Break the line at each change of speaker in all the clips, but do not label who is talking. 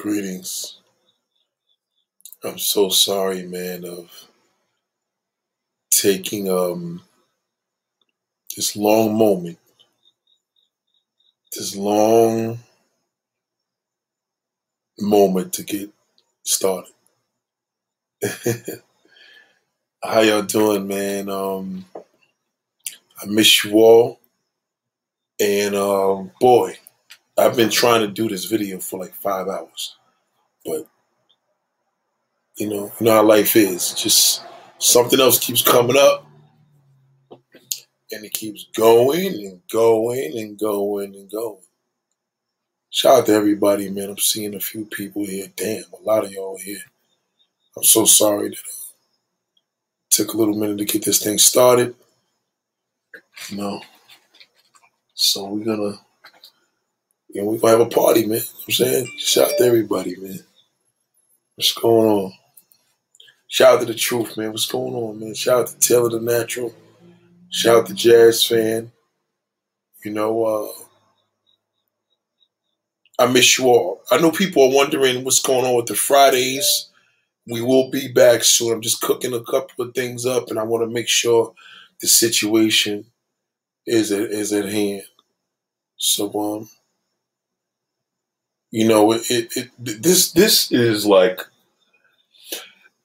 Greetings. I'm so sorry, man, of taking um this long moment, this long moment to get started. How y'all doing, man? Um I miss you all. And um boy, I've been trying to do this video for like five hours. But you know, you know how life is. Just something else keeps coming up and it keeps going and going and going and going. Shout out to everybody, man. I'm seeing a few people here. Damn, a lot of y'all here. I'm so sorry that uh, it took a little minute to get this thing started. You know. So we're gonna you know, we're gonna have a party, man. You know I'm saying? Shout out to everybody, man. What's going on? Shout out to the truth, man. What's going on, man? Shout out to Taylor the Natural. Shout out to Jazz Fan. You know, uh, I miss you all. I know people are wondering what's going on with the Fridays. We will be back soon. I'm just cooking a couple of things up, and I want to make sure the situation is at, is at hand. So, um, you know, it, it, it this this is like,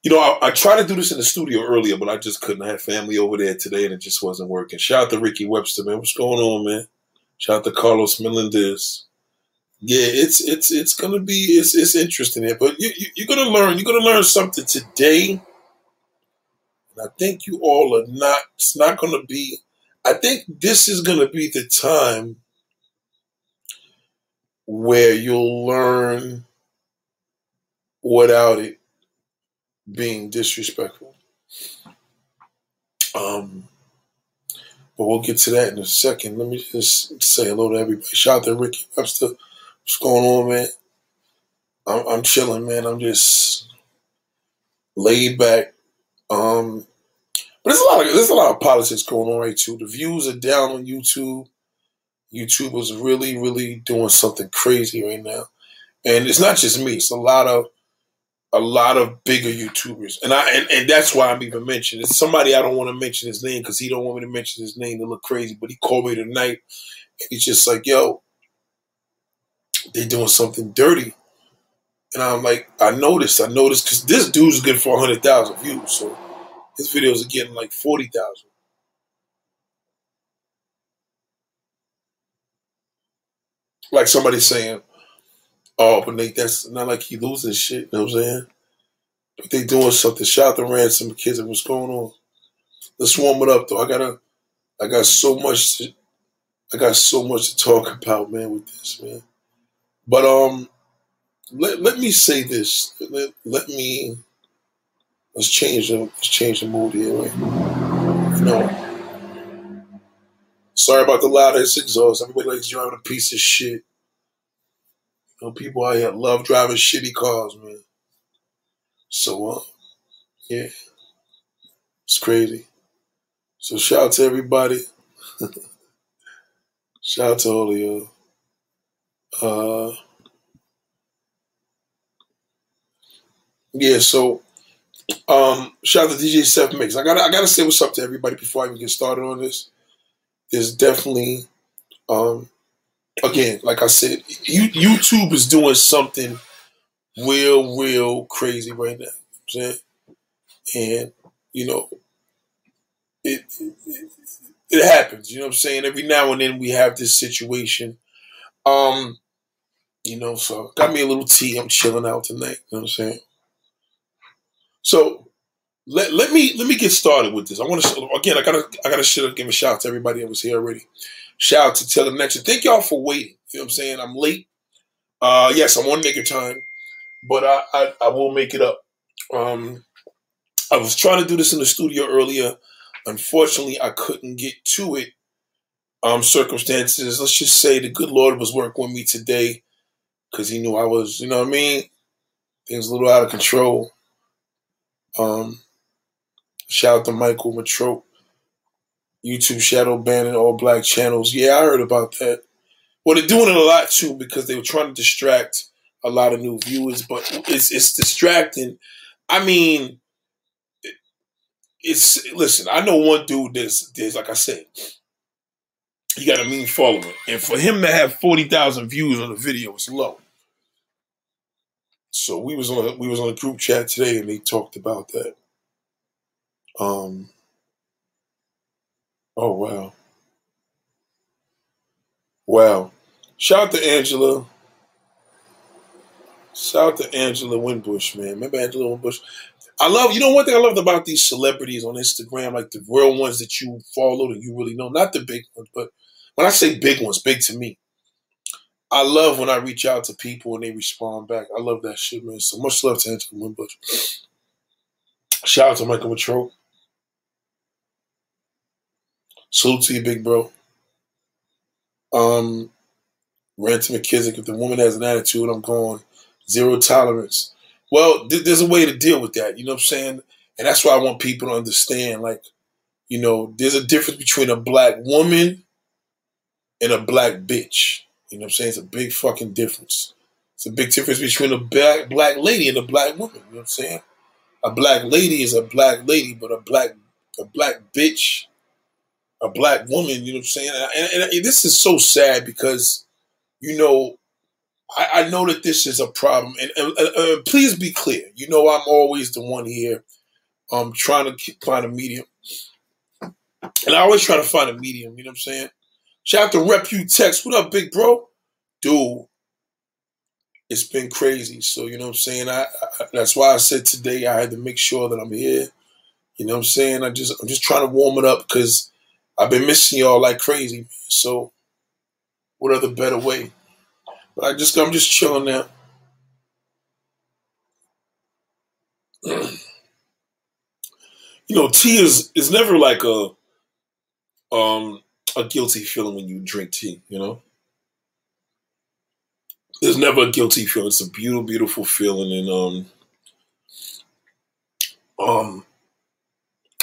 you know, I, I tried to do this in the studio earlier, but I just couldn't. I had family over there today, and it just wasn't working. Shout out to Ricky Webster, man. What's going on, man? Shout out to Carlos Melendez. Yeah, it's it's it's gonna be it's it's interesting here, but you, you you're gonna learn you're gonna learn something today, and I think you all are not. It's not gonna be. I think this is gonna be the time where you'll learn without it being disrespectful. Um, but we'll get to that in a second. Let me just say hello to everybody. Shout out to Ricky Webster. What's going on, man? I'm, I'm chilling, man. I'm just laid back. Um, but there's a lot of there's a lot of politics going on right too. The views are down on YouTube. YouTube is really, really doing something crazy right now. And it's not just me, it's a lot of a lot of bigger YouTubers. And I and, and that's why I'm even mentioned. It's somebody I don't want to mention his name because he don't want me to mention his name to look crazy, but he called me tonight and he's just like, yo, they doing something dirty. And I'm like, I noticed, I noticed, because this dude's getting for 100,000 views. So his videos are getting like 40,000. Like somebody saying, "Oh, but Nate, that's not like he losing shit." You know what I'm saying? But they doing something. Shout out to Ransom kids. What's going on? Let's warm it up though. I gotta. I got so much. To, I got so much to talk about, man, with this, man. But um, let let me say this. Let, let me. Let's change the let's change the mood here, right? You know. Sorry about the loud exhaust. Everybody likes driving a piece of shit. You know, people out here love driving shitty cars, man. So, uh, yeah, it's crazy. So, shout out to everybody. shout out to all of you. Uh, yeah, so um, shout out to DJ Seth Mix. I gotta I gotta say what's up to everybody before I even get started on this. There's definitely um again, like I said, you, YouTube is doing something real, real crazy right now. You know and you know, it, it, it happens. You know what I'm saying? Every now and then we have this situation. Um, you know, so got me a little tea. I'm chilling out tonight. You know what I'm saying? So let, let me let me get started with this. I want to again. I gotta I gotta should give a shout out to everybody that was here already. Shout out to Natural. Thank y'all for waiting. You know what I'm saying? I'm late. Uh, yes, I'm on nigger time, but I, I, I will make it up. Um, I was trying to do this in the studio earlier. Unfortunately, I couldn't get to it. Um, circumstances. Let's just say the good Lord was working with me today because He knew I was. You know what I mean? Things a little out of control. Um, shout out to Michael Matrope. YouTube shadow banning all black channels. Yeah, I heard about that. Well, they're doing it a lot too because they were trying to distract a lot of new viewers, but it's it's distracting. I mean, it's listen. I know one dude that's there's like I said, he got a mean following, and for him to have forty thousand views on the video is low. So we was on a, we was on a group chat today, and they talked about that. Um. Oh wow. Wow. Shout out to Angela. Shout out to Angela Winbush, man. Remember Angela Winbush? I love, you know, one thing I loved about these celebrities on Instagram, like the real ones that you followed and you really know, not the big ones, but when I say big ones, big to me. I love when I reach out to people and they respond back. I love that shit, man. So much love to Angela Winbush. Shout out to Michael Matroke. Salute to you, big bro. Um, Rant McKissick, if the woman has an attitude, I'm going zero tolerance. Well, th- there's a way to deal with that. You know what I'm saying? And that's why I want people to understand. Like, you know, there's a difference between a black woman and a black bitch. You know what I'm saying? It's a big fucking difference. It's a big difference between a black black lady and a black woman. You know what I'm saying? A black lady is a black lady, but a black a black bitch, a black woman. You know what I'm saying? And, and, and this is so sad because, you know, I, I know that this is a problem, and, and uh, please be clear. You know, I'm always the one here, um, trying to find a medium, and I always try to find a medium. You know what I'm saying? Shout out to Reputex. What up, big bro? Dude, it's been crazy. So you know what I'm saying. I, I that's why I said today I had to make sure that I'm here. You know what I'm saying. I just I'm just trying to warm it up because I've been missing y'all like crazy. So what other better way? But I just I'm just chilling now. you know, tea is is never like a um a guilty feeling when you drink tea, you know? There's never a guilty feeling. It's a beautiful, beautiful feeling and um um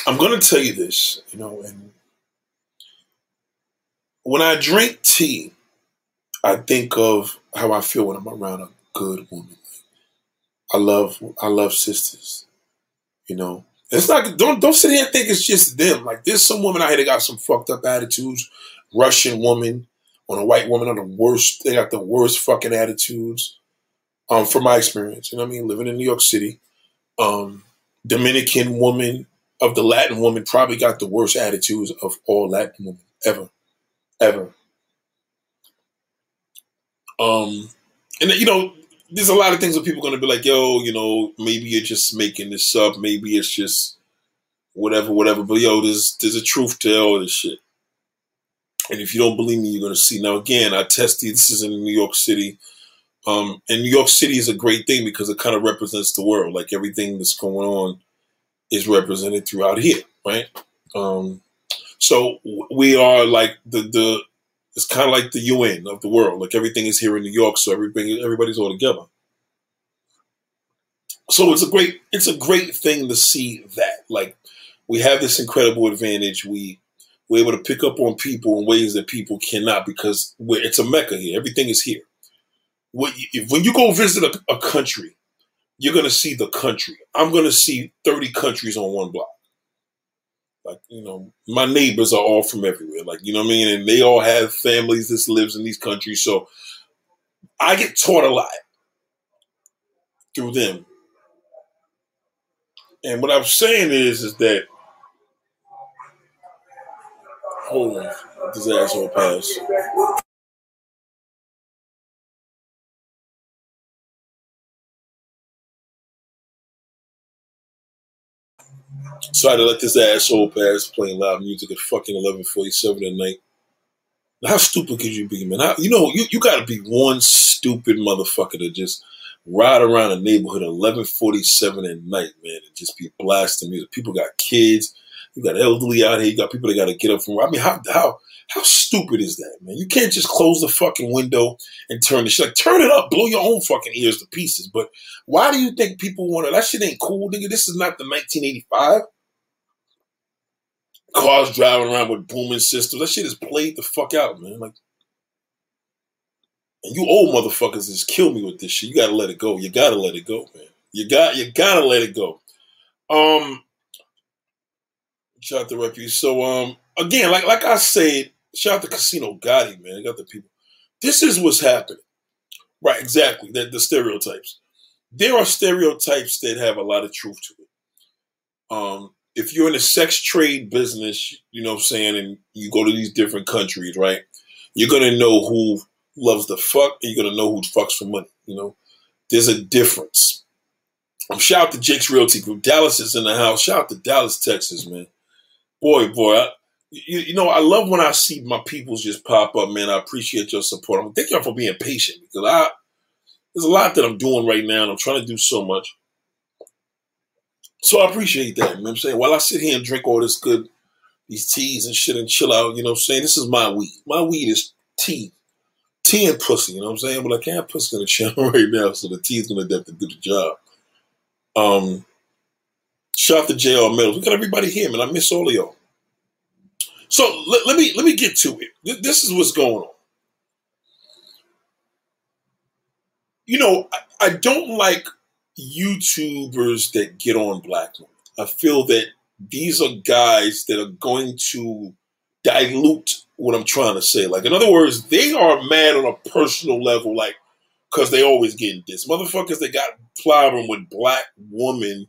I'm gonna tell you this, you know, and when I drink tea, I think of how I feel when I'm around a good woman. I love I love sisters. You know. It's not don't don't sit here and think it's just them. Like there's some women out here that got some fucked up attitudes. Russian woman on a white woman are the worst they got the worst fucking attitudes. Um, from my experience. You know what I mean? Living in New York City. Um, Dominican woman of the Latin woman probably got the worst attitudes of all Latin women ever. Ever. Um, and you know, there's a lot of things that people are going to be like, yo, you know, maybe you're just making this up. Maybe it's just whatever, whatever. But yo, there's there's a truth to all this shit. And if you don't believe me, you're going to see. Now, again, I tested. This is in New York City. Um, and New York City is a great thing because it kind of represents the world. Like everything that's going on is represented throughout here, right? Um, so we are like the the it's kind of like the UN of the world. Like everything is here in New York, so everybody everybody's all together. So it's a great it's a great thing to see that. Like we have this incredible advantage. We we're able to pick up on people in ways that people cannot because it's a mecca here. Everything is here. When you go visit a, a country, you're going to see the country. I'm going to see 30 countries on one block. Like, you know, my neighbors are all from everywhere. Like, you know what I mean? And they all have families that lives in these countries. So I get taught a lot through them. And what I'm saying is, is that hold on, this asshole pass. So I had to let this asshole pass playing loud music at fucking eleven forty seven at night. How stupid could you be, man? How, you know, you, you got to be one stupid motherfucker to just ride around a neighborhood at eleven forty seven at night, man, and just be blasting music. People got kids, you got elderly out here, you got people that got to get up from. I mean, how how how stupid is that, man? You can't just close the fucking window and turn the shit. Like, turn it up, blow your own fucking ears to pieces. But why do you think people want to? That shit ain't cool, nigga. This is not the 1985. Cars driving around with booming systems. That shit is played the fuck out, man. Like, And you old motherfuckers just kill me with this shit. You gotta let it go. You gotta let it go, man. You got you gotta let it go. Um shout out to Refuge. So um again, like like I said, shout out to Casino Gotti, man. I got the people. This is what's happening. Right, exactly. The, the stereotypes. There are stereotypes that have a lot of truth to it. Um, if you're in the sex trade business, you know what I'm saying, and you go to these different countries, right? You're gonna know who loves the fuck, and you're gonna know who fucks for money. You know, there's a difference. Um, shout out to Jake's Realty Group. Dallas is in the house. Shout out to Dallas, Texas, man. Boy, boy, I, you, you, know, I love when I see my peoples just pop up, man. I appreciate your support. I'm thank y'all for being patient because I there's a lot that I'm doing right now, and I'm trying to do so much. So I appreciate that. You know what I'm saying? While I sit here and drink all this good, these teas and shit and chill out, you know what I'm saying? This is my weed. My weed is tea. Tea and pussy, you know what I'm saying? But I can't pussy in the channel right now, so the tea is gonna have to do the job. Um shout out to JR Mills. We got everybody here, man. I miss all of y'all. So let, let me let me get to it. This is what's going on. You know, I, I don't like YouTubers that get on black women. I feel that these are guys that are going to dilute what I'm trying to say. Like, in other words, they are mad on a personal level, like, because they always getting this. Motherfuckers that got problem with black women,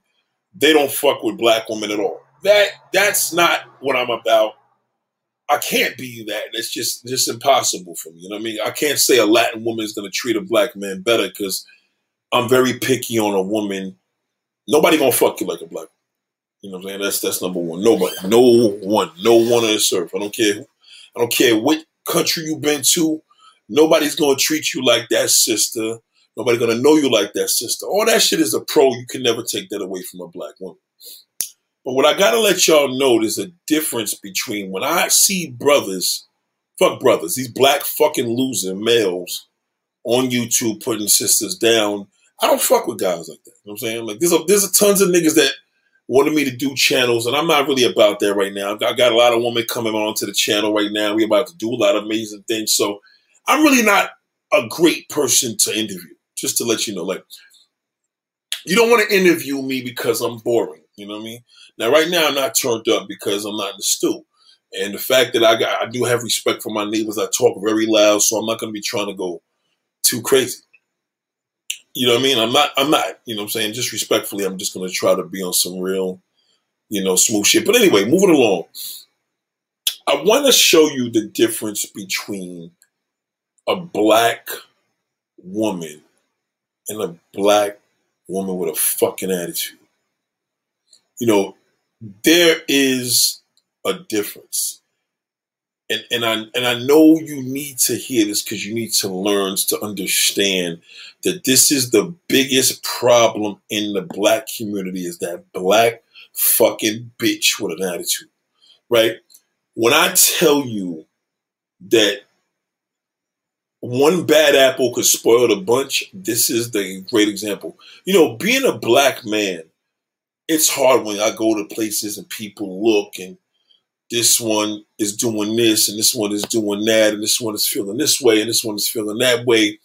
they don't fuck with black women at all. That that's not what I'm about. I can't be that. It's just just impossible for me. You know what I mean? I can't say a Latin woman is going to treat a black man better because I'm very picky on a woman. Nobody gonna fuck you like a black. You know what I'm saying? That's that's number one. Nobody, no one, no one on this earth. I don't care. I don't care what country you've been to. Nobody's gonna treat you like that sister. Nobody gonna know you like that sister. All that shit is a pro. You can never take that away from a black woman. But what I gotta let y'all know, there's a difference between when I see brothers, fuck brothers, these black fucking loser males on YouTube putting sisters down I don't fuck with guys like that. You know what I'm saying? Like there's a there's a tons of niggas that wanted me to do channels, and I'm not really about that right now. I got a lot of women coming onto the channel right now. We're about to do a lot of amazing things. So I'm really not a great person to interview, just to let you know. Like, you don't want to interview me because I'm boring. You know what I mean? Now, right now, I'm not turned up because I'm not in the stew. And the fact that I got, I do have respect for my neighbors. I talk very loud, so I'm not going to be trying to go too crazy. You know what I mean? I'm not, I'm not, you know what I'm saying? Just respectfully, I'm just going to try to be on some real, you know, smooth shit. But anyway, moving along. I want to show you the difference between a black woman and a black woman with a fucking attitude. You know, there is a difference and and I and I know you need to hear this because you need to learn to understand that this is the biggest problem in the black community is that black fucking bitch with an attitude, right? When I tell you that one bad apple could spoil the bunch, this is the great example. You know, being a black man, it's hard when I go to places and people look and this one is doing this and this one is doing that and this one is feeling this way and this one is feeling that way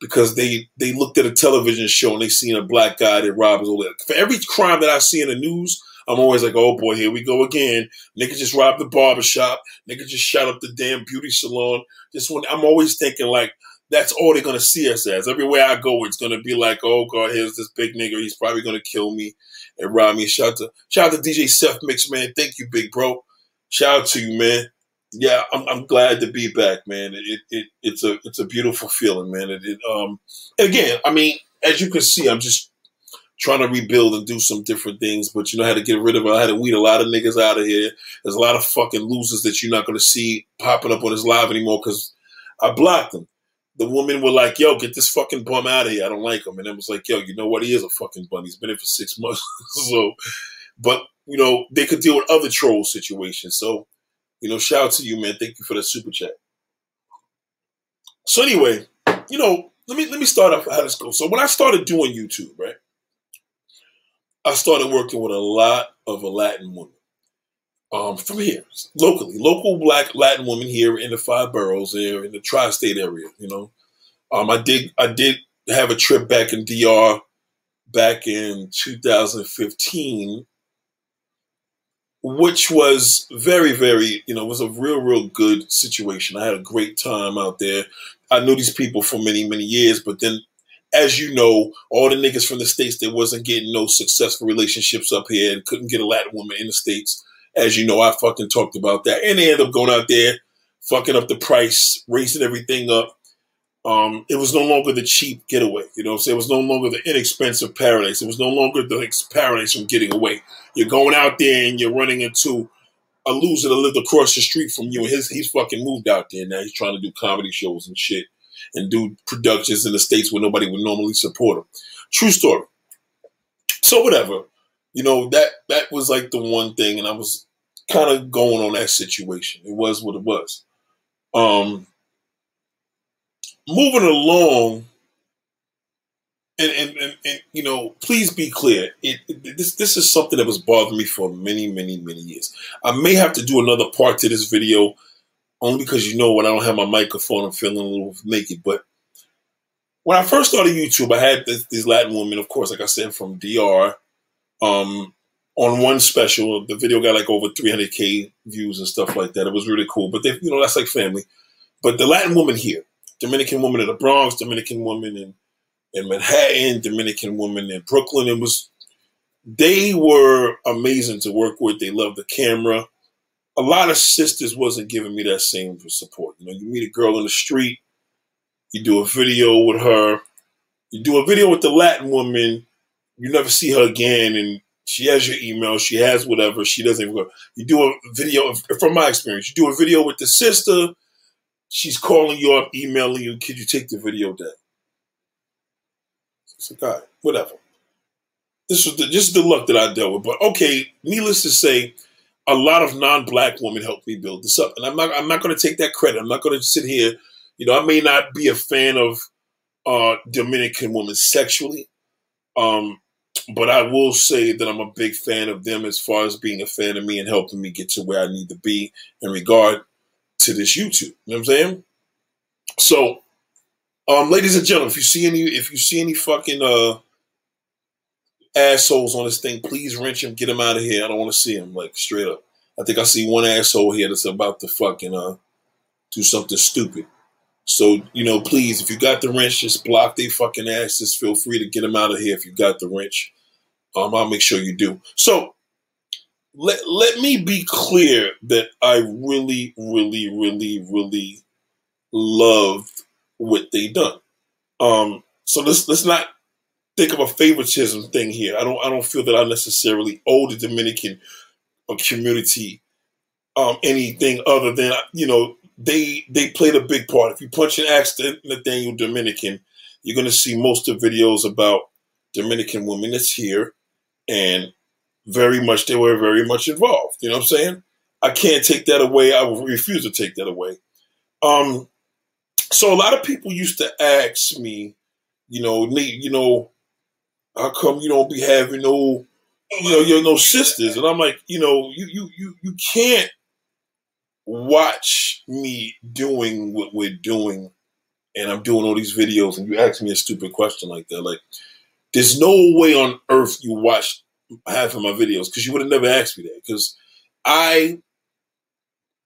because they they looked at a television show and they seen a black guy that robs all that. For every crime that I see in the news, I'm always like, oh boy, here we go again. Nigga just robbed the barbershop. Nigga just shot up the damn beauty salon. This one, I'm always thinking like, that's all they're gonna see us as. Everywhere I go, it's gonna be like, oh god, here's this big nigga. He's probably gonna kill me and rob. Shout out to shout out to DJ Seth Mix, man. Thank you, big bro shout out to you, man. Yeah, I'm, I'm glad to be back, man. It, it it's a it's a beautiful feeling, man. It, it um again, I mean, as you can see, I'm just trying to rebuild and do some different things, but you know how to get rid of it. I had to weed a lot of niggas out of here. There's a lot of fucking losers that you're not gonna see popping up on this live anymore because I blocked them. The woman were like, "Yo, get this fucking bum out of here. I don't like him." And it was like, "Yo, you know what? He is a fucking bum. He's been here for six months." so, but you know, they could deal with other troll situations. So, you know, shout out to you, man. Thank you for the super chat. So anyway, you know, let me let me start off how this goes. So when I started doing YouTube, right, I started working with a lot of Latin women um, from here, locally, local black Latin women here in the five boroughs here in the tri-state area, you know. Um, I did I did have a trip back in DR back in 2015 which was very, very, you know, was a real, real good situation. I had a great time out there. I knew these people for many, many years, but then, as you know, all the niggas from the states that wasn't getting no successful relationships up here and couldn't get a Latin woman in the states. As you know, I fucking talked about that, and they ended up going out there, fucking up the price, raising everything up. Um, it was no longer the cheap getaway. You know, what I'm saying? it was no longer the inexpensive paradise. It was no longer the paradise from getting away. You're going out there and you're running into a loser that lived across the street from you, and his he's fucking moved out there now. He's trying to do comedy shows and shit, and do productions in the states where nobody would normally support him. True story. So whatever, you know that that was like the one thing, and I was kind of going on that situation. It was what it was. Um, moving along, and, and, and, and, you know, please be clear. It, it, this this is something that was bothering me for many, many, many years. I may have to do another part to this video, only because you know when I don't have my microphone, I'm feeling a little naked. But when I first started YouTube, I had this, these Latin women, of course, like I said, from DR. Um, on one special, the video got like over 300k views and stuff like that. It was really cool. But they, you know, that's like family. But the Latin woman here, Dominican woman in the Bronx, Dominican woman in in Manhattan, Dominican woman in Brooklyn. It was they were amazing to work with. They loved the camera. A lot of sisters wasn't giving me that same support. You know, you meet a girl in the street, you do a video with her, you do a video with the Latin woman, you never see her again, and she has your email, she has whatever, she doesn't even go. You do a video, from my experience, you do a video with the sister, she's calling you up, emailing you, could you take the video down? It's like, all right, whatever. This was the, just the luck that I dealt with. But okay, needless to say, a lot of non-black women helped me build this up, and I'm not I'm not going to take that credit. I'm not going to sit here. You know, I may not be a fan of uh, Dominican women sexually, um, but I will say that I'm a big fan of them as far as being a fan of me and helping me get to where I need to be in regard to this YouTube. You know what I'm saying? So um, ladies and gentlemen, if you see any, if you see any fucking uh assholes on this thing, please wrench him, get him out of here. I don't want to see him, like straight up. I think I see one asshole here that's about to fucking uh do something stupid. So you know, please, if you got the wrench, just block their fucking asses. Feel free to get them out of here if you got the wrench. Um, I'll make sure you do. So let let me be clear that I really, really, really, really loved what they done. Um, so let's let's not think of a favoritism thing here. I don't I don't feel that I necessarily owe the Dominican uh, community um, anything other than you know they they played a big part. If you punch an ask Nathaniel Dominican, you're going to see most of videos about Dominican women that's here, and very much they were very much involved. You know what I'm saying? I can't take that away. I refuse to take that away. Um, so a lot of people used to ask me, you know, Nate, you know, how come you don't be having no, you know, you no sisters? And I'm like, you know, you you you you can't watch me doing what we're doing, and I'm doing all these videos, and you ask me a stupid question like that. Like, there's no way on earth you watch half of my videos because you would have never asked me that because I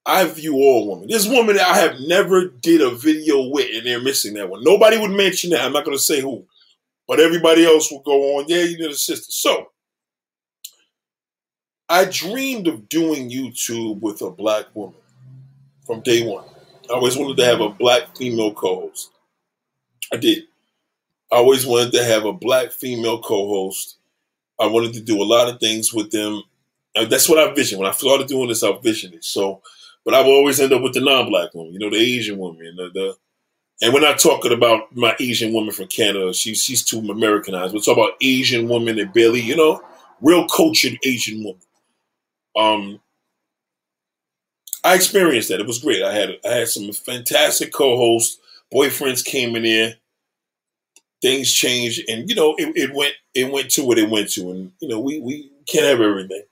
I view all women. This woman that I have never did a video with, and they're missing that one. Nobody would mention that. I'm not going to say who, but everybody else will go on. Yeah, you did a sister. So I dreamed of doing YouTube with a black woman from day one. I always wanted to have a black female co-host. I did. I always wanted to have a black female co-host. I wanted to do a lot of things with them. And that's what I visioned. When I started doing this, I visioned it. So but I will always end up with the non-black woman, you know, the Asian woman, the, the and we're not talking about my Asian woman from Canada. She's she's too Americanized. We're talking about Asian woman and barely, you know, real cultured Asian woman. Um, I experienced that. It was great. I had I had some fantastic co-hosts. Boyfriends came in there. Things changed, and you know, it, it went it went to what it went to, and you know, we we can't have everything.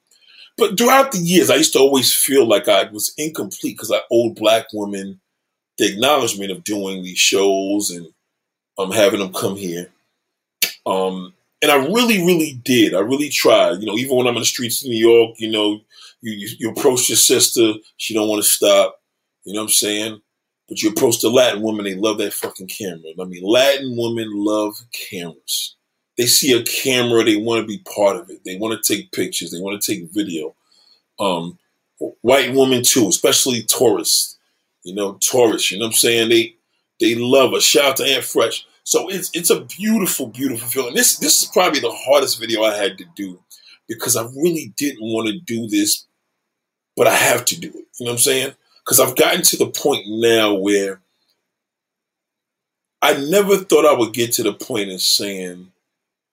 But throughout the years, I used to always feel like I was incomplete because I owed black women the acknowledgement of doing these shows and um, having them come here. Um, and I really, really did. I really tried. You know, even when I'm in the streets of New York, you know, you, you, you approach your sister, she don't want to stop. You know what I'm saying? But you approach the Latin woman, they love that fucking camera. I mean, Latin women love cameras. They see a camera, they want to be part of it. They want to take pictures, they want to take video. Um, white women too, especially tourists. You know, tourists. You know what I'm saying? They they love us. Shout out to Aunt Fresh. So it's it's a beautiful, beautiful feeling. This this is probably the hardest video I had to do because I really didn't want to do this, but I have to do it. You know what I'm saying? Because I've gotten to the point now where I never thought I would get to the point of saying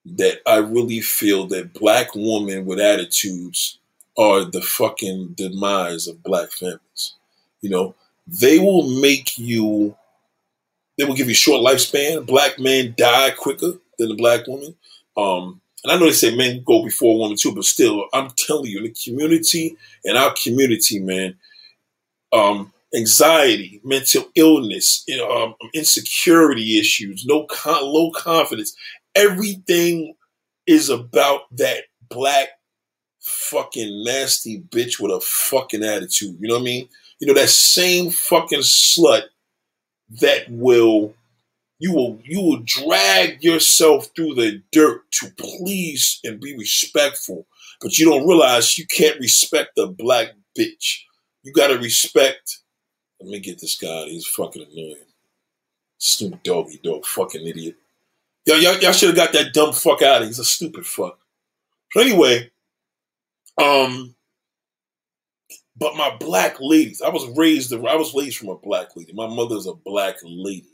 that I really feel that black women with attitudes are the fucking demise of black families. You know, they will make you they will give you short lifespan. Black men die quicker than the black woman. Um, and I know they say men go before women too, but still, I'm telling you, in the community, in our community, man, um, anxiety, mental illness, you know, um, insecurity issues, no con- low confidence, everything is about that black fucking nasty bitch with a fucking attitude. You know what I mean? You know that same fucking slut that will you will you will drag yourself through the dirt to please and be respectful, but you don't realize you can't respect a black bitch. You gotta respect. Let me get this guy. He's fucking annoying. Snoop Doggy Dogg, fucking idiot. Y'all, y'all, y'all should have got that dumb fuck out of here. He's a stupid fuck. So anyway, um, but my black ladies, I was raised, I was raised from a black lady. My mother's a black lady.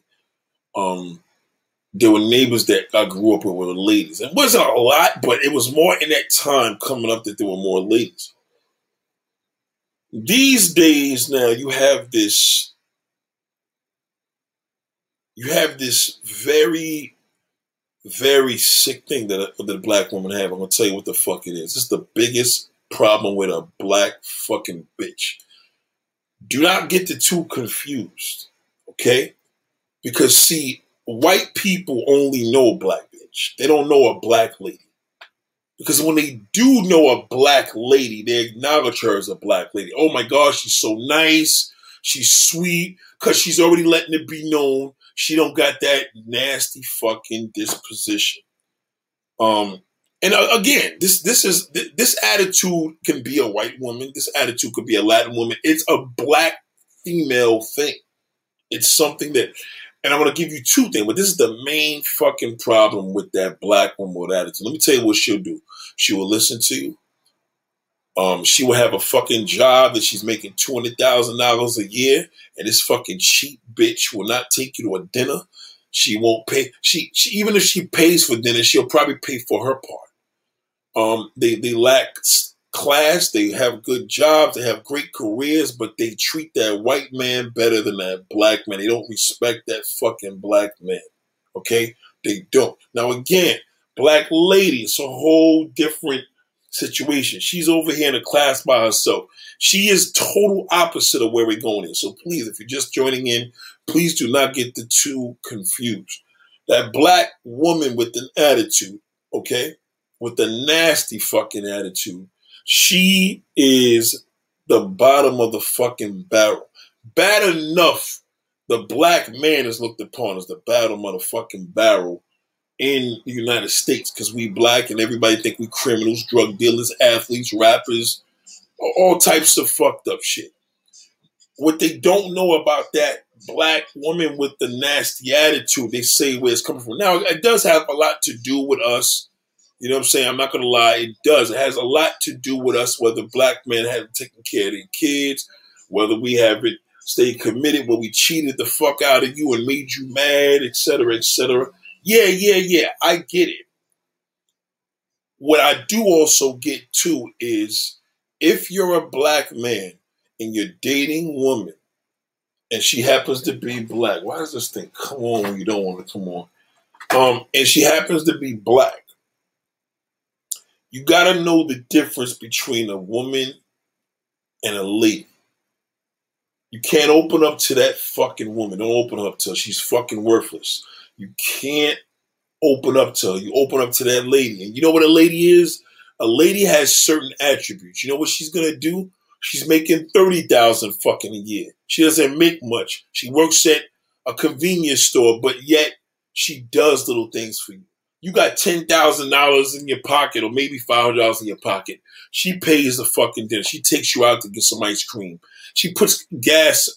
Um, there were neighbors that I grew up with were ladies. It wasn't a lot, but it was more in that time coming up that there were more ladies. These days now, you have this, you have this very, very sick thing that, that a black woman have. I'm gonna tell you what the fuck it is. It's the biggest problem with a black fucking bitch. Do not get the two confused, okay? Because see, white people only know a black bitch. They don't know a black lady. Because when they do know a black lady, they acknowledge her as a black lady. Oh my gosh, she's so nice. She's sweet. Cause she's already letting it be known she don't got that nasty fucking disposition. Um, and uh, again, this this is this attitude can be a white woman. This attitude could be a Latin woman. It's a black female thing. It's something that, and I'm going to give you two things, but this is the main fucking problem with that black woman with attitude. Let me tell you what she'll do. She will listen to you. Um, she will have a fucking job that she's making two hundred thousand dollars a year, and this fucking cheap bitch will not take you to a dinner. She won't pay. She, she even if she pays for dinner, she'll probably pay for her part. Um, they they lack class. They have good jobs. They have great careers, but they treat that white man better than that black man. They don't respect that fucking black man. Okay, they don't. Now again, black lady, it's a whole different situation. She's over here in a class by herself. She is total opposite of where we're going in. So please, if you're just joining in, please do not get the two confused. That black woman with an attitude, okay? With a nasty fucking attitude. She is the bottom of the fucking barrel. Bad enough the black man is looked upon as the bottom of the fucking barrel in the United States because we black and everybody think we criminals, drug dealers, athletes, rappers, all types of fucked up shit. What they don't know about that black woman with the nasty attitude, they say where it's coming from. Now, it does have a lot to do with us you know what I'm saying? I'm not gonna lie, it does. It has a lot to do with us, whether black men have taken care of their kids, whether we haven't stayed committed, whether we cheated the fuck out of you and made you mad, etc., etc. Yeah, yeah, yeah. I get it. What I do also get too is if you're a black man and you're dating woman and she happens to be black, why does this thing come on when you don't want it to come on? Um, and she happens to be black you got to know the difference between a woman and a lady. You can't open up to that fucking woman. Don't open up to her. She's fucking worthless. You can't open up to her. You open up to that lady. And you know what a lady is? A lady has certain attributes. You know what she's gonna do? She's making thirty thousand fucking a year. She doesn't make much. She works at a convenience store, but yet she does little things for you. You got ten thousand dollars in your pocket, or maybe five hundred dollars in your pocket. She pays the fucking dinner. She takes you out to get some ice cream. She puts gas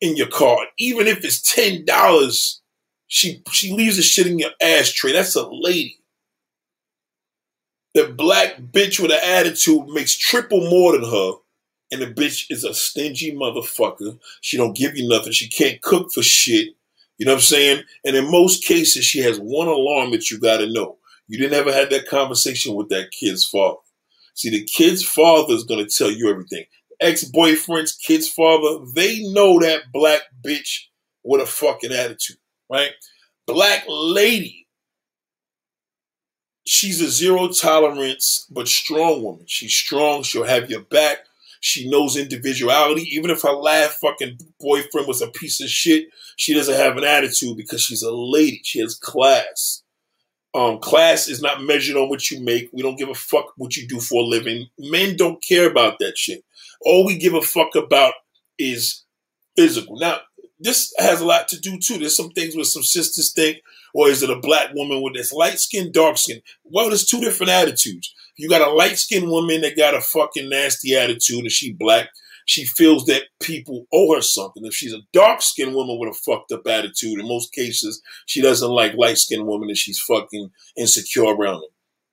in your car, even if it's ten dollars. She she leaves the shit in your ashtray. That's a lady. The black bitch with an attitude makes triple more than her, and the bitch is a stingy motherfucker. She don't give you nothing. She can't cook for shit. You know what I'm saying? And in most cases, she has one alarm that you got to know. You didn't ever have that conversation with that kid's father. See, the kid's father is going to tell you everything. Ex-boyfriend's kid's father, they know that black bitch with a fucking attitude, right? Black lady, she's a zero tolerance but strong woman. She's strong. She'll have your back. She knows individuality. Even if her last fucking boyfriend was a piece of shit, she doesn't have an attitude because she's a lady. She has class. Um, class is not measured on what you make. We don't give a fuck what you do for a living. Men don't care about that shit. All we give a fuck about is physical. Now, this has a lot to do too. There's some things where some sisters think, or is it a black woman with this light skin, dark skin? Well, there's two different attitudes. You got a light skinned woman that got a fucking nasty attitude and she black. She feels that people owe her something. If she's a dark skinned woman with a fucked up attitude, in most cases, she doesn't like light skinned women and she's fucking insecure around them.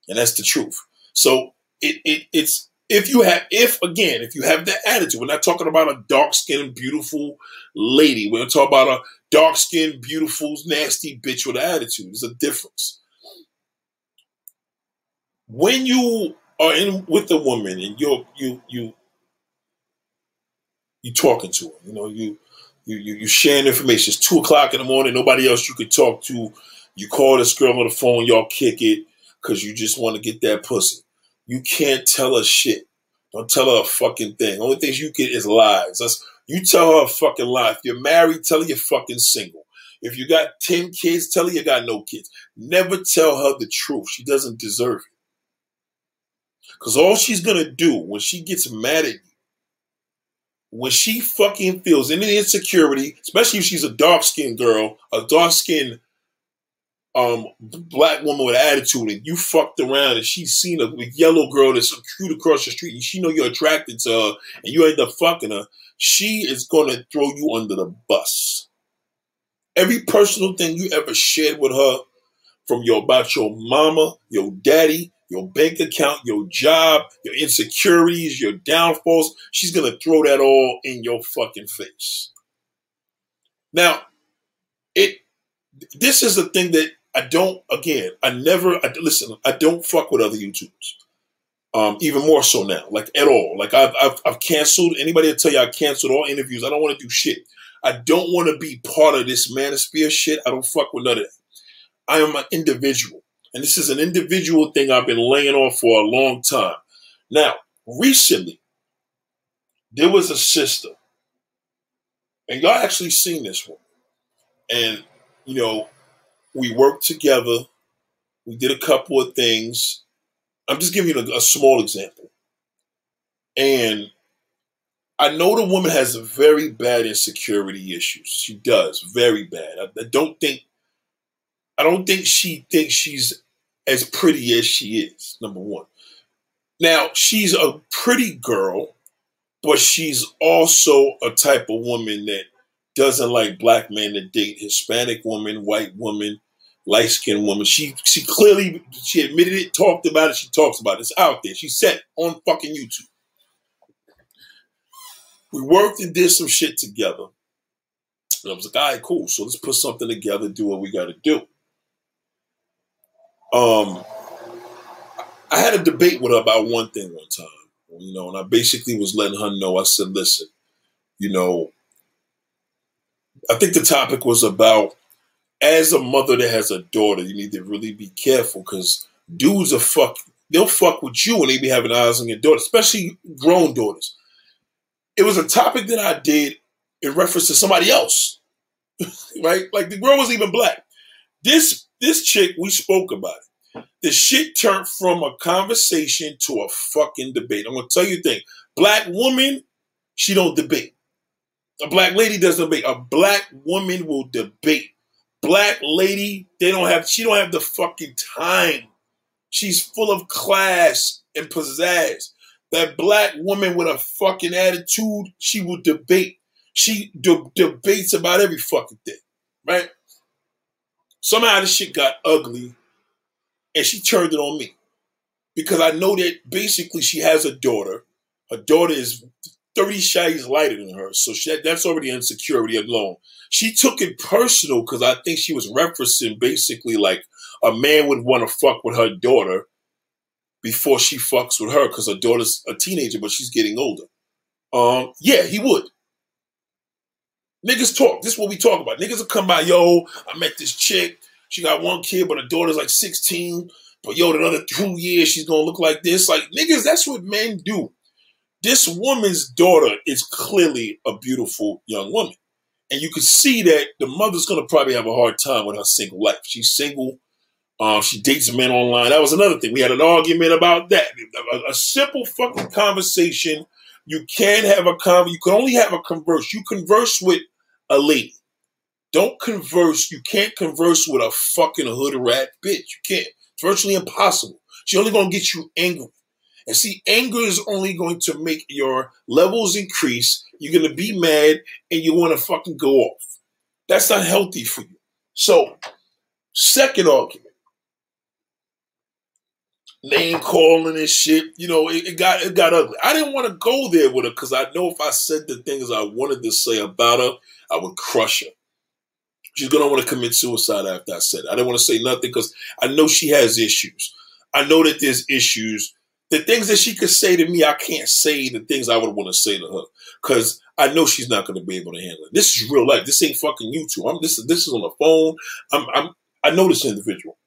And that's the truth. So it, it it's if you have if again, if you have that attitude, we're not talking about a dark skinned, beautiful lady. We're talking about a dark skinned, beautiful, nasty bitch with an attitude. There's a difference when you are in with a woman and you're you you you talking to her, you know, you you you, you sharing information. It's two o'clock in the morning, nobody else you could talk to. You call this girl on the phone, y'all kick it because you just want to get that pussy. You can't tell her shit. Don't tell her a fucking thing. Only things you get is lies. That's you tell her a fucking lie. If you're married, tell her you're fucking single. If you got 10 kids, tell her you got no kids. Never tell her the truth. She doesn't deserve it. Because all she's going to do when she gets mad at you, when she fucking feels any insecurity, especially if she's a dark skinned girl, a dark skinned um, black woman with attitude, and you fucked around and she's seen a yellow girl that's cute across the street, and she know you're attracted to her, and you end up fucking her, she is going to throw you under the bus. Every personal thing you ever shared with her, from your about your mama, your daddy, your bank account, your job, your insecurities, your downfalls. She's going to throw that all in your fucking face. Now, it this is the thing that I don't again, I never I, listen, I don't fuck with other YouTubers. Um, even more so now, like at all. Like I've, I've, I've canceled anybody to tell you I canceled all interviews. I don't want to do shit. I don't want to be part of this manosphere shit. I don't fuck with none of that. I am an individual. And this is an individual thing I've been laying off for a long time. Now, recently, there was a sister, and y'all actually seen this one. And, you know, we worked together. We did a couple of things. I'm just giving you a, a small example. And I know the woman has very bad insecurity issues. She does, very bad. I, I don't think I don't think she thinks she's as pretty as she is, number one. Now, she's a pretty girl, but she's also a type of woman that doesn't like black men to date Hispanic woman, white woman, light skinned woman. She she clearly she admitted it, talked about it, she talks about it. It's out there. She said on fucking YouTube. We worked and did some shit together. And I was like, all right, cool. So let's put something together, do what we gotta do. Um, I had a debate with her about one thing one time, you know, and I basically was letting her know. I said, "Listen, you know, I think the topic was about as a mother that has a daughter, you need to really be careful because dudes are fuck. They'll fuck with you and they be having eyes on your daughter, especially grown daughters. It was a topic that I did in reference to somebody else, right? Like the girl was even black. This this chick, we spoke about it. The shit turned from a conversation to a fucking debate. I'm gonna tell you a thing. Black woman, she don't debate. A black lady doesn't debate. A black woman will debate. Black lady, they don't have. She don't have the fucking time. She's full of class and pizzazz. That black woman with a fucking attitude, she will debate. She de- debates about every fucking thing, right? Somehow this shit got ugly, and she turned it on me because I know that basically she has a daughter. Her daughter is 30 shades lighter than her, so she, that's already insecurity alone. She took it personal because I think she was referencing basically like a man would want to fuck with her daughter before she fucks with her because her daughter's a teenager, but she's getting older. Um, yeah, he would. Niggas talk. This is what we talk about. Niggas will come by, yo, I met this chick. She got one kid, but her daughter's like 16. But yo, another two years, she's gonna look like this. Like, niggas, that's what men do. This woman's daughter is clearly a beautiful young woman. And you can see that the mother's gonna probably have a hard time with her single life. She's single. Um, she dates men online. That was another thing. We had an argument about that. A, a simple fucking conversation. You can't have a con. You can only have a converse. You converse with lady. Don't converse. You can't converse with a fucking hood rat bitch. You can't. It's virtually impossible. She's only gonna get you angry. And see, anger is only going to make your levels increase. You're gonna be mad and you want to fucking go off. That's not healthy for you. So, second argument name calling and shit. You know, it, it, got it got ugly. I didn't want to go there with her because I know if I said the things I wanted to say about her, I would crush her. She's gonna want to commit suicide after I said it. I don't want to say nothing because I know she has issues. I know that there's issues. The things that she could say to me, I can't say the things I would want to say to her because I know she's not going to be able to handle it. This is real life. This ain't fucking YouTube. I'm this. This is on the phone. I'm. I'm I know this individual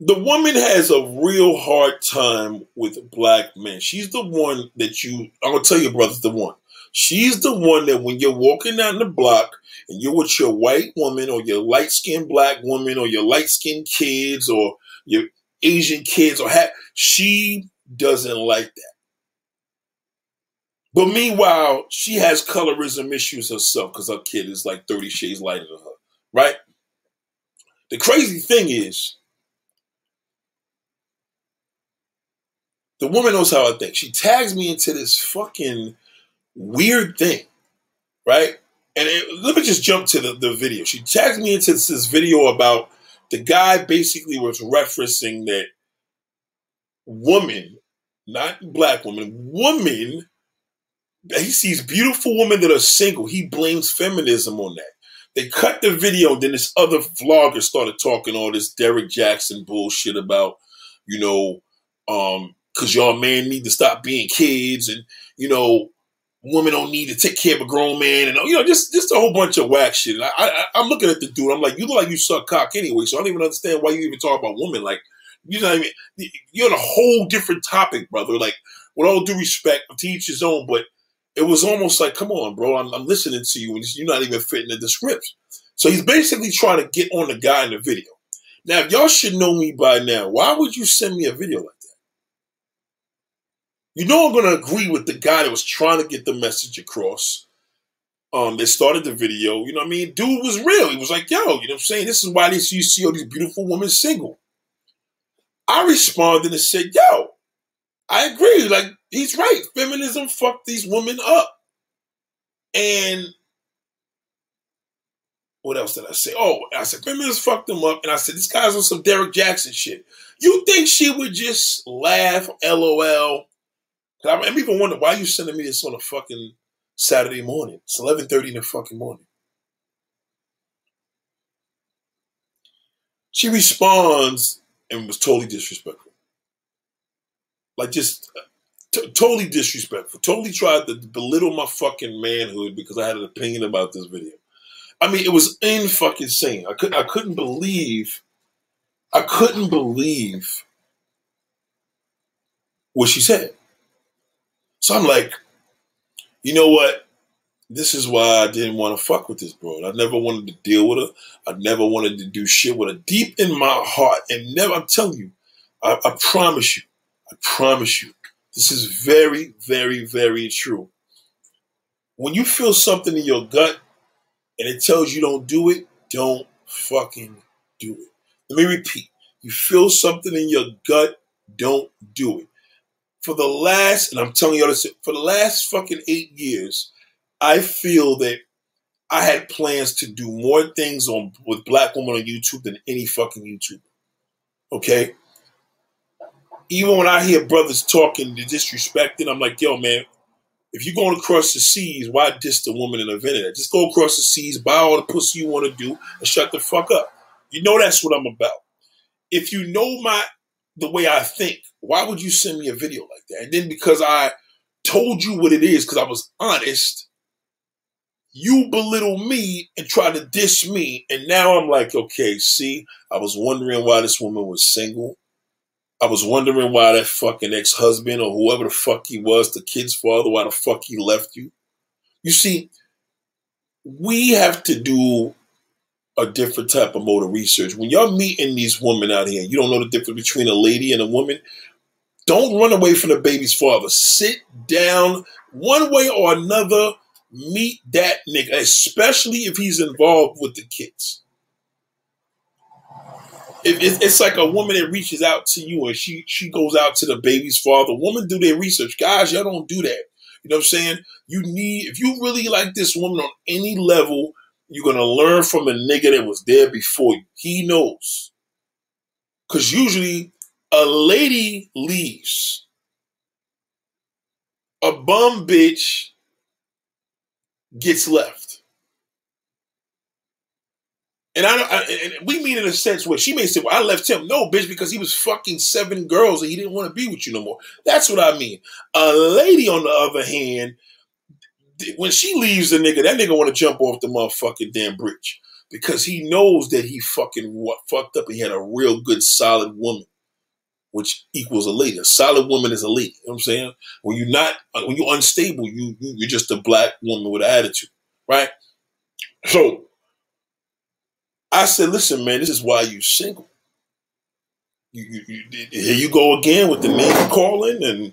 the woman has a real hard time with black men. She's the one that you, I'm gonna tell you, brother's the one. She's the one that when you're walking down the block and you're with your white woman or your light skinned black woman or your light skinned kids or your Asian kids or ha- she doesn't like that. But meanwhile, she has colorism issues herself because her kid is like 30 shades lighter than her, right? The crazy thing is, The woman knows how I think. She tags me into this fucking weird thing, right? And it, let me just jump to the, the video. She tags me into this, this video about the guy basically was referencing that woman, not black woman, woman, he sees beautiful women that are single. He blames feminism on that. They cut the video, then this other vlogger started talking all this Derrick Jaxn bullshit about, you know, um, because y'all man need to stop being kids and, you know, women don't need to take care of a grown man and, you know, just just a whole bunch of whack shit. I, I, I'm looking at the dude. I'm like, you look like you suck cock anyway, so I don't even understand why you even talk about women. Like, you know what I mean? You're on a whole different topic, brother. Like, with all due respect, to each his own, but it was almost like, come on, bro, I'm, I'm listening to you and you're not even fitting the script. So he's basically trying to get on the guy in the video. Now, if y'all should know me by now, why would you send me a video like you know I'm going to agree with the guy that was trying to get the message across. Um, that started the video. You know what I mean? Dude was real. He was like, yo, you know what I'm saying? This is why this you see all these beautiful women single. I responded and said, yo, I agree. Like, he's right. Feminism fucked these women up. And what else did I say? Oh, I said feminism fucked them up. And I said, this guy's on some Derrick Jaxn shit. You think she would just laugh, LOL, I'm even wondering why are you sending me this on a fucking Saturday morning? It's 11:30 in the fucking morning. She responds and was totally disrespectful. Like just t- totally disrespectful. Totally tried to belittle my fucking manhood because I had an opinion about this video. I mean, it was in fucking insane. I couldn't I couldn't believe I couldn't believe what she said. So I'm like, you know what? this is why I didn't want to fuck with this bro. I never wanted to deal with her. I never wanted to do shit with her. Deep in my heart, and never, I'm telling you, I, I promise you, I promise you, this is very, very, very true. When you feel something in your gut and it tells you don't do it, don't fucking do it. Let me repeat. You feel something in your gut, don't do it. For the last, and I'm telling y'all this, for the last fucking eight years, I feel that I had plans to do more things on with black women on YouTube than any fucking YouTuber. Okay? Even when I hear brothers talking to disrespecting, I'm like, yo, man, if you're going across the seas, why diss the woman in the internet? Just go across the seas, buy all the pussy you want to do, and shut the fuck up. You know that's what I'm about. If you know my the way I think, why would you send me a video like that? And then because I told you what it is, because I was honest, you belittle me and try to diss me. And now I'm like, okay, see, I was wondering why this woman was single. I was wondering why that fucking ex husband or whoever the fuck he was, the kid's father, why the fuck he left you. You see, we have to do a different type of mode of research. When y'all meeting these women out here, you don't know the difference between a lady and a woman. Don't run away from the baby's father. Sit down one way or another meet that nigga, especially if he's involved with the kids. If it's like a woman that reaches out to you and she she goes out to the baby's father. Women do their research. Guys, y'all don't do that. You know what I'm saying? You need if you really like this woman on any level, you're gonna learn from a nigga that was there before you. He knows. Cause usually a lady leaves. A bum bitch gets left. And I, I and we mean in a sense where she may say, "Well, I left him." No, bitch, because he was fucking seven girls and he didn't want to be with you no more. That's what I mean. A lady, on the other hand, when she leaves the nigga, that nigga want to jump off the motherfucking damn bridge because he knows that he fucking what fucked up. He had a real good, solid woman, which equals a lady. A solid woman is a lady. You know what I'm saying? When you're not, uh, when you're unstable, you you're just a black woman with an attitude, right? So I said, listen, man, this is why you single. You, you, you, here you go again with the name calling and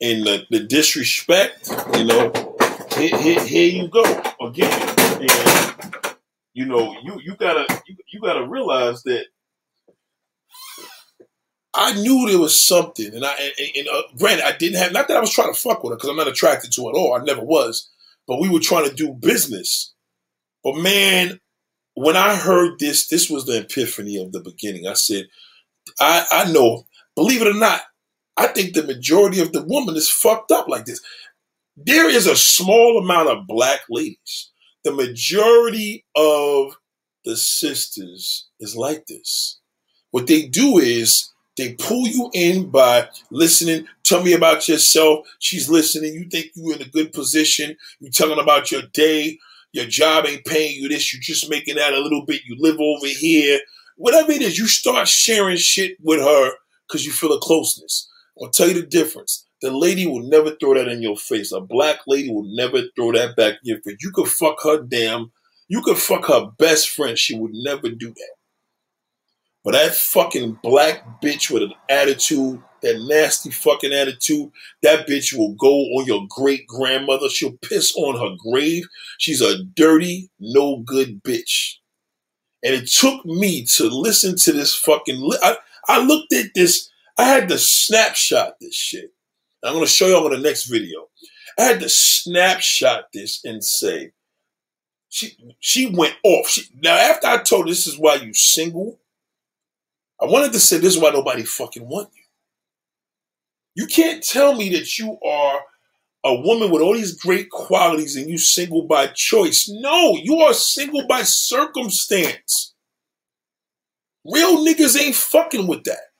and the, the disrespect. You know, here, here, here, you go again. And you know, you you gotta you, you gotta realize that I knew there was something, and I and, and uh, granted, I didn't have not that I was trying to fuck with her because I'm not attracted to her at all. I never was, but we were trying to do business. But man, when I heard this, this was the epiphany of the beginning. I said, I, I know, believe it or not, I think the majority of the woman is fucked up like this. There is a small amount of black ladies. The majority of the sisters is like this. What they do is they pull you in by listening. Tell me about yourself. She's listening. You think you're in a good position. You're telling about your day. Your job ain't paying you this. You're just making that a little bit. You live over here. Whatever it is, you start sharing shit with her because you feel a closeness. I'll tell you the difference. The lady will never throw that in your face. A black lady will never throw that back in your face. You could fuck her damn. You could fuck her best friend. She would never do that. But that fucking black bitch with an attitude that nasty fucking attitude. That bitch will go on your great grandmother. She'll piss on her grave. She's a dirty, no good bitch. And it took me to listen to this fucking. I, I looked at this. I had to snapshot this shit. I'm going to show you on the next video. I had to snapshot this and say, she she went off. She, now, after I told this is why you single, I wanted to say this is why nobody fucking want you. You can't tell me that you are a woman with all these great qualities and you single by choice. No, you are single by circumstance. Real niggas ain't fucking with that.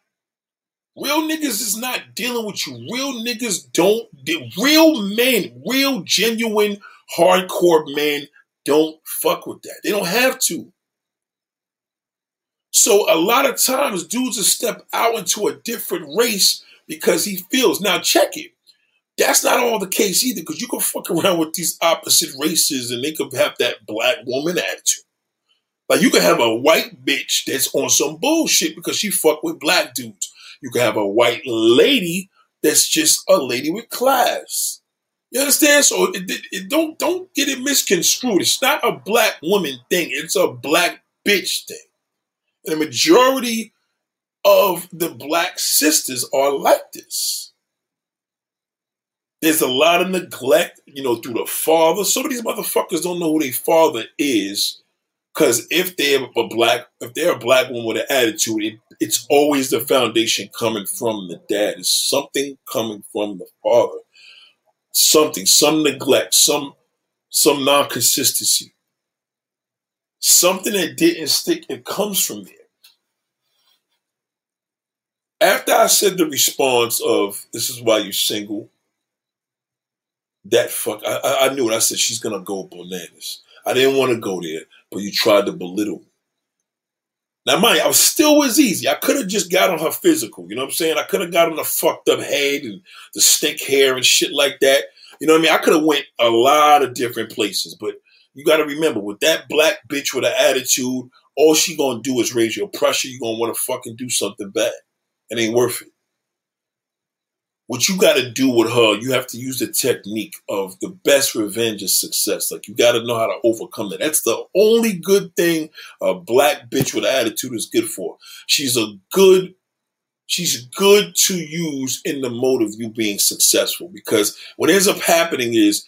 Real niggas is not dealing with you. Real niggas don't, real men, real genuine hardcore men don't fuck with that. They don't have to. So a lot of times dudes will step out into a different race because he feels. Now check it. That's not all the case either, because you can fuck around with these opposite races and they could have that black woman attitude. Like you can have a white bitch that's on some bullshit because she fuck with black dudes. You can have a white lady that's just a lady with class. You understand? So it, it, it, don't don't get it misconstrued. It's not a black woman thing. It's a black bitch thing. And the majority of the black sisters are like this. There's a lot of neglect, you know, through the father. Some of these motherfuckers don't know who their father is. Cause if they're a black, if they're a black woman with an attitude, it, it's always the foundation coming from the dad. It's something coming from the father. Something, some neglect, some some non-consistency. Something that didn't stick, it comes from there. After I said the response of this is why you're single, that fuck I, I knew it. I said she's gonna go bananas. I didn't want to go there, but you tried to belittle. Now, mind I was still was easy. I could have just got on her physical. You know what I'm saying? I could have got on the fucked up head and the stink hair and shit like that. You know what I mean? I could have went a lot of different places, but you got to remember, with that black bitch with an attitude, all she gonna do is raise your pressure. You gonna want to fucking do something bad. It ain't worth it what you got to do with her, you have to use the technique of the best revenge is success. Like you got to know how to overcome that. That's the only good thing a black bitch with attitude is good for. She's a good, she's good to use in the mode of you being successful because what ends up happening is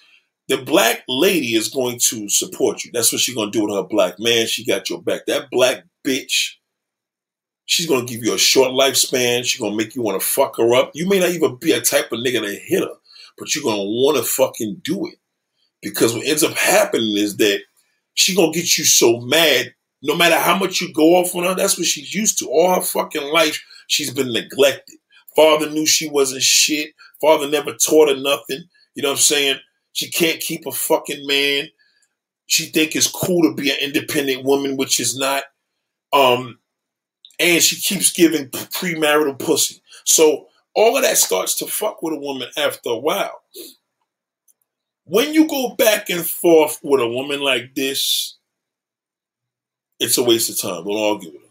the black lady is going to support you. That's what she's going to do with her black man. She got your back. That black bitch She's gonna give you a short lifespan. She's gonna make you want to fuck her up. You may not even be a type of nigga to hit her, but you're gonna want to fucking do it because what ends up happening is that she gonna get you so mad. No matter how much you go off on her, that's what she's used to. All her fucking life, she's been neglected. Father knew she wasn't shit. Father never taught her nothing. You know what I'm saying? She can't keep a fucking man. She think it's cool to be an independent woman, which is not. Um, and she keeps giving premarital pussy. So all of that starts to fuck with a woman after a while. When you go back and forth with a woman like this, it's a waste of time. Don't argue with her.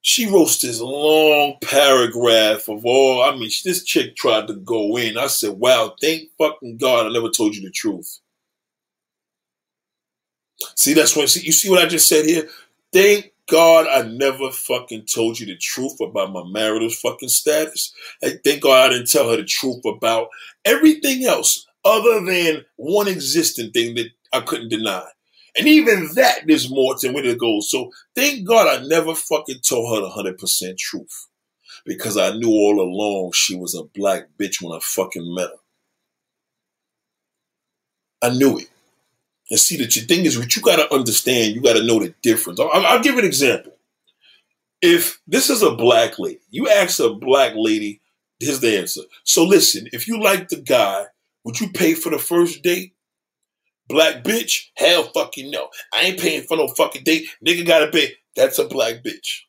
She wrote this long paragraph of all. I mean, this chick tried to go in. I said, "Wow, thank fucking God, I never told you the truth." See, that's when see you see what I just said here. Thank God I never fucking told you the truth about my marital fucking status. And thank God I didn't tell her the truth about everything else other than one existing thing that I couldn't deny. And even that, there's more to where it goes. So thank God I never fucking told her the 100% truth. Because I knew all along she was a black bitch when I fucking met her. I knew it. And see that your thing is what you got to understand. You got to know the difference. I'll, I'll give an example. If this is a black lady, you ask a black lady, here's the answer. So listen, if you like the guy, would you pay for the first date? Black bitch? Hell fucking no. I ain't paying for no fucking date. Nigga gotta pay. That's a black bitch.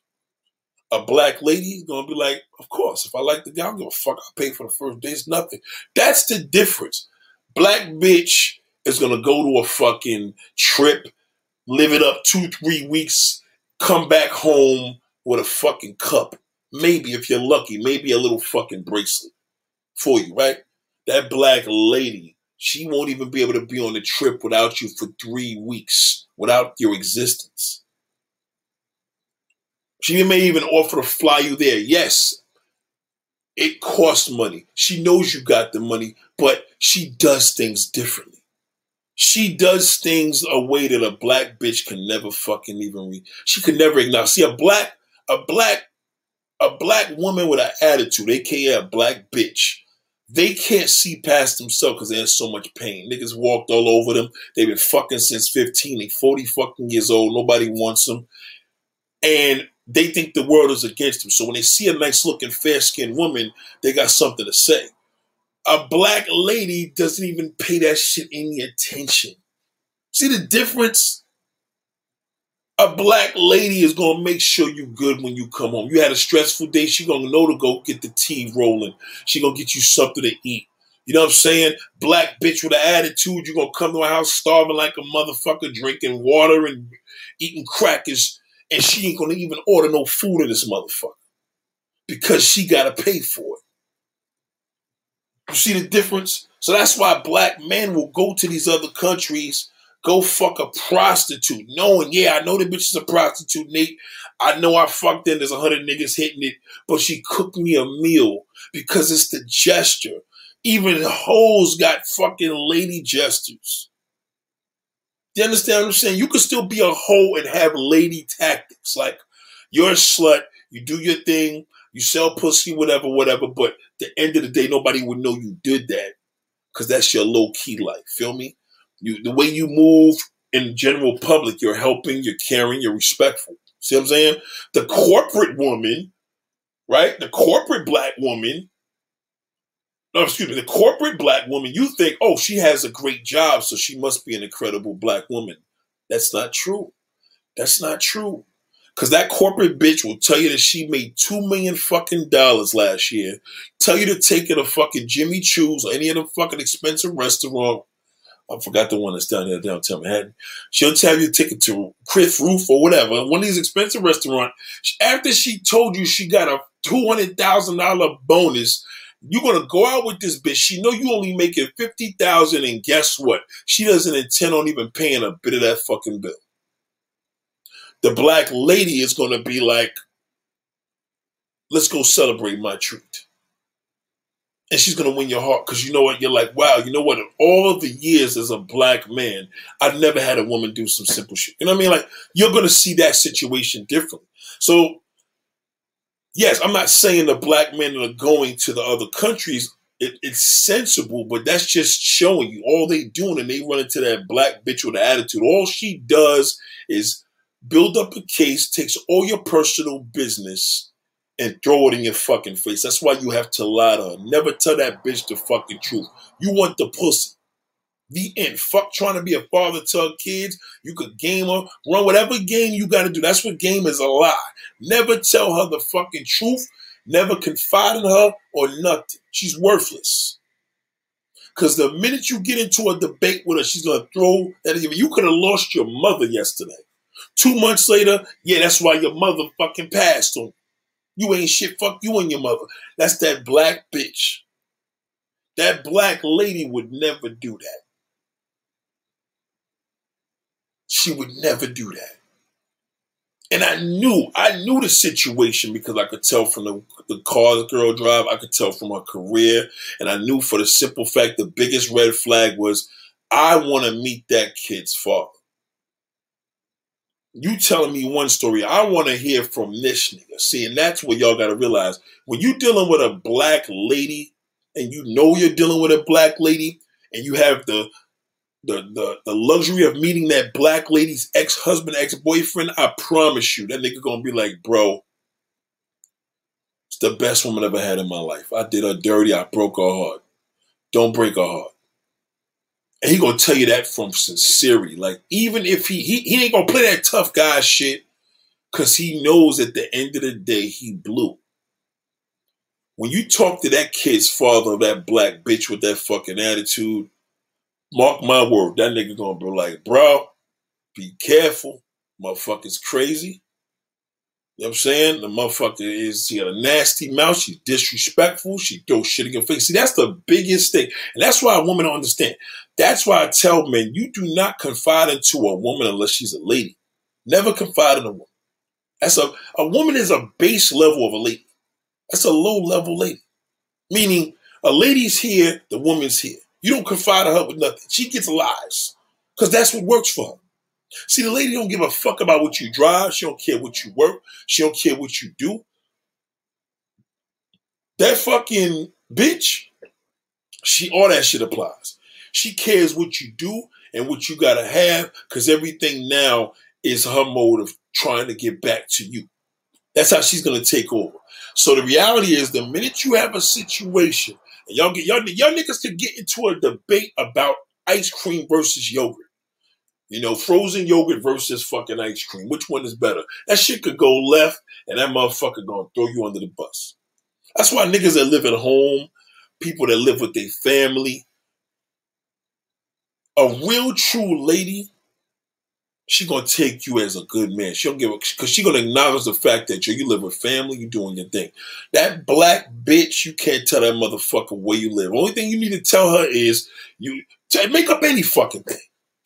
A black lady is gonna be like, of course, if I like the guy, I'm gonna fuck, I'll pay for the first date. It's nothing. That's the difference. Black bitch is gonna go to a fucking trip, live it up two, three weeks, come back home with a fucking cup. Maybe if you're lucky, maybe a little fucking bracelet for you, right? That black lady, she won't even be able to be on the trip without you for three weeks, without your existence. She may even offer to fly you there. Yes, it costs money. She knows you got the money, but she does things differently she does things a way that a black bitch can never fucking even. She could never ignore. See a black, a black, a black woman with an attitude, aka a black bitch. They can't see past themselves because they're in so much pain. Niggas walked all over them. They've been fucking since 15. They 40 fucking years old. Nobody wants them. And they think the world is against them. So when they see a nice looking, fair skinned woman, they got something to say a black lady doesn't even pay that shit any attention. See the difference? A black lady is gonna make sure you good when you come home. You had a stressful day, she gonna know to go get the tea rolling. She gonna get you something to eat. You know what I'm saying? Black bitch with an attitude, you're gonna come to my house starving like a motherfucker, drinking water and eating crackers, and she ain't gonna even order no food in this motherfucker. Because she gotta pay for it. You see the difference? So that's why black men will go to these other countries, go fuck a prostitute, knowing, yeah, I know the bitch is a prostitute, Nate. I know I fucked in, there's a hundred niggas hitting it, but she cooked me a meal because it's the gesture. Even hoes got fucking lady gestures. You understand what I'm saying? You could still be a hoe and have lady tactics. Like, you're a slut, you do your thing, you sell pussy, whatever, whatever, but the end of the day, nobody would know you did that because that's your low key life. Feel me? You the way you move in general public, you're helping, you're caring, you're respectful. See what I'm saying? The corporate woman, right? The corporate black woman. No, excuse me, the corporate black woman, you think, oh, she has a great job, so she must be an incredible black woman. That's not true. That's not true. Cause that corporate bitch will tell you that she made two million fucking dollars last year. Tell you to take her to fucking Jimmy Choo's or any other fucking expensive restaurant. I forgot the one that's down here downtown Manhattan. She'll tell you to take it to Chris Roof or whatever, one of these expensive restaurants. After she told you she got a two hundred thousand dollar bonus, you're gonna go out with this bitch. She know you only making fifty thousand, and guess what? She doesn't intend on even paying a bit of that fucking bill the black lady is going to be like, let's go celebrate my treat. And she's going to win your heart because you know what? You're like, wow, you know what? In all of the years as a black man, I've never had a woman do some simple shit. You know what I mean? Like, you're going to see that situation differently. So, yes, I'm not saying the black men are going to the other countries, it, it's sensible, but that's just showing you all they doing and they run into that black bitch with attitude. All she does is build up a case, takes all your personal business and throw it in your fucking face. That's why you have to lie to her. Never tell that bitch the fucking truth. You want the pussy. The end. Fuck trying to be a father to her kids. You could game her, run whatever game you got to do. That's what game is a lie. Never tell her the fucking truth. Never confide in her or nothing. She's worthless. Because the minute you get into a debate with her, she's going to throw that. You could have lost your mother yesterday. Two months later, yeah, that's why your mother fucking passed on. You ain't shit. Fuck you and your mother. That's that black bitch. That black lady would never do that. She would never do that. And I knew, I knew the situation because I could tell from the, the car the girl drive, I could tell from her career. And I knew for the simple fact the biggest red flag was I want to meet that kid's father you telling me one story. I want to hear from this nigga. See, and that's what y'all got to realize. When you dealing with a black lady and you know you're dealing with a black lady and you have the the, the, the luxury of meeting that black lady's ex-husband, ex-boyfriend, I promise you, that nigga gonna be like, bro, it's the best woman I ever had in my life. I did her dirty, I broke her heart. Don't break her heart. And he gonna tell you that from sincerity. Like even if he he, he ain't gonna play that tough guy shit, cause he knows at the end of the day he blew. When you talk to that kid's father, that black bitch with that fucking attitude, mark my word, that nigga gonna be like, bro, be careful, motherfucker's crazy. You know what I'm saying? The motherfucker is, she got a nasty mouth. She's disrespectful. She throws shit in your face. See, that's the biggest thing. And that's why a woman don't understand. That's why I tell men, you do not confide into a woman unless she's a lady. Never confide in a woman. That's a, a woman is a base level of a lady. That's a low level lady. Meaning, a lady's here, the woman's here. You don't confide in her with nothing. She gets lies. Because that's what works for her. See, the lady don't give a fuck about what you drive. She don't care what you work. She don't care what you do. That fucking bitch, she all that shit applies. She cares what you do and what you gotta have, because everything now is her mode of trying to get back to you. That's how she's gonna take over. So the reality is, the minute you have a situation, and y'all get y'all, y'all niggas could get into a debate about ice cream versus yogurt. You know, frozen yogurt versus fucking ice cream. Which one is better? That shit could go left, and that motherfucker gonna throw you under the bus. That's why niggas that live at home people that live with their family. A real true lady, she gonna take you as a good man. She don't give a because she gonna acknowledge the fact that you live with family, you doing your thing. That black bitch, you can't tell that motherfucker where you live. Only thing you need to tell her is you make up any fucking thing.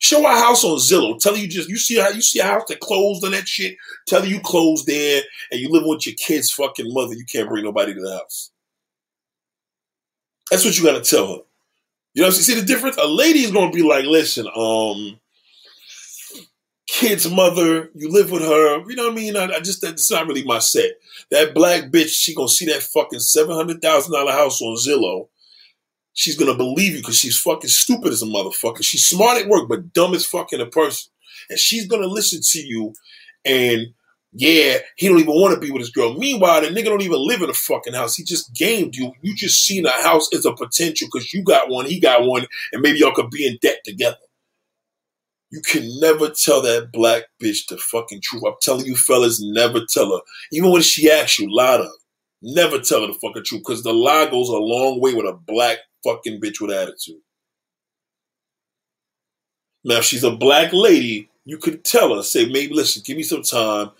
Show a house on Zillow. Tell you just you see how you see a house that closed on that shit. Tell you closed there and you live with your kid's fucking mother. You can't bring nobody to the house. That's what you gotta tell her. You know, see the difference? A lady is gonna be like, listen, um, kid's mother, you live with her, you know what I mean? I, I just that's not really my set. That black bitch, she gonna see that fucking seven hundred thousand dollar house on Zillow she's gonna believe you because she's fucking stupid as a motherfucker. She's smart at work, but dumb as fucking a person. And she's gonna listen to you and yeah, he don't even want to be with his girl. Meanwhile, the nigga don't even live in a fucking house. He just gamed you. You just seen a house as a potential because you got one, he got one, and maybe y'all could be in debt together. You can never tell that black bitch the fucking truth. I'm telling you, fellas, never tell her. Even when she asks you, lie to her. Never tell her the fucking truth because the lie goes a long way with a black fucking bitch with attitude. Now, if she's a black lady, you could tell her, say, maybe, listen, give me some time.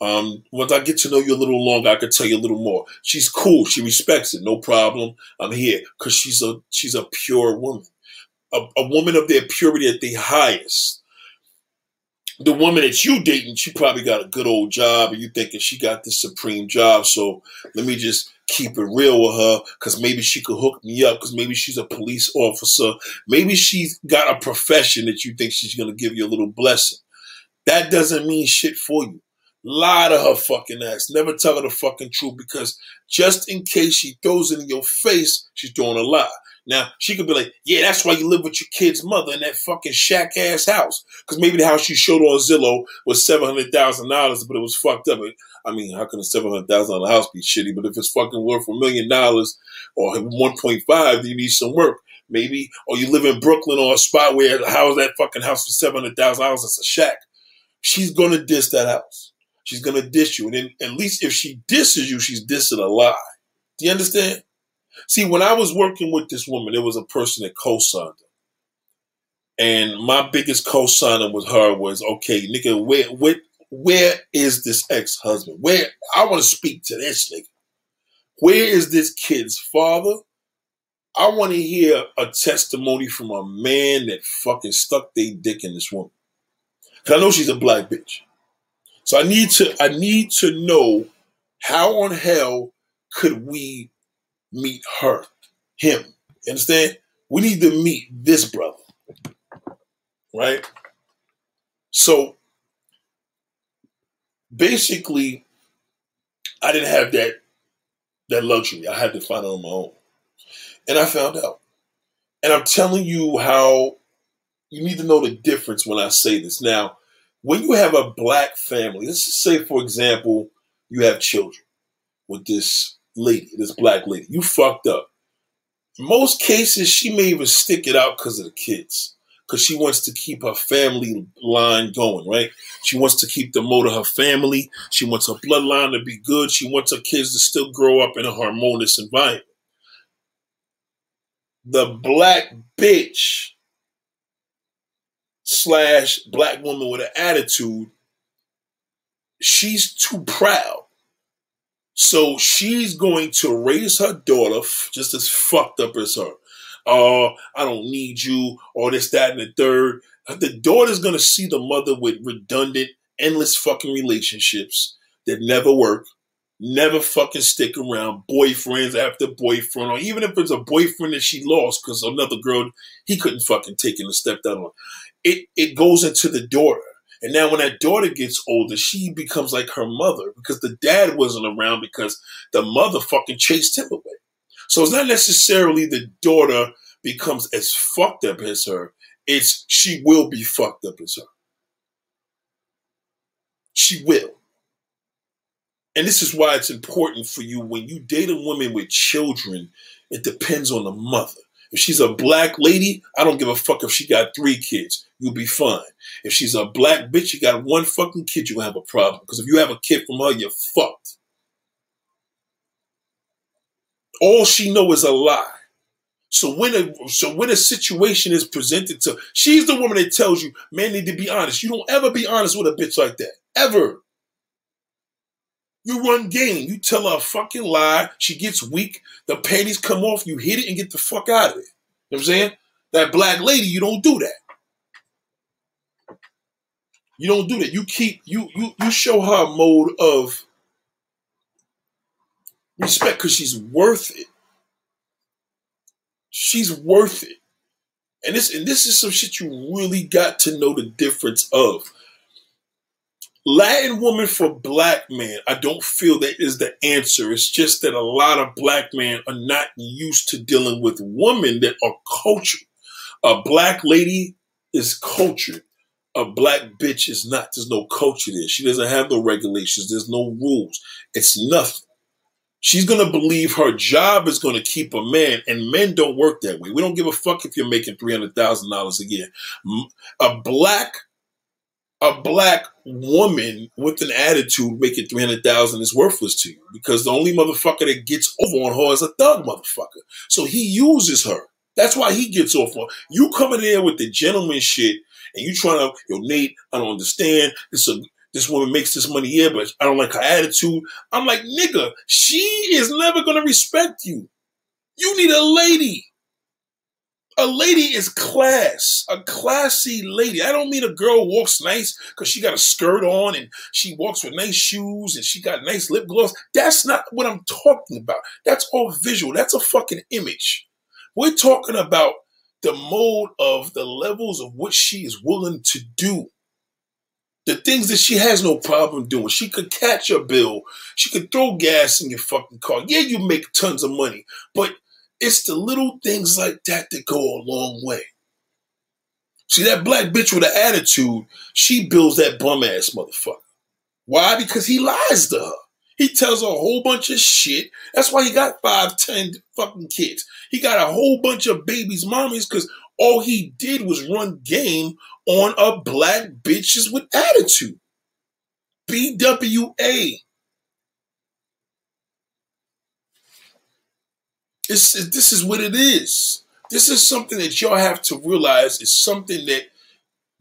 Um, once I get to know you a little longer, I could tell you a little more. She's cool. She respects it. No problem. I'm here because she's a she's a pure woman, a, a woman of their purity at the highest the woman that you dating, she probably got a good old job, and you thinking she got the supreme job. So let me just keep it real with her, because maybe she could hook me up, because maybe she's a police officer, maybe she's got a profession that you think she's gonna give you a little blessing. That doesn't mean shit for you. Lie to her fucking ass. Never tell her the fucking truth because just in case she throws it in your face, she's doing a lie. Now she could be like, "Yeah, that's why you live with your kid's mother in that fucking shack ass house." Because maybe the house you showed on Zillow was seven hundred thousand dollars, but it was fucked up. I mean, how can a seven hundred thousand dollar house be shitty? But if it's fucking worth a million dollars or one point five, you need some work. Maybe, or you live in Brooklyn or a spot where how's that fucking house for seven hundred thousand dollars? It's a shack. She's gonna diss that house. She's gonna diss you, and then at least if she disses you, she's dissing a lie. Do you understand? See, when I was working with this woman, there was a person that co-signed her. And my biggest co-signer with her was, okay, nigga, where where where is this ex-husband? Where I want to speak to this nigga. Where is this kid's father? I want to hear a testimony from a man that fucking stuck their dick in this woman. Cause I know she's a black bitch. So I need to I need to know how on hell could we meet her, him. You understand? We need to meet this brother. Right? So basically, I didn't have that that luxury. I had to find it on my own. And I found out. And I'm telling you how you need to know the difference when I say this. Now, when you have a black family, let's just say, for example, you have children with this lady, this black lady. You fucked up. In most cases, she may even stick it out because of the kids. Because she wants to keep her family line going, right? She wants to keep the mold of her family. She wants her bloodline to be good. She wants her kids to still grow up in a harmonious environment. The black bitch slash black woman with an attitude, she's too proud so she's going to raise her daughter just as fucked up as her. Oh, I don't need you, or this, that, and the third. Uh, the daughter's going to see the mother with redundant, endless fucking relationships that never work, never fucking stick around, boyfriends after boyfriend, or even if it's a boyfriend that she lost because another girl he couldn't fucking take it and step out on. It it goes into the daughter. And now when that daughter gets older, she becomes like her mother because the dad wasn't around because the mother fucking chased him away. So it's not necessarily the daughter becomes as fucked up as her. It's she will be fucked up as her. She will. And this is why it's important for you when you date a woman with children, it depends on the mother. If she's a black lady, I don't give a fuck if she got three kids. You'll be fine. If she's a black bitch, you got one fucking kid, you're gonna have a problem. Because if you have a kid from her, you're fucked. All she know is a lie. So when a so when a situation is presented to, she's the woman that tells you, man, need to be honest. You don't ever be honest with a bitch like that. Ever. You run game. You tell her a fucking lie. She gets weak. The panties come off. You hit it and get the fuck out of it. You know what I'm saying? That black lady, you don't do that. You don't do that. You keep you you you show her a mode of respect because she's worth it. She's worth it. And this and this is some shit you really got to know the difference of. Latin woman for black man, I don't feel that is the answer. It's just that a lot of black men are not used to dealing with women that are cultured. A black lady is cultured. A black bitch is not. There's no culture there. She doesn't have no regulations. There's no rules. It's nothing. She's going to believe her job is going to keep a man, and men don't work that way. We don't give a fuck if you're making $300,000 a year. A black a black woman with an attitude making 300000 is worthless to you because the only motherfucker that gets over on her is a thug motherfucker. So he uses her. That's why he gets off on you coming there with the gentleman shit and you trying to, yo, Nate, I don't understand. This a this woman makes this money here, but I don't like her attitude. I'm like, nigga, she is never gonna respect you. You need a lady. A lady is class, a classy lady. I don't mean a girl walks nice because she got a skirt on and she walks with nice shoes and she got nice lip gloss. That's not what I'm talking about. That's all visual. That's a fucking image. We're talking about the mode of the levels of what she is willing to do the things that she has no problem doing. She could catch a bill. She could throw gas in your fucking car. Yeah, you make tons of money, but it's the little things like that that go a long way. See, that black bitch with an attitude, she builds that bum ass motherfucker. Why? Because he lies to her. He tells her a whole bunch of shit. That's why he got five, ten fucking kids. He got a whole bunch of babies, mommies, because all he did was run game on a black bitches with attitude. BWA. This is what it is. This is something that y'all have to realize is something that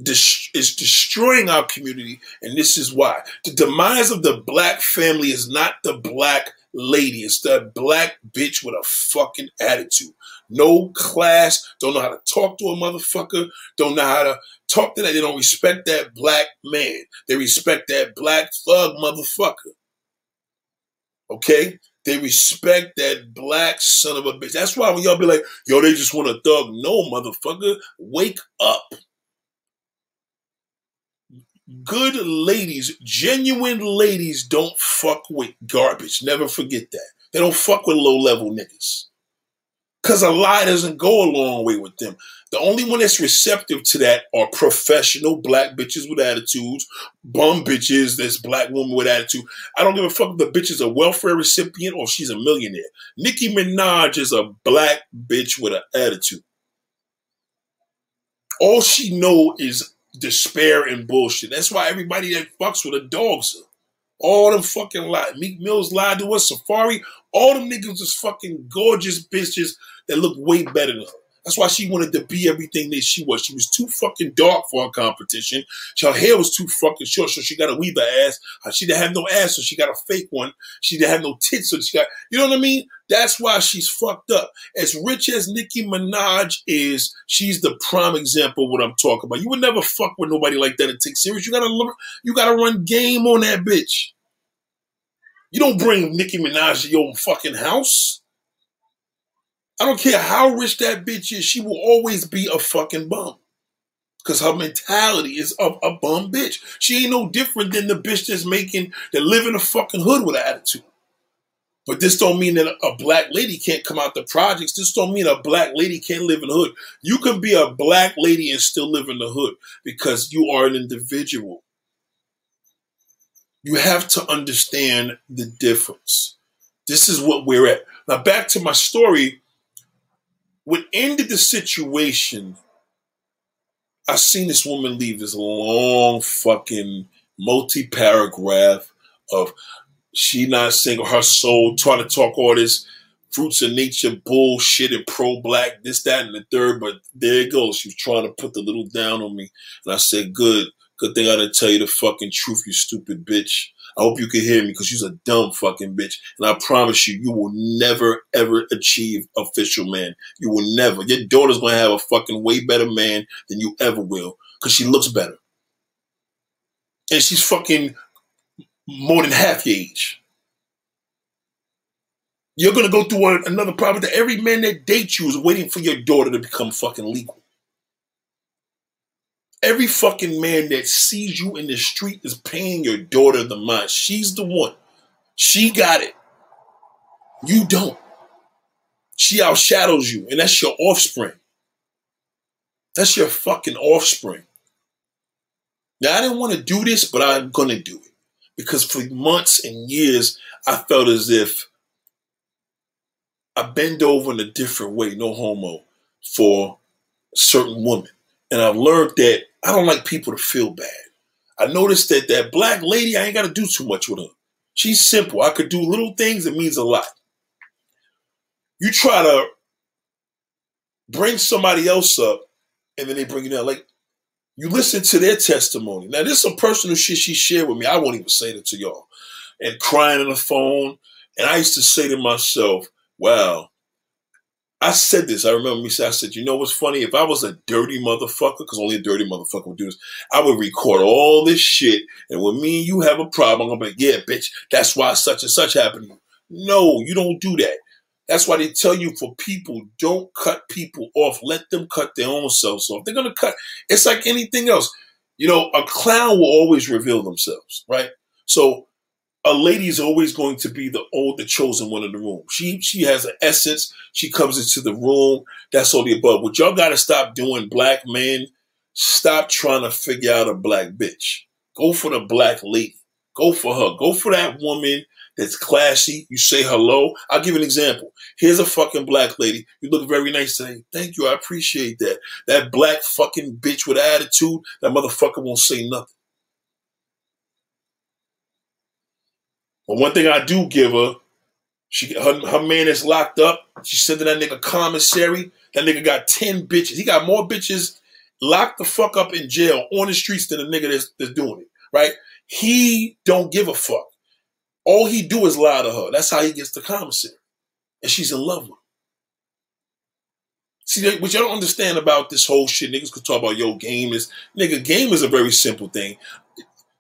is destroying our community, and this is why. The demise of the black family is not the black lady. It's that black bitch with a fucking attitude. No class, don't know how to talk to a motherfucker, don't know how to talk to that. They don't respect that black man. They respect that black thug motherfucker. Okay? They respect that black son of a bitch. That's why when y'all be like, yo, they just want a thug. No, motherfucker. Wake up good ladies, genuine ladies don't fuck with garbage. Never forget that. They don't fuck with low level niggas. Cause a lie doesn't go a long way with them. The only one that's receptive to that are professional black bitches with attitudes, bum bitches this black woman with attitude. I don't give a fuck if the bitch is a welfare recipient or she's a millionaire. Nicki Minaj is a black bitch with an attitude. All she know is despair and bullshit. That's why everybody that fucks with a dogs her. All them fucking lie. Meek Mills lied to us. Safaree. All them niggas is fucking gorgeous bitches that look way better than her. That's why she wanted to be everything that she was. She was too fucking dark for a competition. Her hair was too fucking short, so she got to weave her ass. She didn't have no ass, so she got a fake one. She didn't have no tits, so she got, you know what I mean? That's why she's fucked up. As rich as Nicki Minaj is, she's the prime example of what I'm talking about. You would never fuck with nobody like that and take serious. You gotta, you gotta run game on that bitch. You don't bring Nicki Minaj to your fucking house. I don't care how rich that bitch is, she will always be a fucking bum. Cause her mentality is of a bum bitch. She ain't no different than the bitch that's making that live in a fucking hood with an attitude. But this don't mean that a black lady can't come out the projects. This don't mean a black lady can't live in the hood. You can be a black lady and still live in the hood because you are an individual. You have to understand the difference. This is what we're at. Now back to my story what ended the situation, I seen this woman leave this long fucking multi paragraph of she not single, her soul trying to talk all this fruits of nature bullshit and pro black, this, that, and the third. But there it goes. She was trying to put the little down on me. And I said, good. Good thing I didn't tell you the fucking truth, you stupid bitch. I hope you can hear me because she's a dumb fucking bitch. And I promise you, you will never, ever achieve official man. You will never. Your daughter's to have a fucking way better man than you ever will because she looks better. And she's fucking more than half your age. You're gonna go through another problem that every man that dates you is waiting for your daughter to become fucking legal. Every fucking man that sees you in the street is paying your daughter the mind. She's the one. She got it. You don't. She outshadows you, and that's your offspring. That's your fucking offspring. Now, I didn't want to do this, but I'm going to do it. Because for months and years, I felt as if I bend over in a different way, no homo, for certain women. And I've learned that I don't like people to feel bad. I noticed that that black lady, I ain't got to do too much with her. She's simple. I could do little things, it means a lot. You try to bring somebody else up, and then they bring you down. Like, you listen to their testimony. Now, this is some personal shit she shared with me. I won't even say it to y'all. And crying on the phone. And I used to say to myself, Wow. I said this. I remember me saying, I said, you know what's funny? If I was a dirty motherfucker, because only a dirty motherfucker would do this, I would record all this shit. And when me and you have a problem, I'm to be like, yeah, bitch, that's why such and such happened. No, you don't do that. That's why they tell you for people, don't cut people off. Let them cut their own selves off. They're to cut. It's like anything else. You know, a clown will always reveal themselves, right? So a lady is always going to be the old, the chosen one in the room. She she has an essence. She comes into the room. That's all the above. What y'all got to stop doing, black men. Stop trying to figure out a black bitch. Go for the black lady. Go for her. Go for that woman that's classy. You say hello. I'll give an example. Here's a fucking black lady. You look very nice. Say, thank you. I appreciate that. That black fucking bitch with attitude, that motherfucker won't say nothing. But one thing I do give her, she her, her man is locked up. She's sending that nigga commissary. That nigga got 10 bitches. He got more bitches locked the fuck up in jail on the streets than the nigga that's, that's doing it. Right? He don't give a fuck. All he do is lie to her. That's how he gets the commissary. And she's in love with him. See, what y'all don't understand about this whole shit, niggas could talk about, yo, game is, nigga, game is a very simple thing.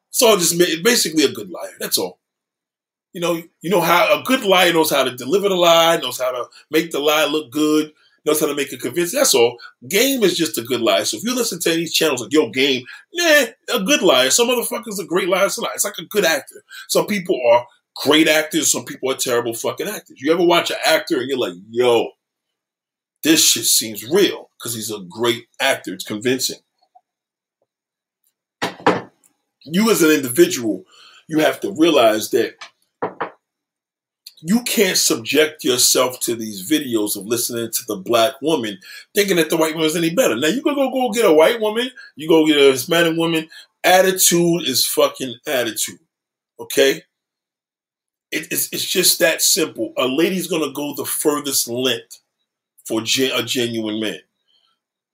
It's all just basically a good liar. That's all. You know, you know how a good liar knows how to deliver the lie, knows how to make the lie look good, knows how to make it convincing. That's all. Game is just a good liar. So if you listen to these channels like Yo Game, nah, a good liar. Some motherfuckers are great liars. It's like a good actor. Some people are great actors. Some people are terrible fucking actors. You ever watch an actor and you're like, yo, this shit seems real because he's a great actor. It's convincing. You as an individual, you have to realize that you can't subject yourself to these videos of listening to the black woman thinking that the white woman is any better. Now you can go go get a white woman, you go get a Hispanic woman. Attitude is fucking attitude. Okay? It, it's, it's just that simple. A lady's gonna go the furthest length for gen- a genuine man.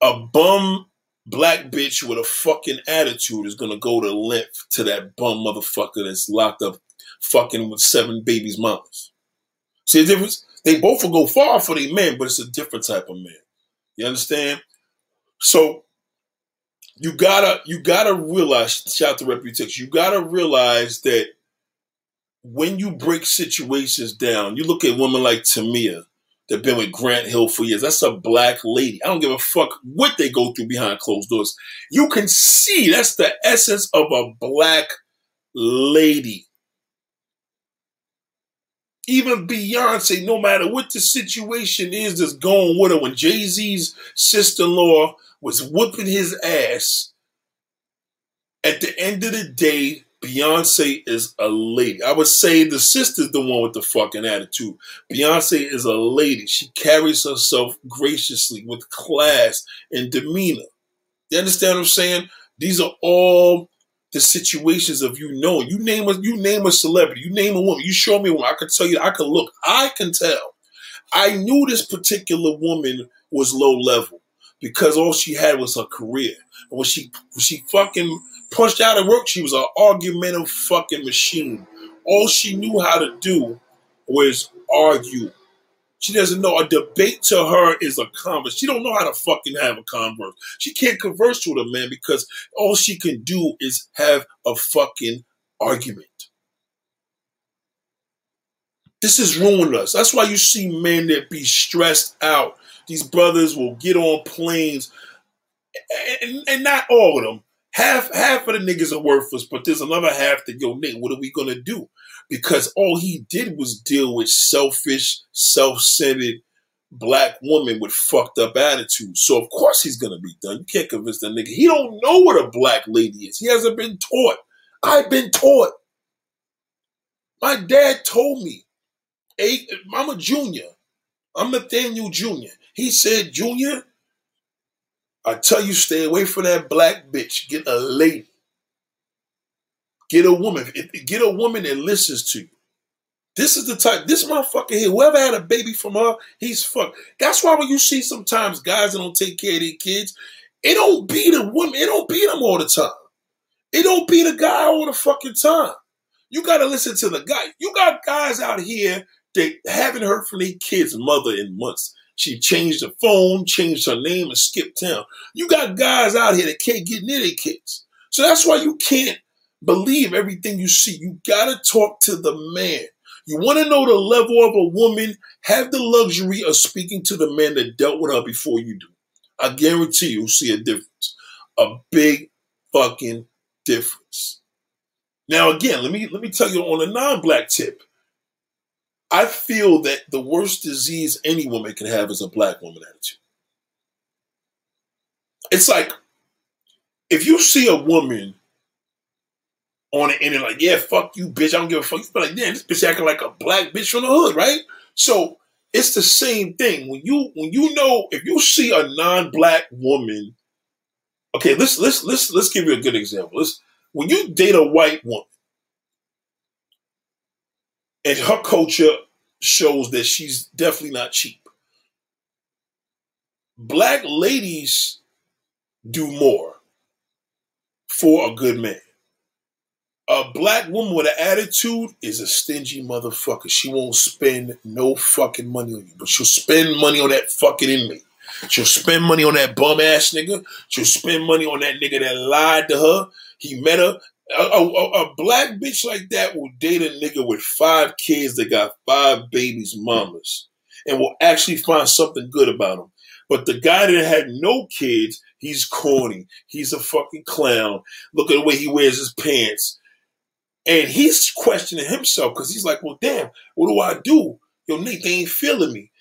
A bum black bitch with a fucking attitude is gonna go the length to that bum motherfucker that's locked up fucking with seven babies' mamas. See the difference? They both will go far for the men, but it's a different type of man. You understand? So you gotta you gotta realize, shout out to reputation, you gotta realize that when you break situations down, you look at women like Tamia that been with Grant Hill for years. That's a black lady. I don't give a fuck what they go through behind closed doors. You can see that's the essence of a black lady even Beyonce, no matter what the situation is that's going with her, when Jay Z's sister in law was whooping his ass, at the end of the day, Beyonce is a lady. I would say the sister's the one with the fucking attitude. Beyonce is a lady. She carries herself graciously with class and demeanor. You understand what I'm saying? These are all the situations of you knowing. You name a you name a celebrity, you name a woman, you show me one. I can tell you, I can look, I can tell. I knew this particular woman was low level because all she had was her career. And when she when she fucking punched out of work, she was an argumentative fucking machine. All she knew how to do was argue. She doesn't know a debate to her is a converse. She don't know how to fucking have a converse. She can't converse with a man because all she can do is have a fucking argument. This has ruined us. That's why you see men that be stressed out. These brothers will get on planes, and, and not all of them. Half half of the niggas are worthless, but there's another half that go, Nate, what are we gonna do? Because all he did was deal with selfish, self-centered black woman with fucked up attitude. So of course he's gonna be done. You can't convince that nigga. He don't know what a black lady is. He hasn't been taught. I've been taught. My dad told me I'm a junior. I'm Nathaniel Jr. He said, Junior, I tell you, stay away from that black bitch. Get a lady. Get a woman. Get a woman that listens to you. This is the type, this motherfucker here, whoever had a baby from her, he's fucked. That's why when you see sometimes guys that don't take care of their kids, it don't be the woman, it don't be them all the time. It don't be the guy all the fucking time. You gotta listen to the guy. You got guys out here they haven't heard from their kid's mother in months. She changed the phone, changed her name, and skipped town. You got guys out here that can't get near their kids. So that's why you can't believe everything you see. You gotta talk to the man. You want to know the level of a woman, have the luxury of speaking to the man that dealt with her before you do. I guarantee you'll see a difference. A big fucking difference. Now again, let me let me tell you on a non-black tip. I feel that the worst disease any woman can have is a black woman attitude. It's like if you see a woman on the internet like, yeah, fuck you, bitch, I don't give a fuck. You like, damn, this bitch acting like a black bitch from the hood, right? So it's the same thing. When you when you know if you see a non-black woman, okay, let's let's let's let's give you a good example. Let's when you date a white woman and her culture shows that she's definitely not cheap. Black ladies do more for a good man. A black woman with an attitude is a stingy motherfucker. She won't spend no fucking money on you, but she'll spend money on that fucking inmate. She'll spend money on that bum ass nigga. She'll spend money on that nigga that lied to her. He met her a, a, a, black bitch like that will date a nigga with five kids that got five babies, mamas, and will actually find something good about him. But the guy that had no kids, he's corny. He's a fucking clown. Look at the way he wears his pants. And he's questioning himself because he's like, well, damn, what do I do? Yo, Nate, they ain't feeling me.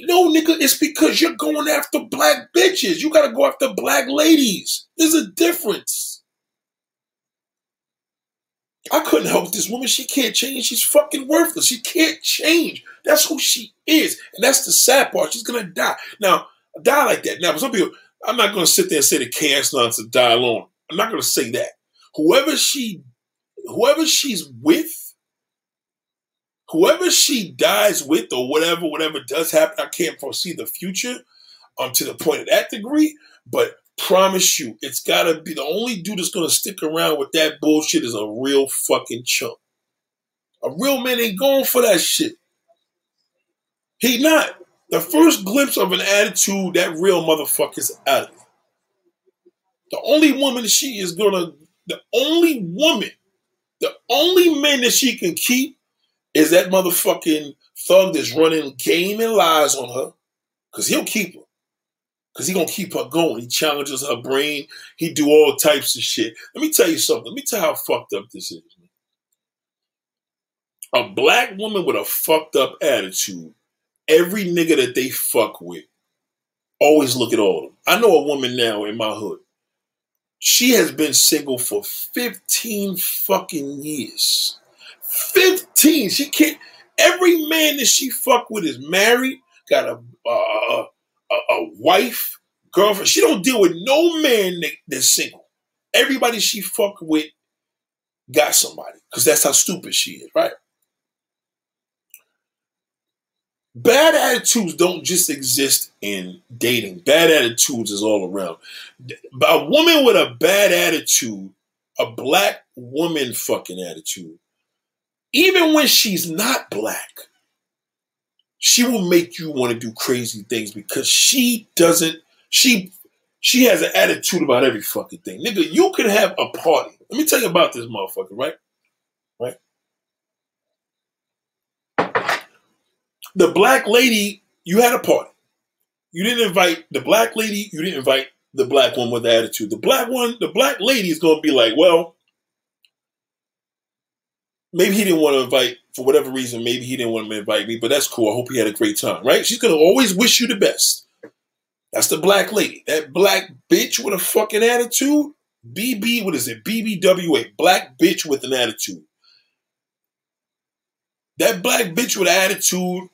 No, nigga, it's because you're going after black bitches. You gotta go after black ladies. There's a difference. I couldn't help this woman. She can't change. She's fucking worthless. She can't change. That's who she is. And that's the sad part. She's gonna die. Now, die like that. Now, for some people, I'm not gonna sit there and say the chaos nonsense die alone. I'm not gonna say that. Whoever she whoever she's with, whoever she dies with, or whatever, whatever does happen, I can't foresee the future um to the point of that degree. But promise you, it's gotta be the only dude that's gonna stick around with that bullshit is a real fucking chump. A real man ain't going for that shit. He not. The first glimpse of an attitude, that real motherfucker's out of The only woman she is gonna, the only woman, the only man that she can keep is that motherfucking thug that's running game and lies on her. Cause he'll keep her. Cause he gonna keep her going. He challenges her brain. He do all types of shit. Let me tell you something. Let me tell you how fucked up this is. A black woman with a fucked up attitude, every nigga that they fuck with, always look at all of them. I know a woman now in my hood. She has been single for 15 fucking years. 15. She can't. Every man that she fuck with is married, got a, uh, a, a wife, girlfriend. She don't deal with no man that, that's single. Everybody she fuck with got somebody because that's how stupid she is, right? Bad attitudes don't just exist in dating. Bad attitudes is all around. A woman with a bad attitude, a black woman fucking attitude, even when she's not black, she will make you want to do crazy things because she doesn't, she she has an attitude about every fucking thing. Nigga, you could have a party. Let me tell you about this motherfucker, right? Right? The black lady, you had a party. You didn't invite the black lady, you didn't invite the black one with the attitude. The black one, the black lady is going to be like, well, maybe he didn't want to invite for whatever reason. Maybe he didn't want to invite me, but that's cool. I hope he had a great time, right? She's going to always wish you the best. That's the black lady. That black bitch with a fucking attitude. BB, what is it? BBWA. Black bitch with an attitude. That black bitch with attitude,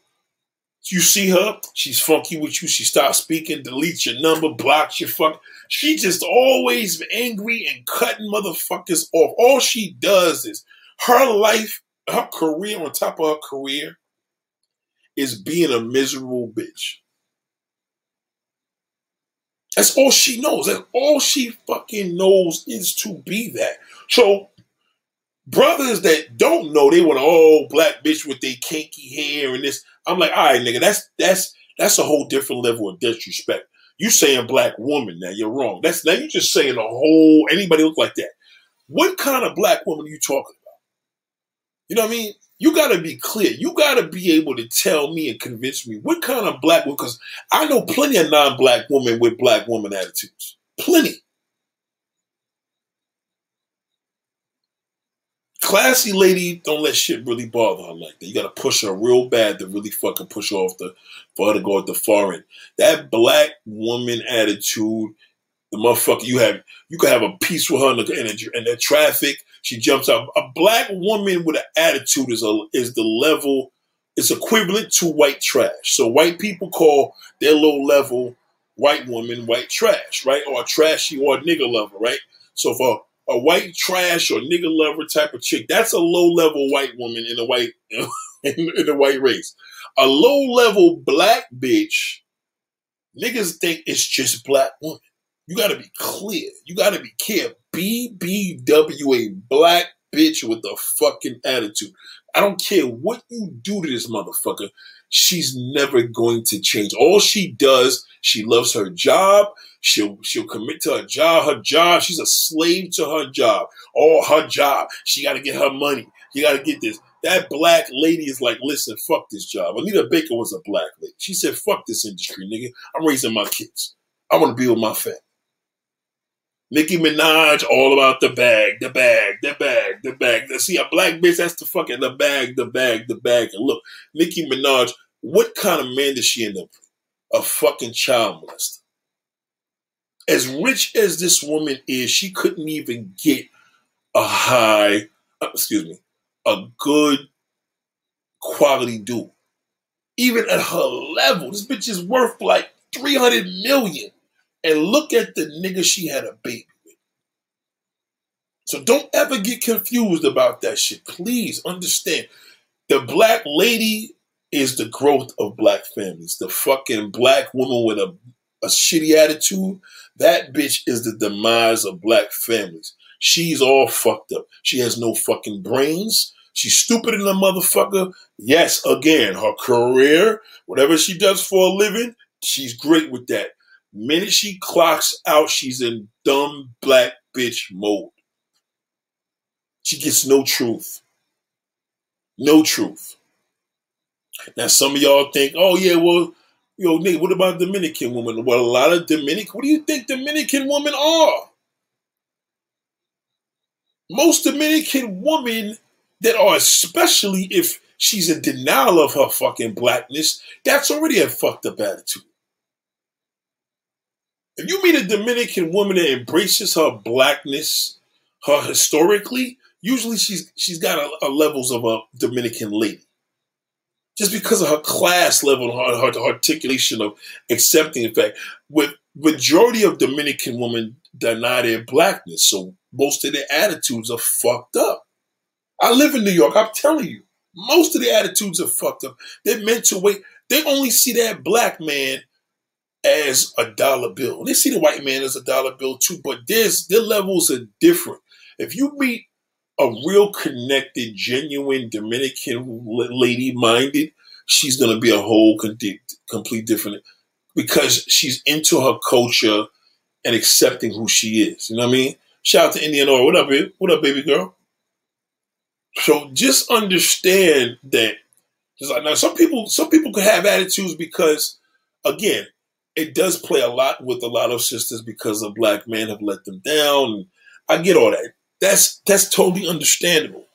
you see her, she's funky with you. She stops speaking, deletes your number, blocks your fuck. She just always angry and cutting motherfuckers off. All she does is her life, her career on top of her career is being a miserable bitch. That's all she knows. That's all she fucking knows is to be that. So brothers that don't know, they want an old black bitch with their kinky hair and this. I'm like, all right, nigga, that's that's that's a whole different level of disrespect. You saying black woman now? You're wrong. That's now you just saying a whole anybody look like that. What kind of black woman are you talking about? You know what I mean? You got to be clear. You got to be able to tell me and convince me what kind of black woman, because I know plenty of non black women with black woman attitudes. Plenty. Classy lady, don't let shit really bother her like that. You got to push her real bad to really fucking push her off the, for her to go at the end. That black woman attitude, the motherfucker, you have, you can have a piece with her in the, in the, in the traffic she jumps out. A black woman with an attitude is a is the level. It's equivalent to white trash. So white people call their low level white woman white trash, right? Or trashy or nigger lover, right? So for a white trash or nigga lover type of chick, that's a low level white woman in the white in, the white race. A low level black bitch, niggas think it's just black woman. You got to be clear. You got to be clear. BBWA, black bitch with a fucking attitude. I don't care what you do to this motherfucker. She's never going to change. All she does, she loves her job. She'll she'll commit to her job. Her job, she's a slave to her job. All her job, she got to get her money. You got to get this. That black lady is like, listen, fuck this job. Anita Baker was a black lady. She said, fuck this industry, nigga. I'm raising my kids. I want to be with my family. Nicki Minaj, all about the bag, the bag, the bag, the bag. See, a black bitch, that's the fucking the bag, the bag, the bag. And look, Nicki Minaj, what kind of man does she end up with? A fucking child molester. As rich as this woman is, she couldn't even get a high, uh, excuse me, a good quality dude. Even at her level, this bitch is worth like 300 million. And look at the nigga she had a baby with. So don't ever get confused about that shit. Please understand. The black lady is the growth of black families. The fucking black woman with a, a shitty attitude, that bitch is the demise of black families. She's all fucked up. She has no fucking brains. She's stupid in a motherfucker. Yes, again, her career, whatever she does for a living, she's great with that. Minute she clocks out, she's in dumb black bitch mode. She gets no truth. No truth. Now some of y'all think, oh yeah, well, yo, Nate, what about Dominican women? Well, a lot of Dominican, what do you think Dominican women are? Most Dominican women that are, especially if she's in denial of her fucking blackness, that's already a fucked up attitude. If you meet a Dominican woman that embraces her blackness, her historically, usually she's she's got a, a levels of a Dominican lady. Just because of her class level, her, her articulation of accepting the fact, with majority of Dominican women deny their blackness, so most of their attitudes are fucked up. I live in New York. I'm telling you, Most of the attitudes are fucked up. They're meant to wait. They only see that black man as a dollar bill. They see the white man as a dollar bill too, but there's their levels are different. If you meet a real connected, genuine Dominican lady minded, she's gonna be a whole complete different because she's into her culture and accepting who she is. You know what I mean? Shout out to Indian What up, baby? What up, baby girl? So just understand that. Just like now, some people, some people could have attitudes because, again, it does play a lot with a lot of sisters because a black men have let them down. I get all that. That's that's totally understandable.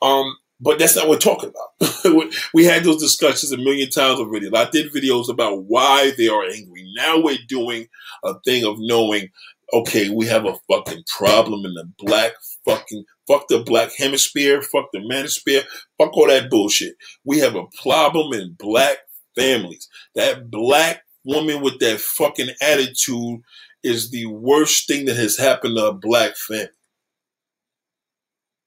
Um, but that's not what we're talking about. we had those discussions a million times already. I did videos about why they are angry. Now we're doing a thing of knowing, okay, we have a fucking problem in the black fucking fuck the black hemisphere, fuck the manosphere, fuck all that bullshit. We have a problem in black families. That black woman with that fucking attitude is the worst thing that has happened to a black family.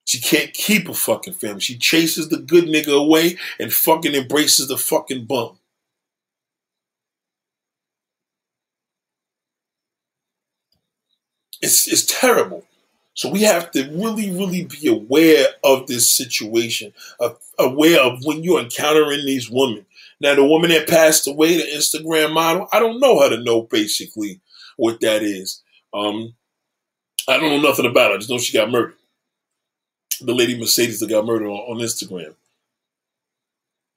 She can't keep a fucking family. She chases the good nigga away and fucking embraces the fucking bum. It's, it's terrible. So we have to really, really be aware of this situation, aware of when you're encountering these women. Now, the woman that passed away, the Instagram model, I don't know how to know basically what that is. Um, I don't know nothing about her. I just know she got murdered the lady Mercedes that got murdered on, on Instagram.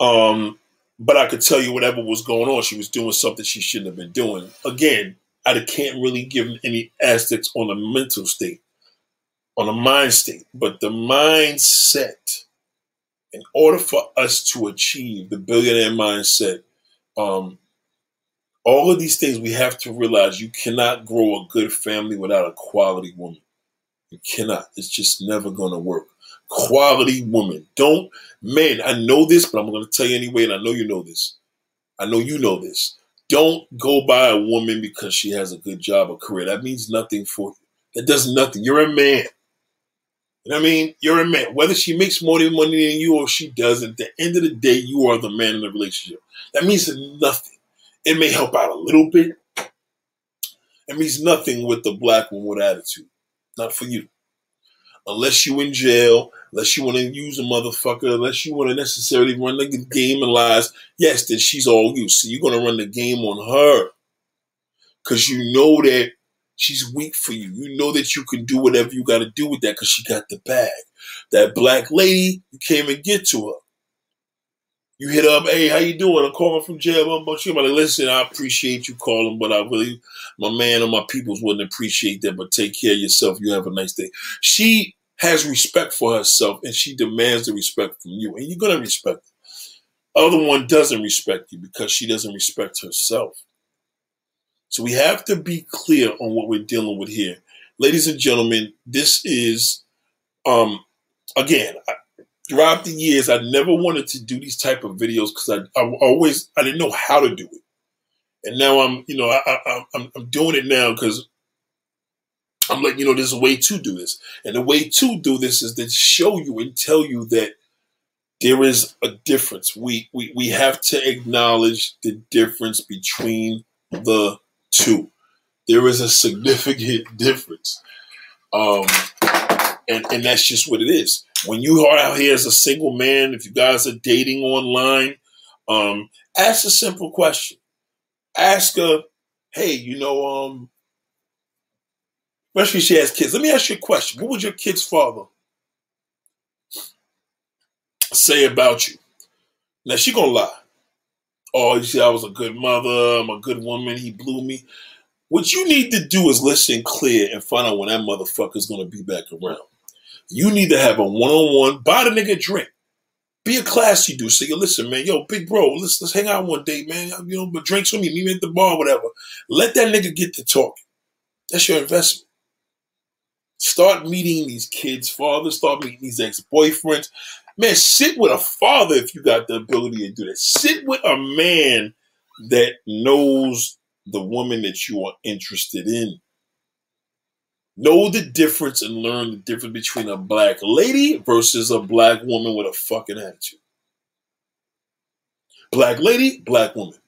Um, but I could tell you whatever was going on, she was doing something she shouldn't have been doing. Again, I can't really give any aspects on the mental state, on the mind state, but the mindset. In order for us to achieve the billionaire mindset, um, all of these things we have to realize you cannot grow a good family without a quality woman. You cannot. It's just never going to work quality woman. Don't, men, I know this, but I'm going to tell you anyway, and I know you know this. I know you know this. Don't go by a woman because she has a good job or career. That means nothing for you. That does nothing. You're a man. You know what I mean? You're a man. Whether she makes more money than you or she doesn't, at the end of the day, you are the man in the relationship. That means nothing. It may help out a little bit. It means nothing with the black woman with attitude. Not for you unless you in jail, unless you want to use a motherfucker, unless you want to necessarily run the game and lies, yes, then she's all you. So you're gonna run the game on her. Cause you know that she's weak for you. You know that you can do whatever you gotta do with that because she got the bag. That black lady, you can't even get to her. You hit up, hey, how you doing? I'm calling from jail. I'm about. I'm like, listen, I appreciate you calling, but I really, my man and my peoples wouldn't appreciate that. But take care of yourself. You have a nice day. She has respect for herself, and she demands the respect from you, and you're gonna respect. Her. Other one doesn't respect you because she doesn't respect herself. So we have to be clear on what we're dealing with here, ladies and gentlemen. This is, um, again. I, throughout the years, I never wanted to do these type of videos because I, I always I didn't know how to do it, and now I'm you know I, I, I'm I'm doing it now because I'm like you know there's a way to do this, and the way to do this is to show you and tell you that there is a difference. We we we have to acknowledge the difference between the two. There is a significant difference. Um, and, and that's just what it is when you are out here as a single man, if you guys are dating online, um, ask a simple question. Ask a, hey, you know, um, especially she has kids. Let me ask you a question. What would your kid's father say about you? Now she gonna lie. Oh, you see, I was a good mother. I'm a good woman. He blew me. What you need to do is listen clear and find out when that motherfucker's gonna be back around. You need to have a one on one. Buy the nigga drink. Be a classy dude. Say, yo, listen, man, yo, big bro, let's let's hang out one day, man. You know, but drinks with me, meet me at the bar, whatever. Let that nigga get to talking. That's your investment. Start meeting these kids' fathers. Start meeting these ex boyfriends. Man, sit with a father if you got the ability to do that. Sit with a man that knows the woman that you are interested in. Know the difference and learn the difference between a black lady versus a black woman with a fucking attitude. Black lady, black woman.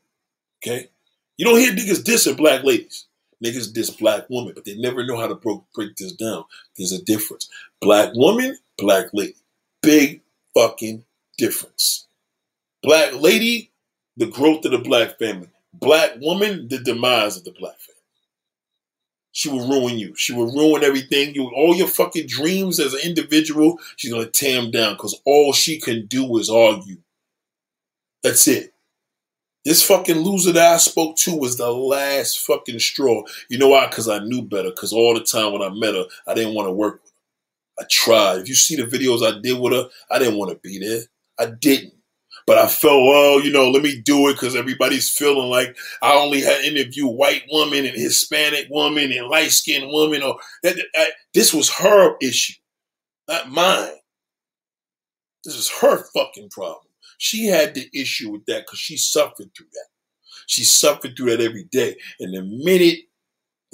Okay? You don't hear niggas dissing black ladies. Niggas diss black women, but they never know how to break, break this down. There's a difference. Black woman, black lady. Big fucking difference. Black lady, the growth of the black family. Black woman, the demise of the black family. She will ruin you. She will ruin everything. You all your fucking dreams as an individual, she's gonna tear them down because all she can do is argue. That's it. This fucking loser that I spoke to was the last fucking straw. You know why? Because I knew better. Because all the time when I met her, I didn't want to work. I tried. If you see the videos I did with her, I didn't want to be there. I didn't. But I felt, well, you know, let me do it because everybody's feeling like I only had interview white woman and Hispanic woman and light skinned woman. Or that, this was her issue, not mine. This is her fucking problem. She had the issue with that because she suffered through that. She suffered through that every day. And the minute,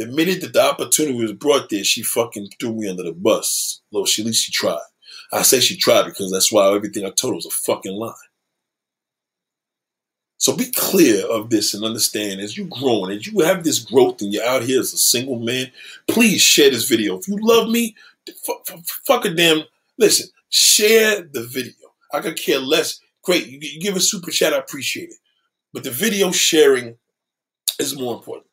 the minute that the opportunity was brought there, she fucking threw me under the bus. Look, she at least she tried. I say she tried because that's why everything I told her was a fucking lie. So be clear of this and understand as you're growing, as you have this growth and you're out here as a single man, please share this video. If you love me, fuck a damn, listen, share the video. I could care less Great. You give a super chat, I appreciate it. But the video sharing is more important.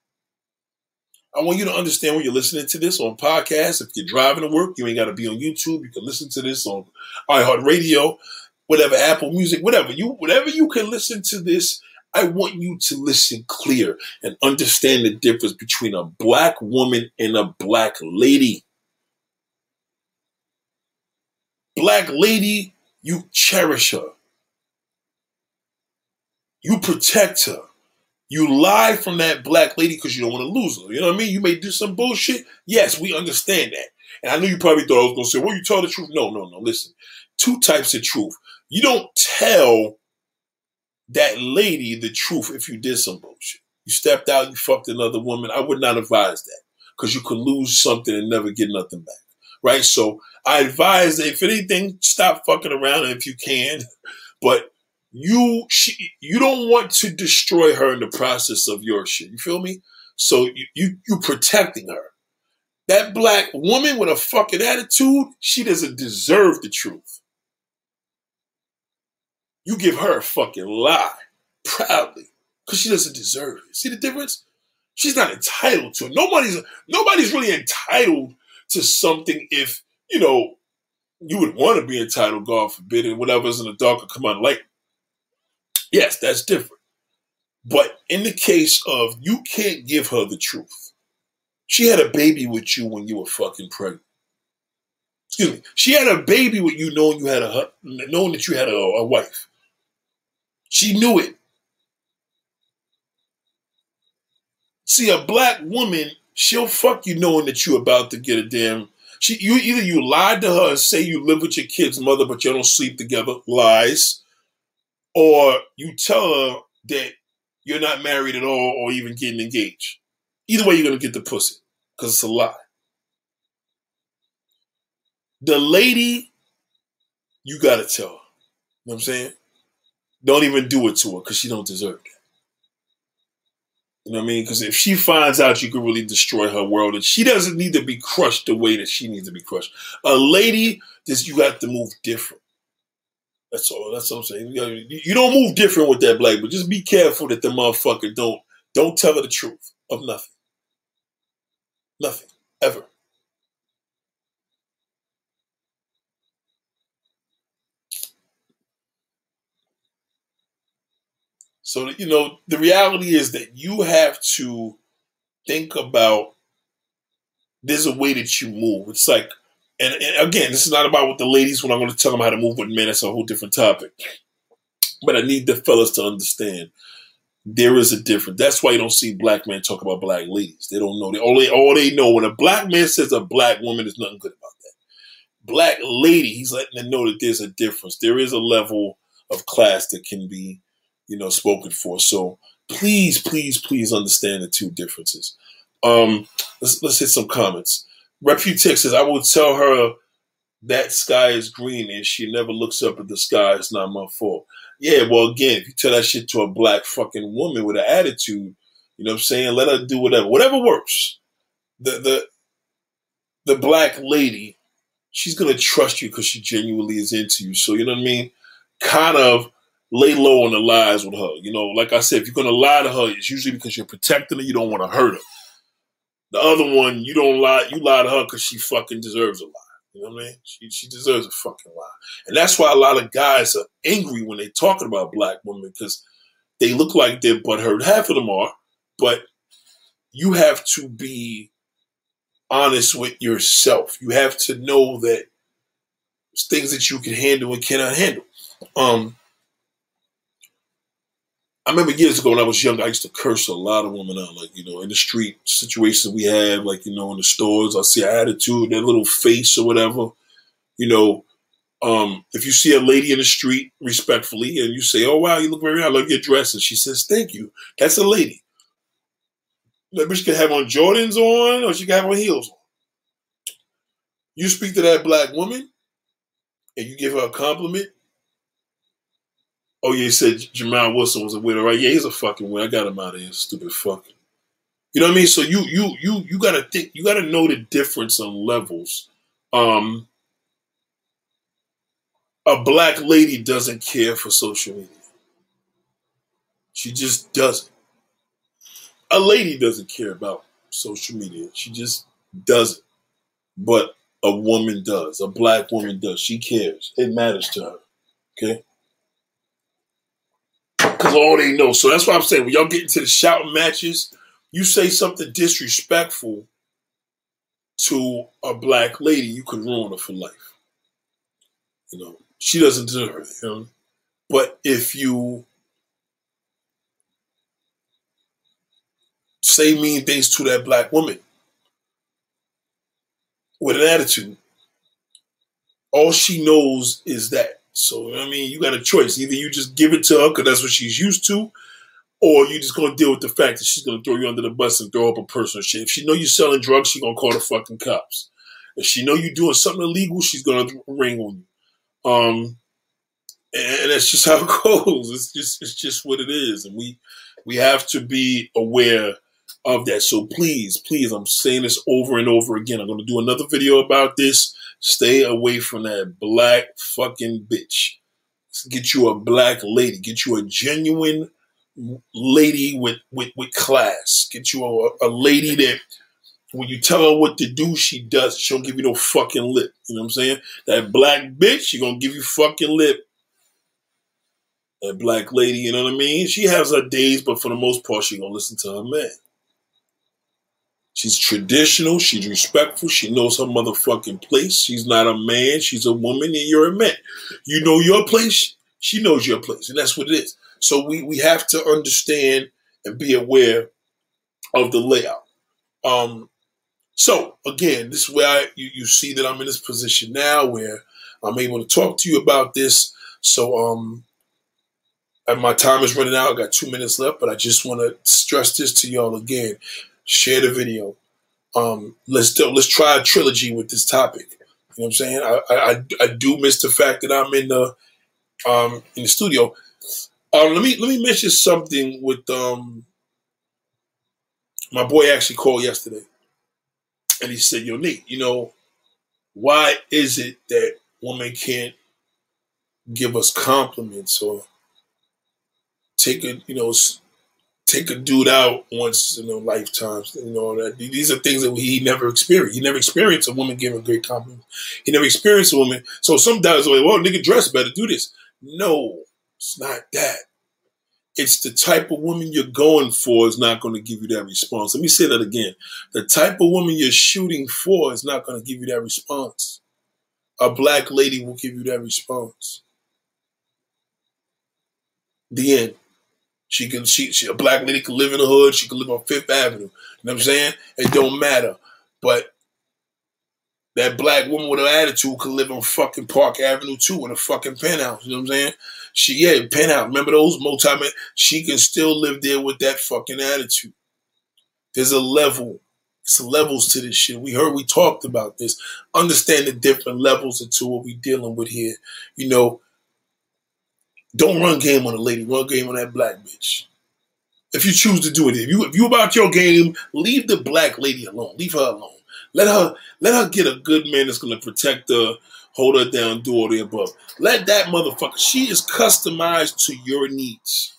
I want you to understand when you're listening to this on podcast. If you're driving to work, you ain't got to be on YouTube. You can listen to this on iHeartRadio, whatever, Apple Music, whatever you, whatever you can listen to this. I want you to listen clear and understand the difference between a black woman and a black lady. Black lady, you cherish her. You protect her. You lie from that black lady because you don't want to lose her. You know what I mean? You may do some bullshit. Yes, we understand that. And I know you probably thought I was going to say, well, you tell the truth. No, no, no. Listen, two types of truth. You don't tell that lady the truth if you did some bullshit. You stepped out, you fucked another woman. I would not advise that because you could lose something and never get nothing back. Right? So I advise that if anything, stop fucking around if you can. But you she, you don't want to destroy her in the process of your shit. You feel me? So you you you protecting her. That black woman with a fucking attitude, she doesn't deserve the truth. You give her a fucking lie proudly because she doesn't deserve it. See the difference? She's not entitled to it. Nobody's nobody's really entitled to something if you know you would want to be entitled. God forbid, and whatever's in the dark come on light. Yes, that's different. But in the case of you can't give her the truth. She had a baby with you when you were fucking pregnant. Excuse me. She had a baby with you knowing you had a knowing that you had a, a wife. She knew it. See, a black woman, she'll fuck you knowing that you're about to get a damn. She, you either you lied to her and say you live with your kid's mother, but you don't sleep together. Lies or you tell her that you're not married at all or even getting engaged. Either way, you're going to get the pussy because it's a lie. The lady, you got to tell her. You know what I'm saying? Don't even do it to her because she don't deserve that. You know what I mean? Because if she finds out, you could really destroy her world, and she doesn't need to be crushed the way that she needs to be crushed. A lady, this you have to move different. That's all. That's what I'm saying. You, don't move different with that black, but just be careful that the motherfucker don't don't tell her the truth of nothing. Nothing ever. So you know the reality is that you have to think about. There's a way that you move. It's like and, and, again, this is not about what the ladies when I'm going to tell them how to move with men. That's a whole different topic. But I need the fellas to understand there is a difference. That's why you don't see black men talk about black ladies. They don't know. They they all they know when a black man says a black woman, there's nothing good about that. Black lady, he's letting them know that there's a difference. There is a level of class that can be, you know, spoken for. So please, please, please understand the two differences. Um, let's let's hit some comments. Reputex says, I will tell her that sky is green and she never looks up at the sky, it's not my fault. Yeah, well, again, if you tell that shit to a black fucking woman with an attitude, you know what I'm saying? Let her do whatever, whatever works. The the the black lady, she's gonna trust you because she genuinely is into you. So you know what I mean? Kind of lay low on the lies with her. You know, like I said, if you're gonna lie to her, it's usually because you're protecting her. You don't want to hurt her. The other one, you don't lie. You lie to her because she fucking deserves a lie. You know what I mean? She she deserves a fucking lie, and that's why a lot of guys are angry when they're talking about black women because they look like they're butthurt. Half of them are, but you have to be honest with yourself. You have to know that things that you can handle and cannot handle. Um, I remember years ago when I was young, I used to curse a lot of women out, like, you know, in the street situations we have, like, you know, in the stores, I see attitude, their little face or whatever. You know, um, if you see a lady in the street respectfully and you say, Oh wow, you look very I love your dress, and she says, Thank you. That's a lady. That bitch can have on Jordans on or she can have on heels on. You speak to that black woman and you give her a compliment, Oh yeah, he said Jamal Wilson was a winner, right? Yeah, he's a fucking winner. I got him out of here, stupid fuck. You know what I mean? So you you you you gotta think you gotta know the difference on levels. Um a black lady doesn't care for social media. She just doesn't. A lady doesn't care about social media. She just doesn't. But a woman does. A black woman does. She cares. It matters to her. Okay? All they know. So that's what I'm saying. When y'all get into the shouting matches, you say something disrespectful to a black lady, you could ruin her for life. You know, she doesn't deserve it. You know? But if you say mean things to that black woman with an attitude, all she knows is that so I mean, you got a choice. Either you just give it to her because that's what she's used to, or you just gonna deal with the fact that she's gonna throw you under the bus and throw up a personal shit. If she know you're selling drugs, she's gonna call the fucking cops. If she know you're doing something illegal, she's gonna ring on you. Um, and that's just how it goes. It's just it's just what it is, and we we have to be aware of that. So please, please, I'm saying this over and over again. I'm gonna do another video about this Stay away from that black fucking bitch. Get you a black lady. Get you a genuine lady with, with, with class. Get you a, a lady that when you tell her what to do, she does. She don't give you no fucking lip. You know what I'm saying? That black bitch, she gonna give you fucking lip. That black lady, you know what I mean? She has her days, but for the most part, she gonna listen to her man. She's traditional. She's respectful. She knows her motherfucking place. She's not a man. She's a woman, and you're a man. You know your place. She knows your place, and that's what it is. So we we have to understand and be aware of the layout. Um, so again, this is where I, you, you see that I'm in this position now where I'm able to talk to you about this. So um, and my time is running out. I got two minutes left, but I just want to stress this to y'all again share the video. Um, let's do, let's try a trilogy with this topic. You know what I'm saying? I, I, I do miss the fact that I'm in the um, in the studio. Uh, let me let me mention something with um, my boy. Actually called yesterday, and he said, "Yo, Nate, you know, why is it that women can't give us compliments or take a you know take a dude out once in a lifetime. You know, that these are things that he never experienced. He never experienced a woman giving a great compliments. He never experienced a woman. So some guys are like, well, nigga, dress better, do this. No, it's not that. It's the type of woman you're going for is not going to give you that response. Let me say that again. The type of woman you're shooting for is not going to give you that response. A black lady will give you that response. The end. She can she, she a black lady can live in the hood, she can live on Fifth Avenue. You know what I'm saying? It don't matter. But that black woman with an attitude could live on fucking Park Avenue too in a fucking penthouse. You know what I'm saying? She yeah, penthouse. Remember those multi She can still live there with that fucking attitude. There's a level It's levels to this shit. We heard we talked about this. Understand the different levels into what we dealing with here. You know, don't run game on a lady. Run game on that black bitch. If you choose to do it, if you if you about your game, leave the black lady alone. Leave her alone. Let her let her get a good man that's gonna protect her, hold her down, do all the above. Let that motherfucker. She is customized to your needs.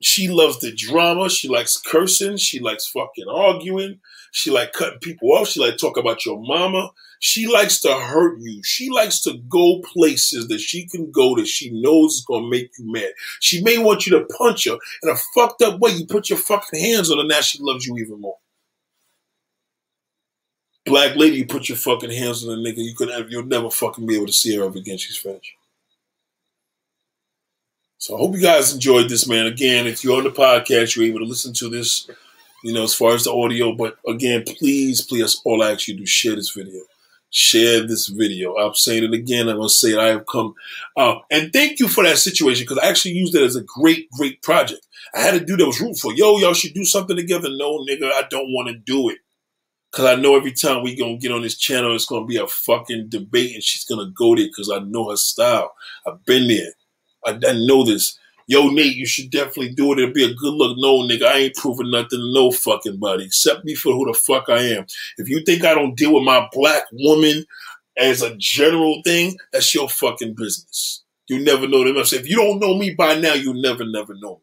She loves the drama. She likes cursing. She likes fucking arguing. She like cutting people off. She like talk about your mama. She likes to hurt you. She likes to go places that she can go that she knows is gonna make you mad. She may want you to punch her in a fucked up way. You put your fucking hands on her. Now she loves you even more. Black lady, you put your fucking hands on a nigga. You could have, you'll never fucking be able to see her again. She's finished. So I hope you guys enjoyed this, man. Again, if you're on the podcast, you're able to listen to this, you know, as far as the audio. But again, please, please, all I ask you to do share this video. Share this video. I'm saying it again. I'm gonna say it. I have come, uh, and thank you for that situation because I actually used it as a great, great project. I had a dude that was rooting for, yo, y'all should do something together. No, nigga, I don't want to do it. Cause I know every time we gonna get on this channel, it's gonna be a fucking debate, and she's gonna go there because I know her style. I've been there. I, I know this. Yo, Nate, you should definitely do it. It'll be a good look. No, nigga, I ain't proving nothing to no fucking body. Accept me for who the fuck I am. If you think I don't deal with my black woman as a general thing, that's your fucking business. You never know them. I say, if you don't know me by now, you never, never know me.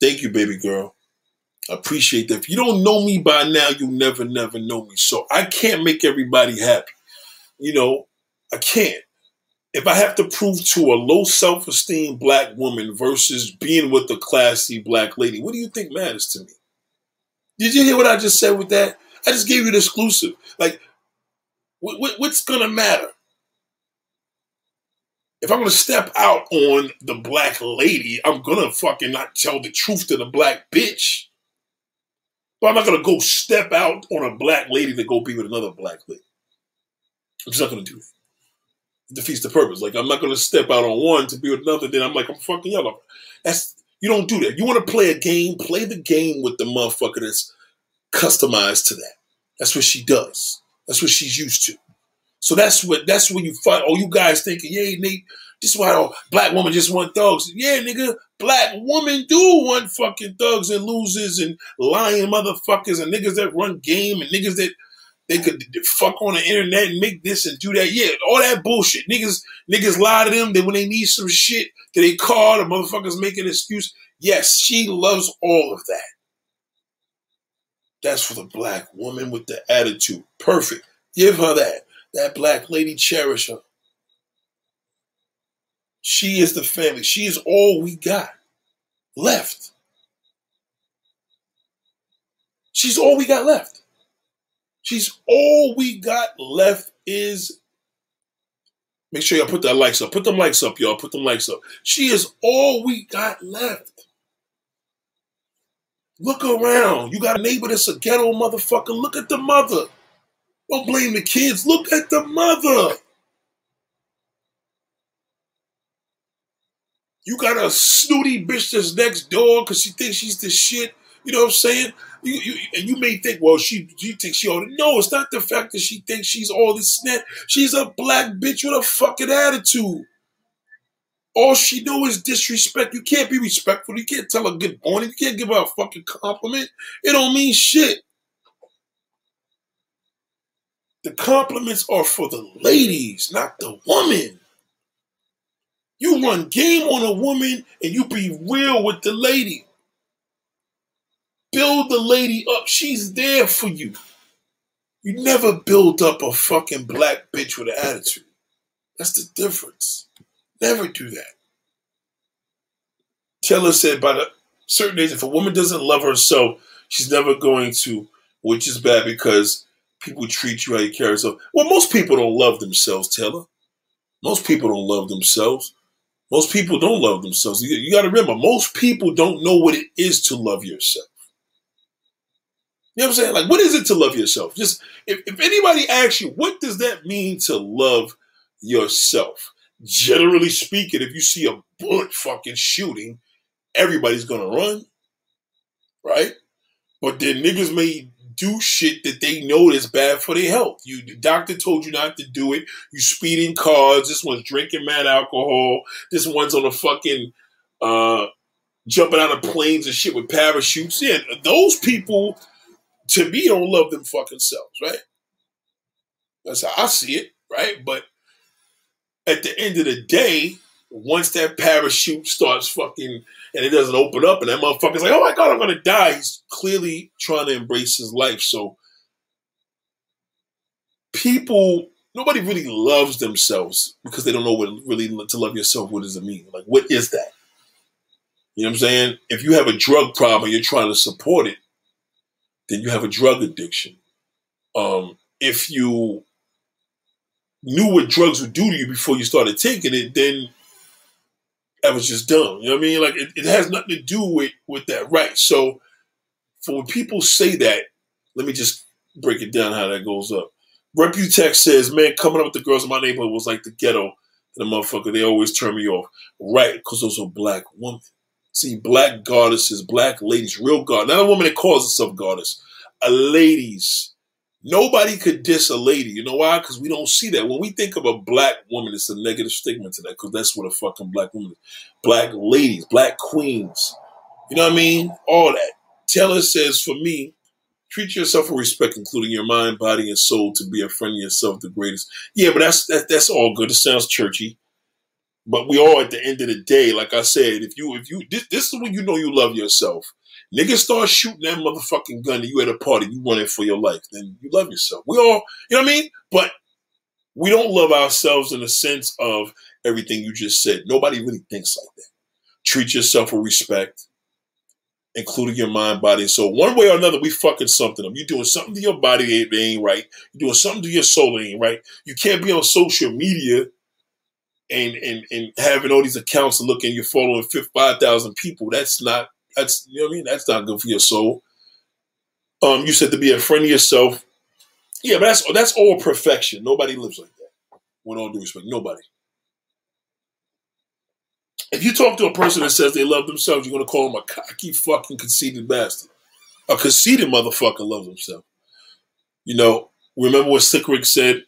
Thank you, baby girl. I appreciate that. If you don't know me by now, you never, never know me. So I can't make everybody happy. You know, I can't if I have to prove to a low self esteem black woman versus being with a classy black lady, what do you think matters to me? Did you hear what I just said with that? I just gave you the exclusive. Like, what's going to matter? If I'm going to step out on the black lady, I'm going to fucking not tell the truth to the black bitch. But I'm not going to go step out on a black lady to go be with another black lady. I'm just not going to do that defeats the purpose. Like I'm not going to step out on one to be with another. Then I'm like I'm fucking yellow. That's you don't do that. You want to play a game, play the game with the motherfucker that's customized to that. That's what she does. That's what she's used to. So that's what that's when you fight. Oh, you guys thinking, yeah, Nate, this is why oh, black woman just want thugs. Yeah, nigga, black woman do want fucking thugs and losers and lying motherfuckers and niggas that run game and niggas that they could fuck on the internet and make this and do that. Yeah, all that bullshit. Niggas, niggas lie to them. That when they need some shit, that they call the motherfuckers make an excuse. Yes, she loves all of that. That's for the black woman with the attitude. Perfect. Give her that. That black lady cherish her. She is the family. She is all we got left. She's all we got left. She's all we got left is. Make sure y'all put that likes up. Put them likes up, y'all. Put them likes up. She is all we got left. Look around. You got a neighbor that's a ghetto motherfucker. Look at the mother. Don't blame the kids. Look at the mother. You got a snooty bitch that's next door because she thinks she's the shit. You know what I'm saying? You, you, and you may think, well, she you think she ought to. No, it's not the fact that she thinks she's all this snap. She's a black bitch with a fucking attitude. All she know is disrespect. You can't be respectful. You can't tell her good morning. You can't give her a fucking compliment. It don't mean shit. The compliments are for the ladies, not the woman. You run game on a woman and you be real with the lady. Build the lady up. She's there for you. You never build up a fucking black bitch with an attitude. That's the difference. Never do that. Taylor said by the certain age, if a woman doesn't love herself, she's never going to, which is bad because people treat you how you carry yourself. Well, most people don't love themselves, Taylor. Most people don't love themselves. Most people don't love themselves. You, you got to remember, most people don't know what it is to love yourself. You know what I'm saying? Like, what is it to love yourself? Just if, if anybody asks you, what does that mean to love yourself? Generally speaking, if you see a bullet fucking shooting, everybody's gonna run, right? But then niggas may do shit that they know is bad for their health. You the doctor told you not to do it. You speeding cars. This one's drinking mad alcohol. This one's on a fucking uh jumping out of planes and shit with parachutes. Yeah, those people to me don't love them fucking selves, right? That's how I see it, right? But at the end of the day, once that parachute starts fucking and it doesn't open up and that motherfucker's like, oh my god, I'm gonna die. He's clearly trying to embrace his life. So people nobody really loves themselves because they don't know what really to love yourself, what does it mean? Like what is that? You know what I'm saying? If you have a drug problem, you're trying to support it, then you have a drug addiction. Um, if you knew what drugs would do to you before you started taking it, then that was just dumb. You know what I mean? Like it, it has nothing to do with with that, right? So for when people say that, let me just break it down how that goes up. Reputex says, "Man, coming up with the girls in my neighborhood was like the ghetto. And The motherfucker, they always turn me off. Right? Because those are black women. See, black goddesses, black ladies, real god, not a woman that calls herself goddess, a ladies Nobody could diss a lady. You know why? Because we don't see that. When we think of a black woman, it's a negative stigma to that because that's what a fucking black woman is. Black ladies, black queens. You know what I mean? All that. Taylor says, for me, treat yourself with respect, including your mind, body, and soul, to be a friend of yourself, the greatest. Yeah, but that's that, that's all good. It sounds churchy. But we all at the end of the day, like I said, if you if you this, this is when you know you love yourself. Niggas start shooting that motherfucking gun and you at a party, you want it for your life, then you love yourself. We all, you know what I mean? But we don't love ourselves in the sense of everything you just said. Nobody really thinks like that. Treat yourself with respect, including your mind, body, and soul. One way or another, we fucking something up. You're doing something to your body that ain't right. You're doing something to your soul that ain't right. You can't be on social media and and and having all these accounts and looking, you're following five thousand people. That's not that's you know what I mean. That's not good for your soul. Um, you said to be a friend of yourself. Yeah, but that's that's all perfection. Nobody lives like that. With all due respect, nobody. If you talk to a person that says they love themselves, you're gonna call them a cocky fucking conceited bastard. A conceited motherfucker loves himself. You know, remember what Slick Rick said?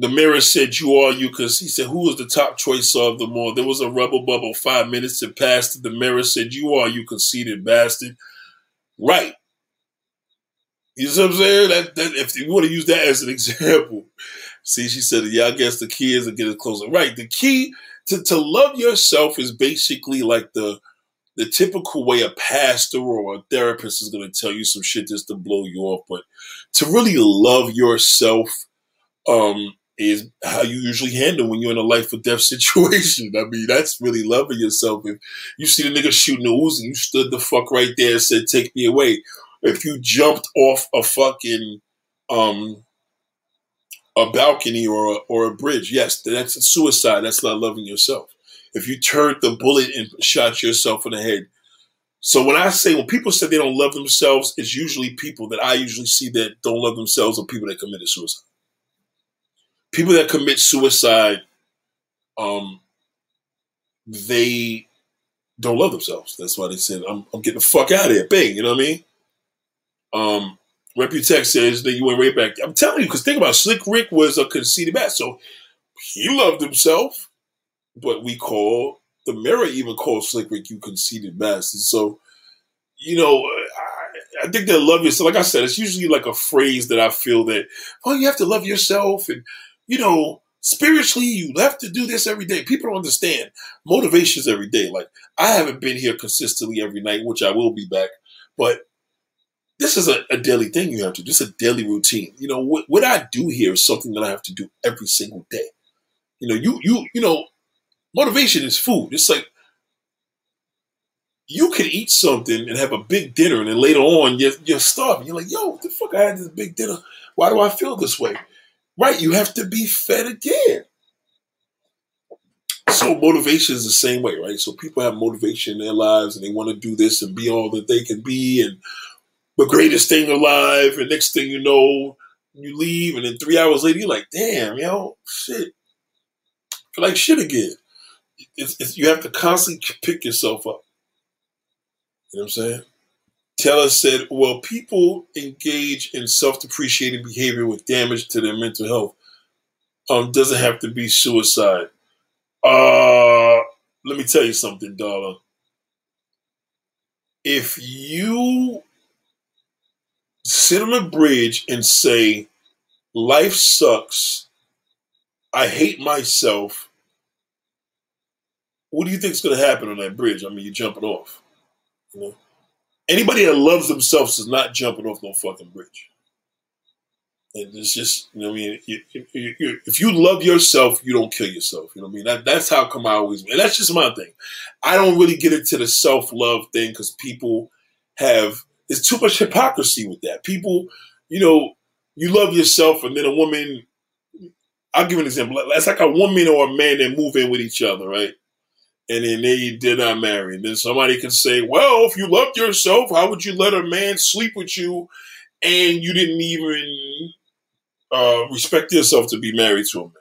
The mirror said, "You are you," because he said, "Who was the top choice of them all?" There was a rebel bubble. Five minutes had passed. The mirror said, "You are you, conceited bastard." Right. You know what I'm saying? That, that if you want to use that as an example, see, she said, "Yeah, I guess the key is to get it closer." Right. The key to to love yourself is basically like the the typical way a pastor or a therapist is going to tell you some shit just to blow you off, but to really love yourself, um, is how you usually handle when you're in a life or death situation. I mean, that's really loving yourself. If you see the nigga shooting the Uzi, you stood the fuck right there and said, "Take me away." If you jumped off a fucking um a balcony or a, or a bridge, yes, that's suicide. That's not loving yourself. If you turned the bullet and shot yourself in the head. So when I say when people say they don't love themselves, it's usually people that I usually see that don't love themselves or people that committed suicide people that commit suicide, um, they don't love themselves. That's why they said, I'm, I'm getting the fuck out of here. Bang, you know what I mean? Um, Reputex says that you went right back. I'm telling you, because think about it, Slick Rick was a conceited bastard. So he loved himself, but we call the mirror even called Slick Rick you conceited bastard. So, you know, I, I think that love yourself, like I said, it's usually like a phrase that I feel that, oh, you have to love yourself and you know, spiritually, you have to do this every day. People don't understand. Motivations every day. Like, I haven't been here consistently every night, which I will be back, but this is a, a daily thing you have to do. Is a daily routine. You know, what, what I do here is something that I have to do every single day. You know, you, you, you know, motivation is food. It's like, you can eat something and have a big dinner, and then later on you're, you're starving. You're like, yo, the fuck, I had this big dinner. Why do I feel this way? Right, you have to be fed again. So motivation is the same way, right? So people have motivation in their lives and they want to do this and be all that they can be and the greatest thing alive. And next thing you know, you leave and then three hours later you're like, damn, yo, shit. Like shit again. It's, it's, you have to constantly pick yourself up. You know what I'm saying? Taylor said, well, people engage in self depreciating behavior with damage to their mental health. Um, doesn't have to be suicide. Uh, let me tell you something, darling. If you sit on a bridge and say, life sucks, I hate myself, what do you think is going to happen on that bridge? I mean, you're jumping off. You know, anybody that loves themselves is not jumping off no fucking bridge. And it's just, you know, I mean, you, you, you, if you love yourself, you don't kill yourself. You know what I mean? That, that's how come I always, and that's just my thing. I don't really get into the self love thing because people have, there's too much hypocrisy with that. People, you know, you love yourself, and then a woman, I'll give an example. It's like a woman or a man that move in with each other, right? And then they did not marry. And then somebody could say, well, if you loved yourself, how would you let a man sleep with you and you didn't even uh, respect yourself to be married to a man?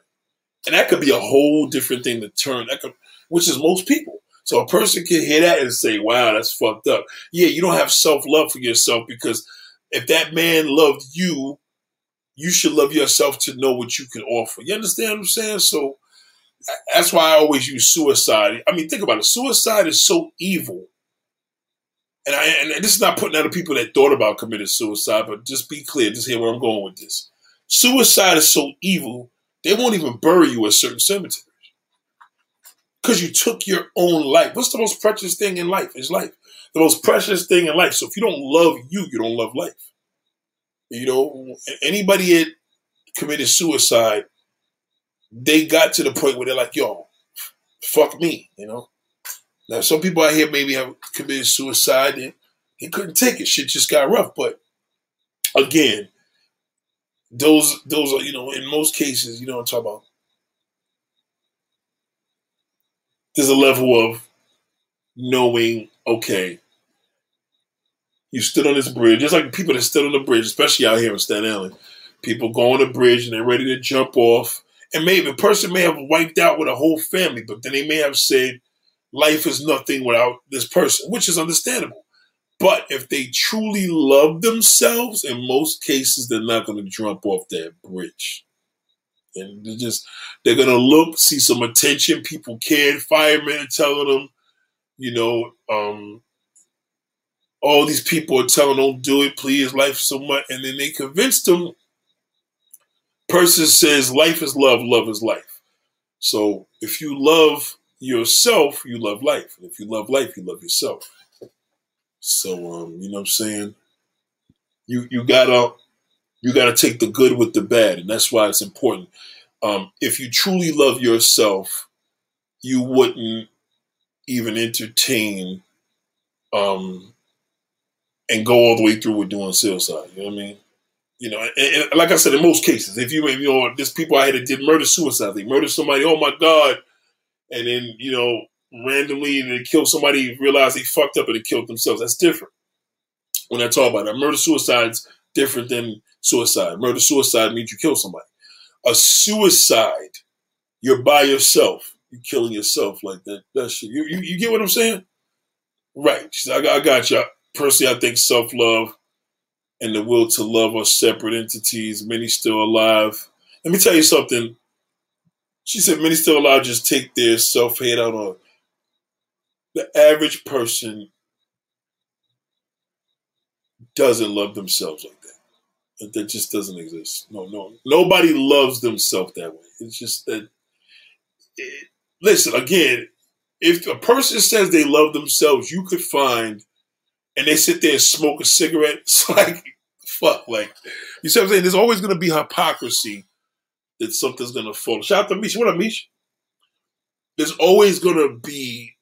And that could be a whole different thing to turn, that could, which is most people. So a person can hear that and say, wow, that's fucked up. Yeah, you don't have self love for yourself because if that man loved you, you should love yourself to know what you can offer. You understand what I'm saying? So, that's why I always use suicide. I mean, think about it. Suicide is so evil. And, I, and this is not putting out the people that thought about committing suicide, but just be clear. Just hear where I'm going with this. Suicide is so evil, they won't even bury you at certain cemeteries. Because you took your own life. What's the most precious thing in life? Is life. The most precious thing in life. So if you don't love you, you don't love life. You know, anybody that committed suicide they got to the point where they're like, yo, fuck me, you know. Now some people out here maybe have committed suicide and they couldn't take it. Shit just got rough. But again, those those are, you know, in most cases, you know what I'm talking about. There's a level of knowing, okay, you stood on this bridge, just like people that stood on the bridge, especially out here in Staten Island. People go on the bridge and they're ready to jump off and maybe a person may have wiped out with a whole family, but then they may have said, life is nothing without this person, which is understandable. But if they truly love themselves, in most cases, they're not going to jump off that bridge. And they're just, they're going to look, see some attention. People cared. Firemen telling them, you know, um, all these people are telling, don't do it, please, life so much. And then they convinced them person says life is love, love is life. So if you love yourself, you love life. And if you love life, you love yourself. So um, you know what I'm saying? You you gotta you gotta take the good with the bad, and that's why it's important. Um, if you truly love yourself, you wouldn't even entertain um, and go all the way through with doing suicide. You know what I mean? You know, and, and like I said, in most cases, if you you know, there's people I had that did murder suicide. They murdered somebody. Oh my god! And then you know, randomly they killed somebody, realized they fucked up and they killed themselves. That's different. When I talk about that, murder suicide's different than suicide. Murder suicide means you kill somebody. A suicide, you're by yourself. You're killing yourself like that. That shit. You, you, you get what I'm saying? Right. I, I got you. Personally, I think self love and the will to love are separate entities, many still alive. Let me tell you something. She said many still alive just take their self hate out on the average person doesn't love themselves like that. That just doesn't exist. No, no. Nobody loves themselves that way. It's just that it, listen, again, if a person says they love themselves, you could find and they sit there and smoke a cigarette. It's like, fuck, like, you see what I'm saying? There's always going to be hypocrisy that something's going to fall. Shout out to Misha. What up, Misha? There's always going to be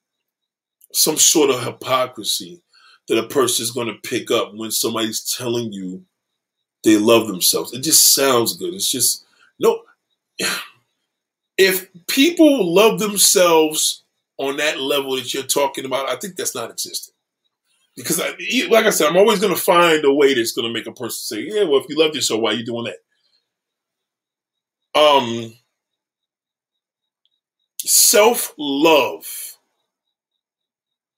some sort of hypocrisy that a person's going to pick up when somebody's telling you they love themselves. It just sounds good. It's just, no. If people love themselves on that level that you're talking about, I think that's not existing because I, like I said, I'm always going to find a way that's going to make a person say, "Yeah, well, if you love yourself, why are you doing that?" Um, self love.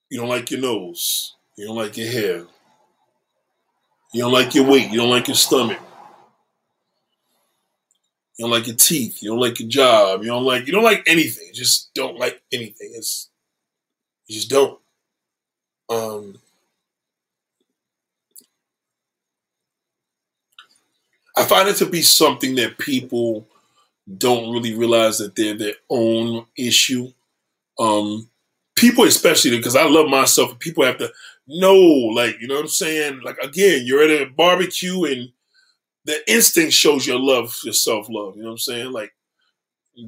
You don't like your nose. You don't like your hair. You don't like your weight. You don't like your stomach. You don't like your teeth. You don't like your job. You don't like you don't like anything. You just don't like anything. It's you just don't. Um I find it to be something that people don't really realize that they're their own issue. Um, people, especially because I love myself, people have to know, like, you know what I'm saying? Like, again, you're at a barbecue and the instinct shows your love, your self love. You know what I'm saying? Like,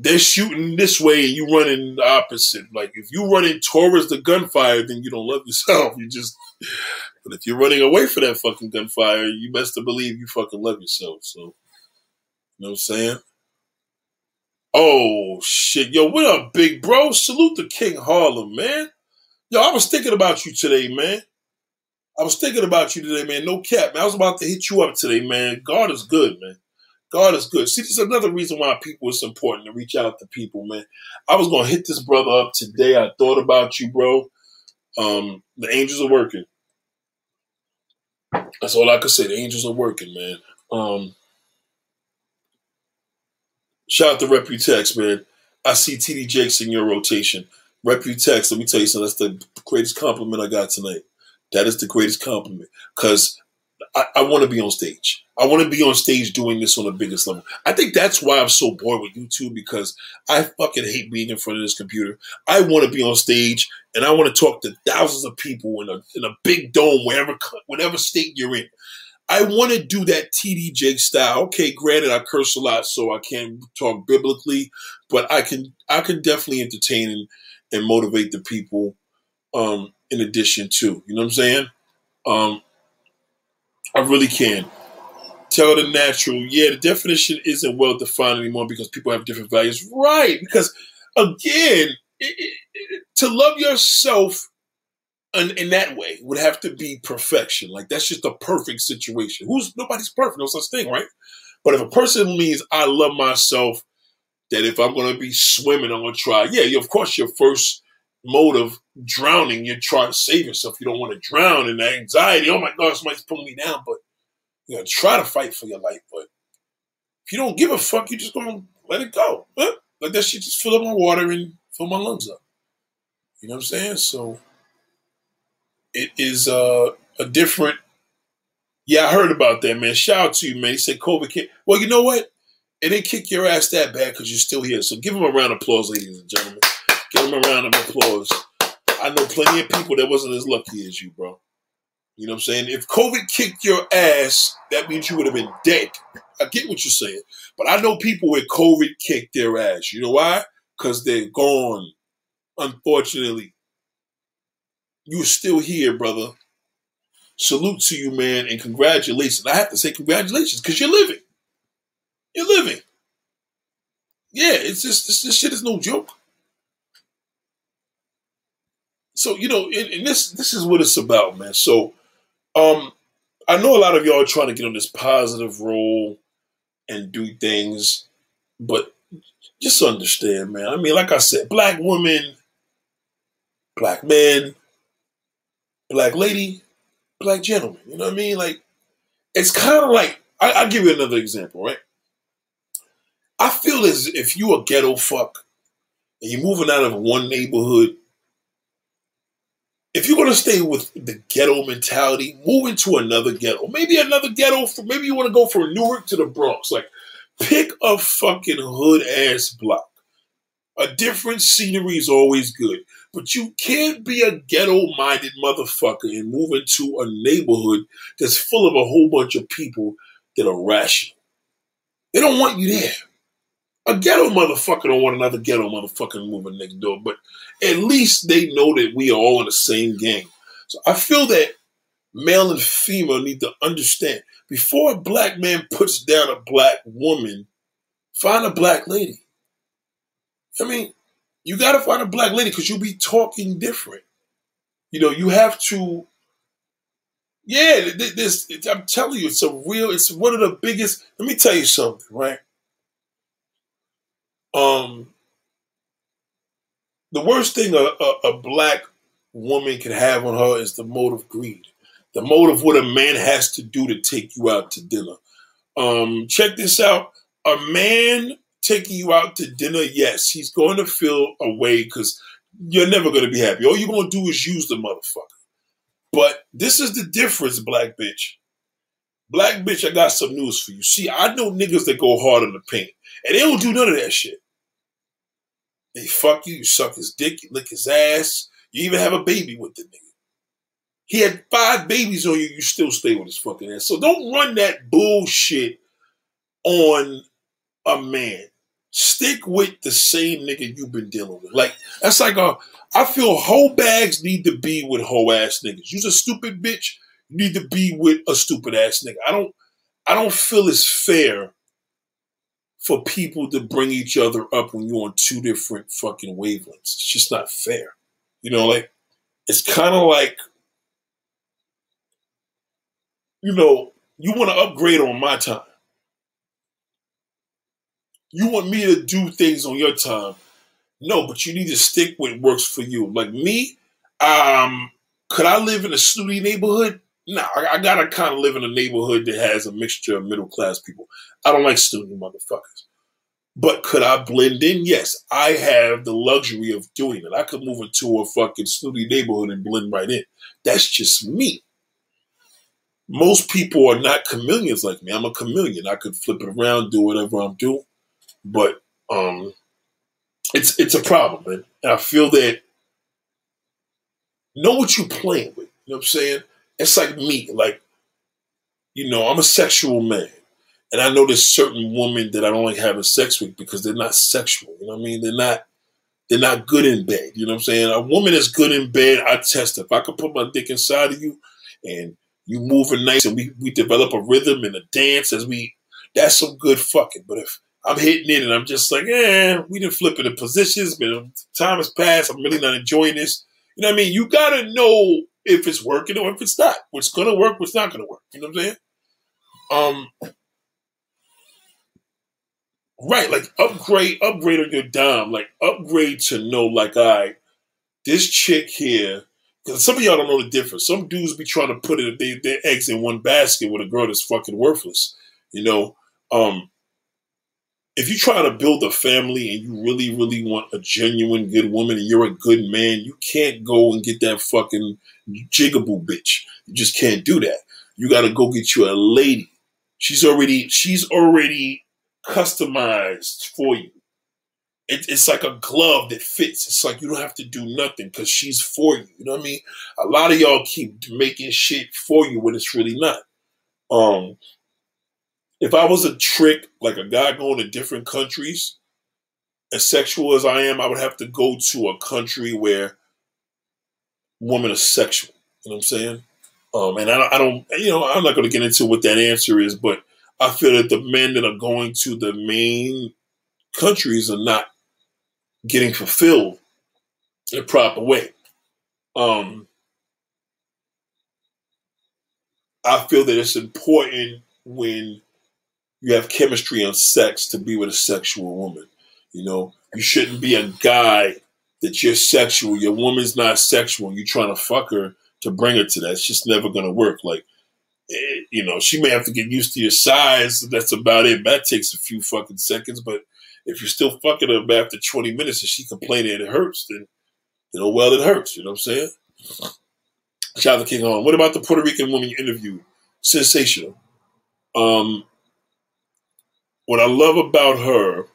they're shooting this way and you running the opposite. Like, if you're running towards the gunfire, then you don't love yourself. You just, but if you're running away from that fucking gunfire, you best to believe you fucking love yourself. So, you know what I'm saying? Oh shit, yo, what up, big bro? Salute to King Harlem, man. Yo, I was thinking about you today, man. I was thinking about you today, man. No cap, man. I was about to hit you up today, man. God is good, man. God is good. See, this is another reason why people it's important to reach out to people, man. I was gonna hit this brother up today. I thought about you, bro. Um, the angels are working. That's all I could say. The angels are working, man. Um, Shout out to Reputex, man. I see TD Jakes in your rotation. Reputex, let me tell you something. That's the greatest compliment I got tonight. That is the greatest compliment. Because I, I want to be on stage. I want to be on stage doing this on the biggest level. I think that's why I'm so bored with YouTube because I fucking hate being in front of this computer. I want to be on stage and I want to talk to thousands of people in a in a big dome, wherever whatever state you're in. I want to do that TD Jake style. Okay, granted, I curse a lot, so I can't talk biblically, but I can I can definitely entertain and, and motivate the people. Um, in addition to, you know what I'm saying? Um, I really can. Tell the natural, yeah, the definition isn't well defined anymore because people have different values. Right, because again, it, it, to love yourself and in that way would have to be perfection. Like that's just a perfect situation. Who's nobody's perfect, no such thing, right? But if a person means I love myself, that if I'm gonna be swimming, I'm gonna try. Yeah, of course your first mode of drowning, you're trying to save yourself. You don't want to drown in the anxiety. Oh my God, somebody's pulling me down. But you know, try to fight for your life. But if you don't give a fuck, you're just gonna let it go. Huh? Let that shit just fill up my water and fill my lungs up. You know what I'm saying? So it is uh, a different. Yeah, I heard about that, man. Shout out to you, man. He said COVID kick. Well, you know what? It didn't kick your ass that bad because you're still here. So give him a round of applause, ladies and gentlemen. A round of applause. I know plenty of people that wasn't as lucky as you, bro. You know what I'm saying? If COVID kicked your ass, that means you would have been dead. I get what you're saying. But I know people where COVID kicked their ass. You know why? Because they're gone, unfortunately. You're still here, brother. Salute to you, man, and congratulations. I have to say congratulations because you're living. You're living. Yeah, it's just this, this shit is no joke. So you know, and, and this this is what it's about, man. So, um, I know a lot of y'all are trying to get on this positive role and do things, but just understand, man. I mean, like I said, black women, black men, black lady, black gentleman. You know what I mean? Like, it's kind of like, I, will give you another example, right? I feel as if you a ghetto fuck and you're moving out of one neighborhood, if you're gonna stay with the ghetto mentality, move into another ghetto. Maybe another ghetto. For, maybe you want to go from Newark to the Bronx. Like, pick a fucking hood ass block. A different scenery is always good. But you can't be a ghetto minded motherfucker and move into a neighborhood that's full of a whole bunch of people that are rational. They don't want you there. A ghetto motherfucker don't want another ghetto motherfucker moving next door, but at least they know that we are all in the same gang. So I feel that male and female need to understand before a black man puts down a black woman, find a black lady. I mean, you got to find a black lady because you'll be talking different. You know, you have to. Yeah, this. I'm telling you, it's a real. It's one of the biggest. Let me tell you something, right? Um, the worst thing a, a, a black woman can have on her is the mode of greed. The motive what a man has to do to take you out to dinner. Um, check this out. A man taking you out to dinner, yes, he's going to feel a way because you're never going to be happy. All you're going to do is use the motherfucker. But this is the difference, black bitch. Black bitch, I got some news for you. See, I know niggas that go hard on the paint, and they don't do none of that shit. They fuck you, you suck his dick, you lick his ass, you even have a baby with the nigga. He had five babies on you, you still stay with his fucking ass. So don't run that bullshit on a man. Stick with the same nigga you've been dealing with. Like, that's like a, I feel whole bags need to be with whole ass niggas. You's a stupid bitch, you need to be with a stupid ass nigga. I don't, I don't feel it's fair for people to bring each other up when you're on two different fucking wavelengths. It's just not fair. You know, like, it's kind of like, you know, you want to upgrade on my time. You want me to do things on your time. No, but you need to stick with what works for you. Like me, um, could I live in a snooty neighborhood? No, I, I gotta kind of live in a neighborhood that has a mixture of middle class people. I don't like snooty motherfuckers. But could I blend in? Yes, I have the luxury of doing it. I could move into a fucking snooty neighborhood and blend right in. That's just me. Most people are not chameleons like me. I'm a chameleon. I could flip it around, do whatever I'm doing. But um, it's it's a problem, man. And I feel that know what you're playing with. You know what I'm saying? It's like me. Like, you know, I'm a sexual man. And I know there's certain women that I don't like having sex with because they're not sexual. You know what I mean? They're not they're not good in bed. You know what I'm saying? A woman is good in bed, I test If I could put my dick inside of you and you moving nice and we, we develop a rhythm and a dance as we that's some good fucking. But if I'm hitting it and I'm just like, eh, we didn't flip it in positions, but time has passed. I'm really not enjoying this. You know what I mean? You gotta know if it's working or if it's not. What's gonna work, what's not gonna work. You know what I'm saying? Um Right, like upgrade, upgrade on your dime, like upgrade to know, like, all right, this chick here, because some of y'all don't know the difference. Some dudes be trying to put it, they, their eggs in one basket with a girl that's fucking worthless. You know, um, if you try to build a family and you really, really want a genuine good woman and you're a good man, you can't go and get that fucking jigaboo bitch. You just can't do that. You got to go get you a lady. She's already, she's already customized for you. It, it's like a glove that fits. It's like you don't have to do nothing because she's for you. You know what I mean? A lot of y'all keep making shit for you when it's really not. Um, if I was a trick, like a guy going to different countries, as sexual as I am, I would have to go to a country where women are sexual. You know what I'm saying? Um, and I, I don't, you know, I'm not going to get into what that answer is, but I feel that the men that are going to the main countries are not getting fulfilled in a proper way. Um, I feel that it's important when you have chemistry on sex to be with a sexual woman. You know, you shouldn't be a guy that you're sexual. Your woman's not sexual. You're trying to fuck her to bring her to that. It's just never going to work. Like, eh, you know, she may have to get used to your size. That's about it. That takes a few fucking seconds. But if you're still fucking her after 20 minutes and she complaining it hurts, then, you know, well, it hurts. You know what I'm saying? Shout out to King Home. What about the Puerto Rican woman you interviewed? Sensational. Um, what I love about her,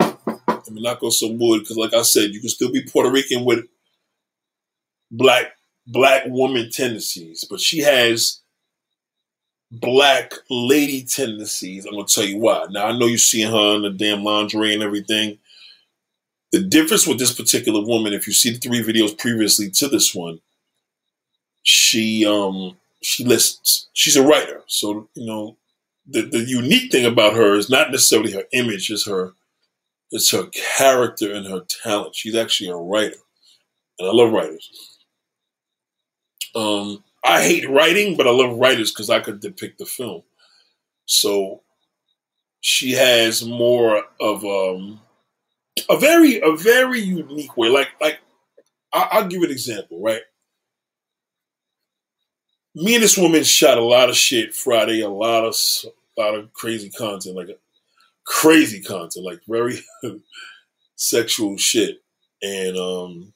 let me knock on some wood because, like I said, you can still be Puerto Rican with black black woman tendencies, but she has black lady tendencies. I'm gonna tell you why. Now I know you're seeing her in the damn lingerie and everything. The difference with this particular woman, if you see the three videos previously to this one, she um she listens. She's a writer, so you know the, the unique thing about her is not necessarily her image, it's her it's her character and her talent. She's actually a writer. And I love writers. Um, I hate writing, but I love writers because I could depict the film. So she has more of um, a very a very unique way. Like like I, will give an example, right? Me and this woman shot a lot of shit Friday, a lot of a lot of crazy content, like crazy content, like very sexual shit, and um,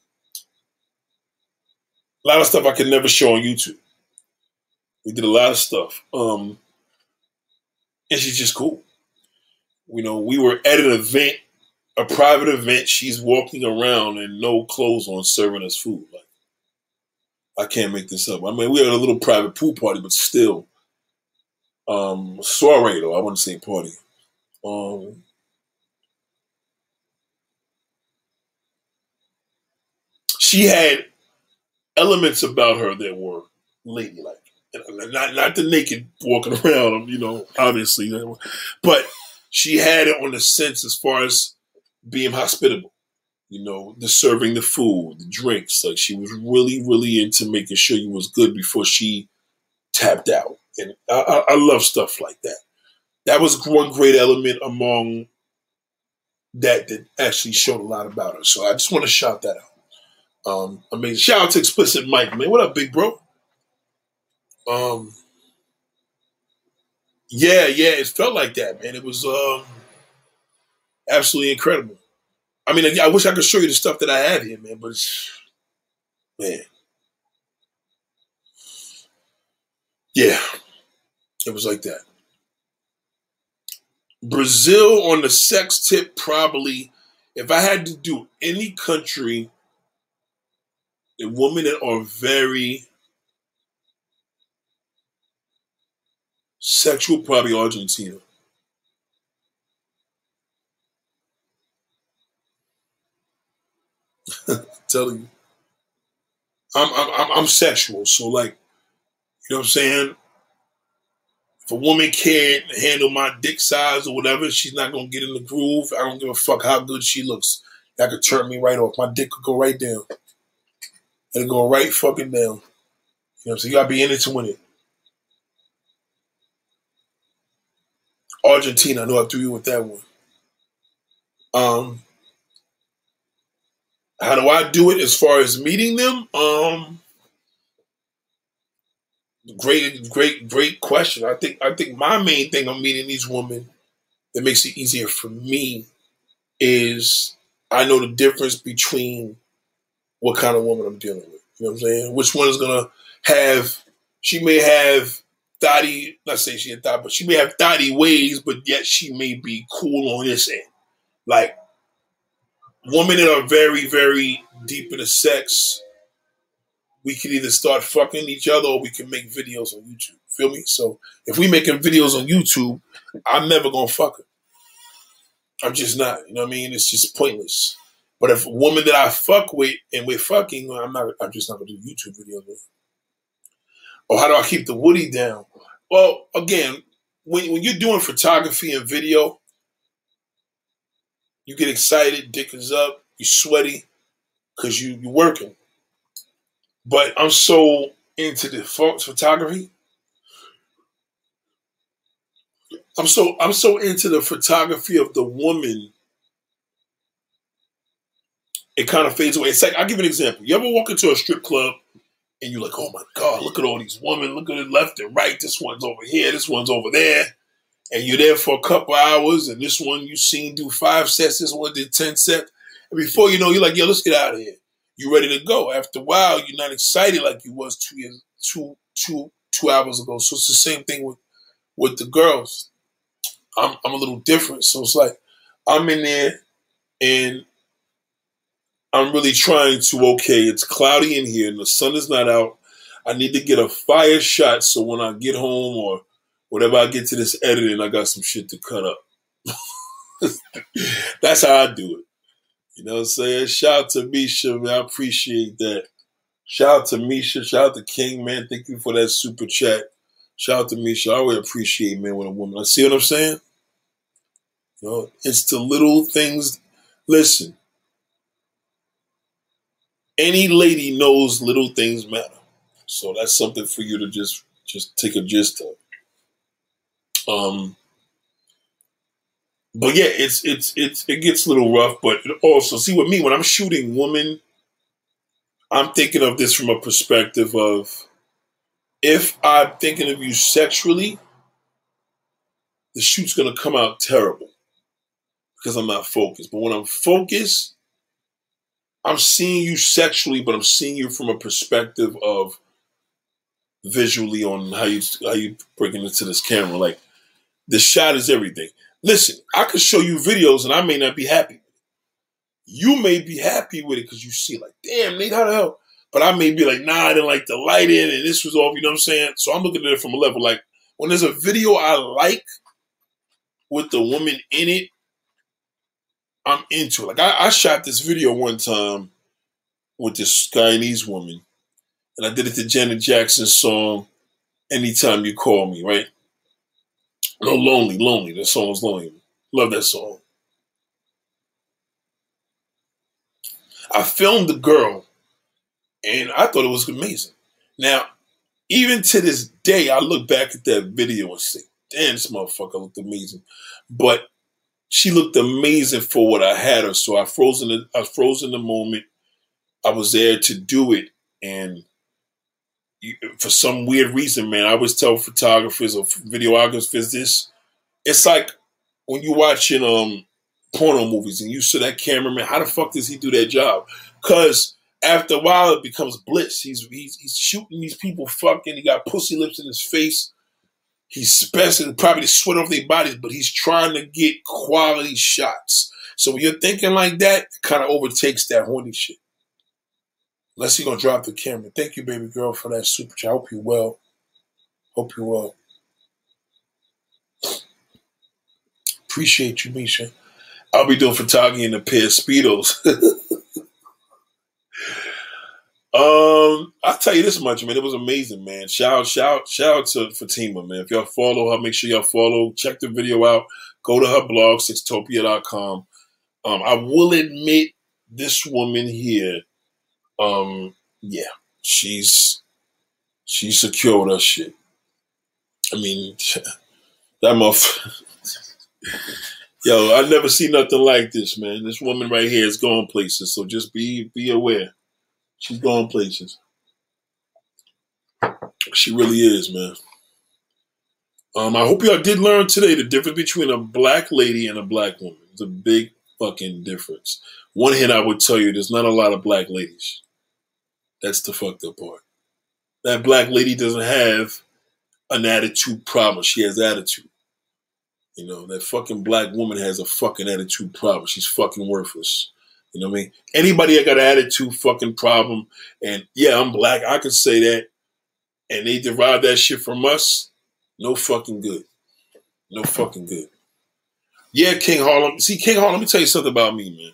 a lot of stuff I could never show on YouTube. We did a lot of stuff, um, and she's just cool. You know, we were at an event, a private event. She's walking around in no clothes on, serving us food. Like I can't make this up. I mean, we had a little private pool party, but still, um, soiree though. I wouldn't say party. Um, she had elements about her that were ladylike. Not not the naked walking around, you know, obviously, but she had it on the sense as far as being hospitable you know, the serving the food, the drinks. Like she was really, really into making sure you was good before she tapped out. And I, I, I love stuff like that. That was one great element among that that actually showed a lot about her. So I just want to shout that out. Um, mean, shout out to Explicit Mike, man. What up, big bro? Um, yeah, yeah, it felt like that, man. It was um, absolutely incredible. I mean, I wish I could show you the stuff that I have here, man, but man. Yeah, it was like that. Brazil on the sex tip, probably, if I had to do any country, the women that are very sexual, probably Argentina. telling you. I'm, I'm I'm sexual, so like, you know what I'm saying. If a woman can't handle my dick size or whatever, she's not gonna get in the groove. I don't give a fuck how good she looks. That could turn me right off. My dick could go right down. It'll go right fucking down. You know what I'm saying? You gotta be in it to win it. Argentina, I know I threw you with that one. Um, how do I do it as far as meeting them? Um, great, great, great question. I think I think my main thing on meeting these women that makes it easier for me is I know the difference between what kind of woman I'm dealing with. You know what I'm saying? Which one is gonna have? She may have thotty. Not saying she had thought, but she may have thotty ways, but yet she may be cool on this end. Like women that are very, very deep into sex, we can either start fucking each other or we can make videos on YouTube. Feel me? So if we making videos on YouTube, I'm never gonna fuck her. I'm just not. You know what I mean? It's just pointless. But if a woman that I fuck with and we're fucking, I'm not. I'm just not gonna do YouTube videos with. Or how do I keep the Woody down? Well, again, when when you're doing photography and video, you get excited, dick is up, you sweaty, because you you working. But I'm so into the photography. I'm so I'm so into the photography of the woman. It kind of fades away. It's like I'll give an example. You ever walk into a strip club and you're like, oh my God, look at all these women, look at it left and right. This one's over here, this one's over there and you're there for a couple hours, and this one you've seen do five sets, this one did ten sets, and before you know, you're like, yo, let's get out of here. You're ready to go? After a while, you're not excited like you was two years, two, two, two hours ago. So it's the same thing with with the girls. I'm I'm a little different, so it's like I'm in there, and I'm really trying to. Okay, it's cloudy in here, and the sun is not out. I need to get a fire shot so when I get home or whenever I get to this editing, I got some shit to cut up. That's how I do it. You know what I'm saying? Shout out to Misha, man. I appreciate that. Shout out to Misha. Shout out to King, man. Thank you for that super chat. Shout out to Misha. I always appreciate, man, when a woman. I see what I'm saying? You know, it's the little things. Listen, any lady knows little things matter. So that's something for you to just just take a gist of. Um, but yeah, it's it's it's it gets a little rough. But also, see with me when I'm shooting women, I'm thinking of this from a perspective of if I'm thinking of you sexually, the shoot's gonna come out terrible because I'm not focused. But when I'm focused, I'm seeing you sexually, but I'm seeing you from a perspective of visually on how you how you breaking into this camera. Like the shot is everything. Listen, I could show you videos and I may not be happy. You may be happy with it because you see like, damn, Nate, how the hell? But I may be like, nah, I didn't like the lighting and this was off, you know what I'm saying? So I'm looking at it from a level like when there's a video I like with the woman in it, I'm into it. Like I, I shot this video one time with this Guyanese woman, and I did it to Janet Jackson's song "Anytime You Call Me." Right? No, lonely, lonely. The song's lonely. Love that song. I filmed the girl, and I thought it was amazing. Now, even to this day, I look back at that video and say, "Damn, this motherfucker looked amazing." But she looked amazing for what I had her. So I frozen I frozen the moment. I was there to do it, and for some weird reason, man, I always tell photographers or videographers this. It's like when you're watching um porno movies and you see that cameraman, how the fuck does he do that job? Because after a while, it becomes bliss. He's, he's he's shooting these people fucking. He got pussy lips in his face. He's spacing probably the sweat off their bodies, but he's trying to get quality shots. So when you're thinking like that, it kind of overtakes that horny shit. Unless you're gonna drop the camera. Thank you, baby girl, for that super chat. I hope you well. Hope you well. Appreciate you, Misha. I'll be doing photography in a pair of speedos. Um, I'll tell you this much, man. It was amazing, man. Shout, shout, shout out to Fatima, man. If y'all follow her, make sure y'all follow. Check the video out. Go to her blog, sextopia.com. Um, I will admit this woman here, um, yeah, she's she secured her shit. I mean, that motherfucker. Yo, I never see nothing like this, man. This woman right here is going places, so just be be aware. She's going places. She really is, man. Um, I hope y'all did learn today the difference between a black lady and a black woman. It's a big fucking difference. One hand I would tell you, there's not a lot of black ladies. That's the fucked up part. That black lady doesn't have an attitude problem. She has attitude. You know, that fucking black woman has a fucking attitude problem. She's fucking worthless. You know what I mean? Anybody that got an attitude fucking problem, and yeah, I'm black, I can say that, and they derive that shit from us, no fucking good. No fucking good. Yeah, King Harlem. See, King Harlem, let me tell you something about me, man.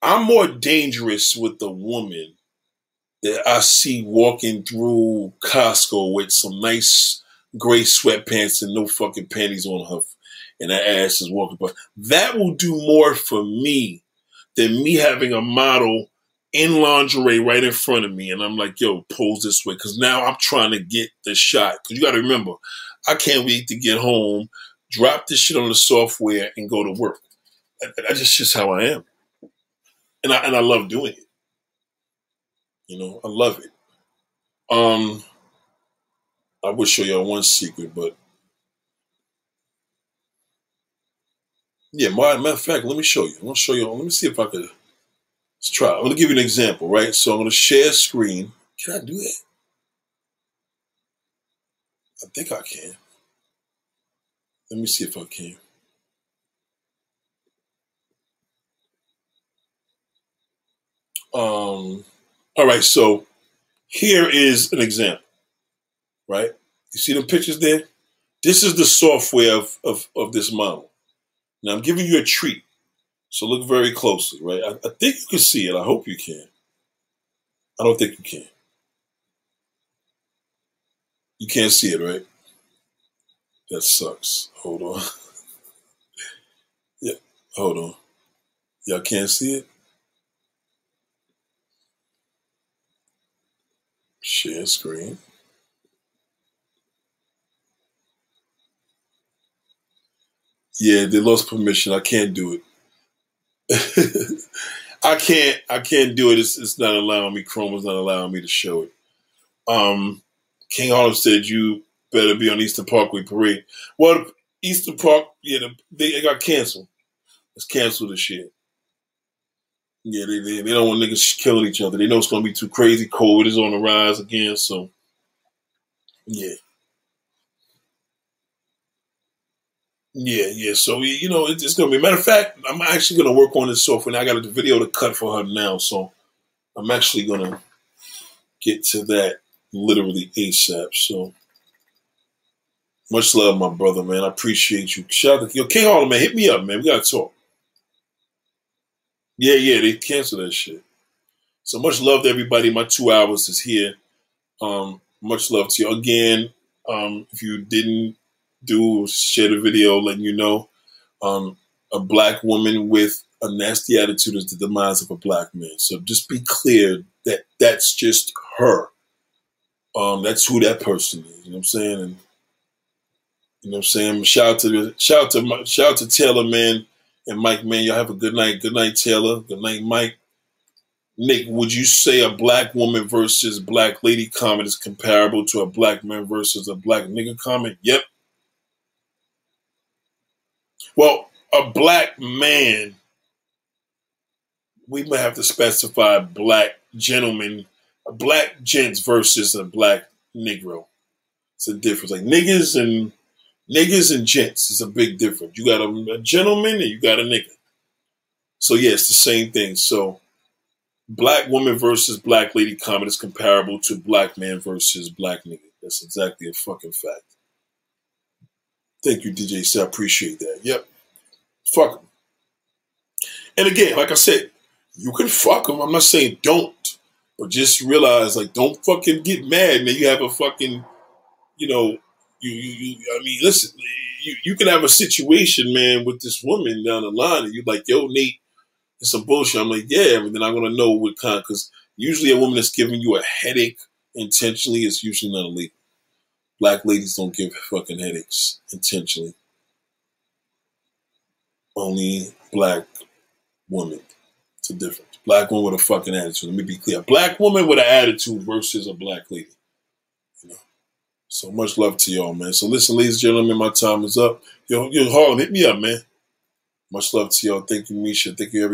I'm more dangerous with the woman that I see walking through Costco with some nice gray sweatpants and no fucking panties on her and her ass is walking by. That will do more for me than me having a model in lingerie right in front of me. And I'm like, yo, pose this way. Cause now I'm trying to get the shot. Cause you got to remember, I can't wait to get home, drop this shit on the software and go to work. That's just, just how I am. And I, and I love doing it. You know, I love it. Um, I will show y'all one secret, but Yeah, matter of fact, let me show you. I'm gonna show you. Let me see if I could. Let's try. I'm gonna give you an example, right? So I'm gonna share screen. Can I do that? I think I can. Let me see if I can. Um. All right. So here is an example. Right. You see the pictures there? This is the software of, of, of this model. Now I'm giving you a treat. So look very closely, right? I, I think you can see it. I hope you can. I don't think you can. You can't see it, right? That sucks. Hold on. yeah, hold on. Y'all can't see it? Share screen. Yeah, they lost permission. I can't do it. I can't. I can't do it. It's, it's not allowing me. Chrome is not allowing me to show it. Um, King Harlem said you better be on Eastern Parkway Parade. Well, Eastern Park, yeah, they, got canceled. Let's cancel the shit. Yeah, they, they, they don't want niggas killing each other. They know it's gonna be too crazy. COVID is on the rise again, so yeah. Yeah, yeah. So you know, it's, it's gonna be. Matter of fact, I'm actually gonna work on this software. Now I got a video to cut for her now, so I'm actually gonna get to that literally ASAP. So much love, my brother, man. I appreciate you. Shout out to King Harlem, man. Hit me up, man. We gotta talk. Yeah, yeah, they canceled that shit. So much love to everybody. My two hours is here. Um, much love to you again. Um, if you didn't do share the video, letting you know, um, a black woman with a nasty attitude is the demise of a black man. So just be clear that that's just her. Um, that's who that person is. You know what I'm saying? And you know what I'm saying? Shout out to shout out to shout out to Taylor man and Mike man. Y'all have a good night. Good night, Taylor. Good night, Mike. Nick, would you say a black woman versus black lady comment is comparable to a black man versus a black nigga comment? Yep. Well, a black man, we might have to specify black gentleman, a black gents versus a black negro. It's a difference. Like niggas and niggas and gents is a big difference. You got a, a gentleman and you got a nigga. So yeah, it's the same thing. So black woman versus black lady comment is comparable to black man versus black nigga. That's exactly a fucking fact. Thank you, DJ. So I appreciate that. Yep. Fuck them. And again, like I said, you can fuck them. I'm not saying don't, but just realize, like, don't fucking get mad, man. You have a fucking, you know, you, you, you I mean, listen, you, you can have a situation, man, with this woman down the line, and you're like, yo, Nate, it's some bullshit. I'm like, yeah, but then I'm gonna know what kind, because usually a woman that's giving you a headache intentionally is usually not a lady. Black ladies don't give fucking headaches intentionally. Only black women. It's a difference. Black woman with a fucking attitude. Let me be clear. Black woman with an attitude versus a black lady. So much love to y'all, man. So listen, ladies and gentlemen, my time is up. Yo, yo, Harlem, hit me up, man. Much love to y'all. Thank you, Misha. Thank you, everybody.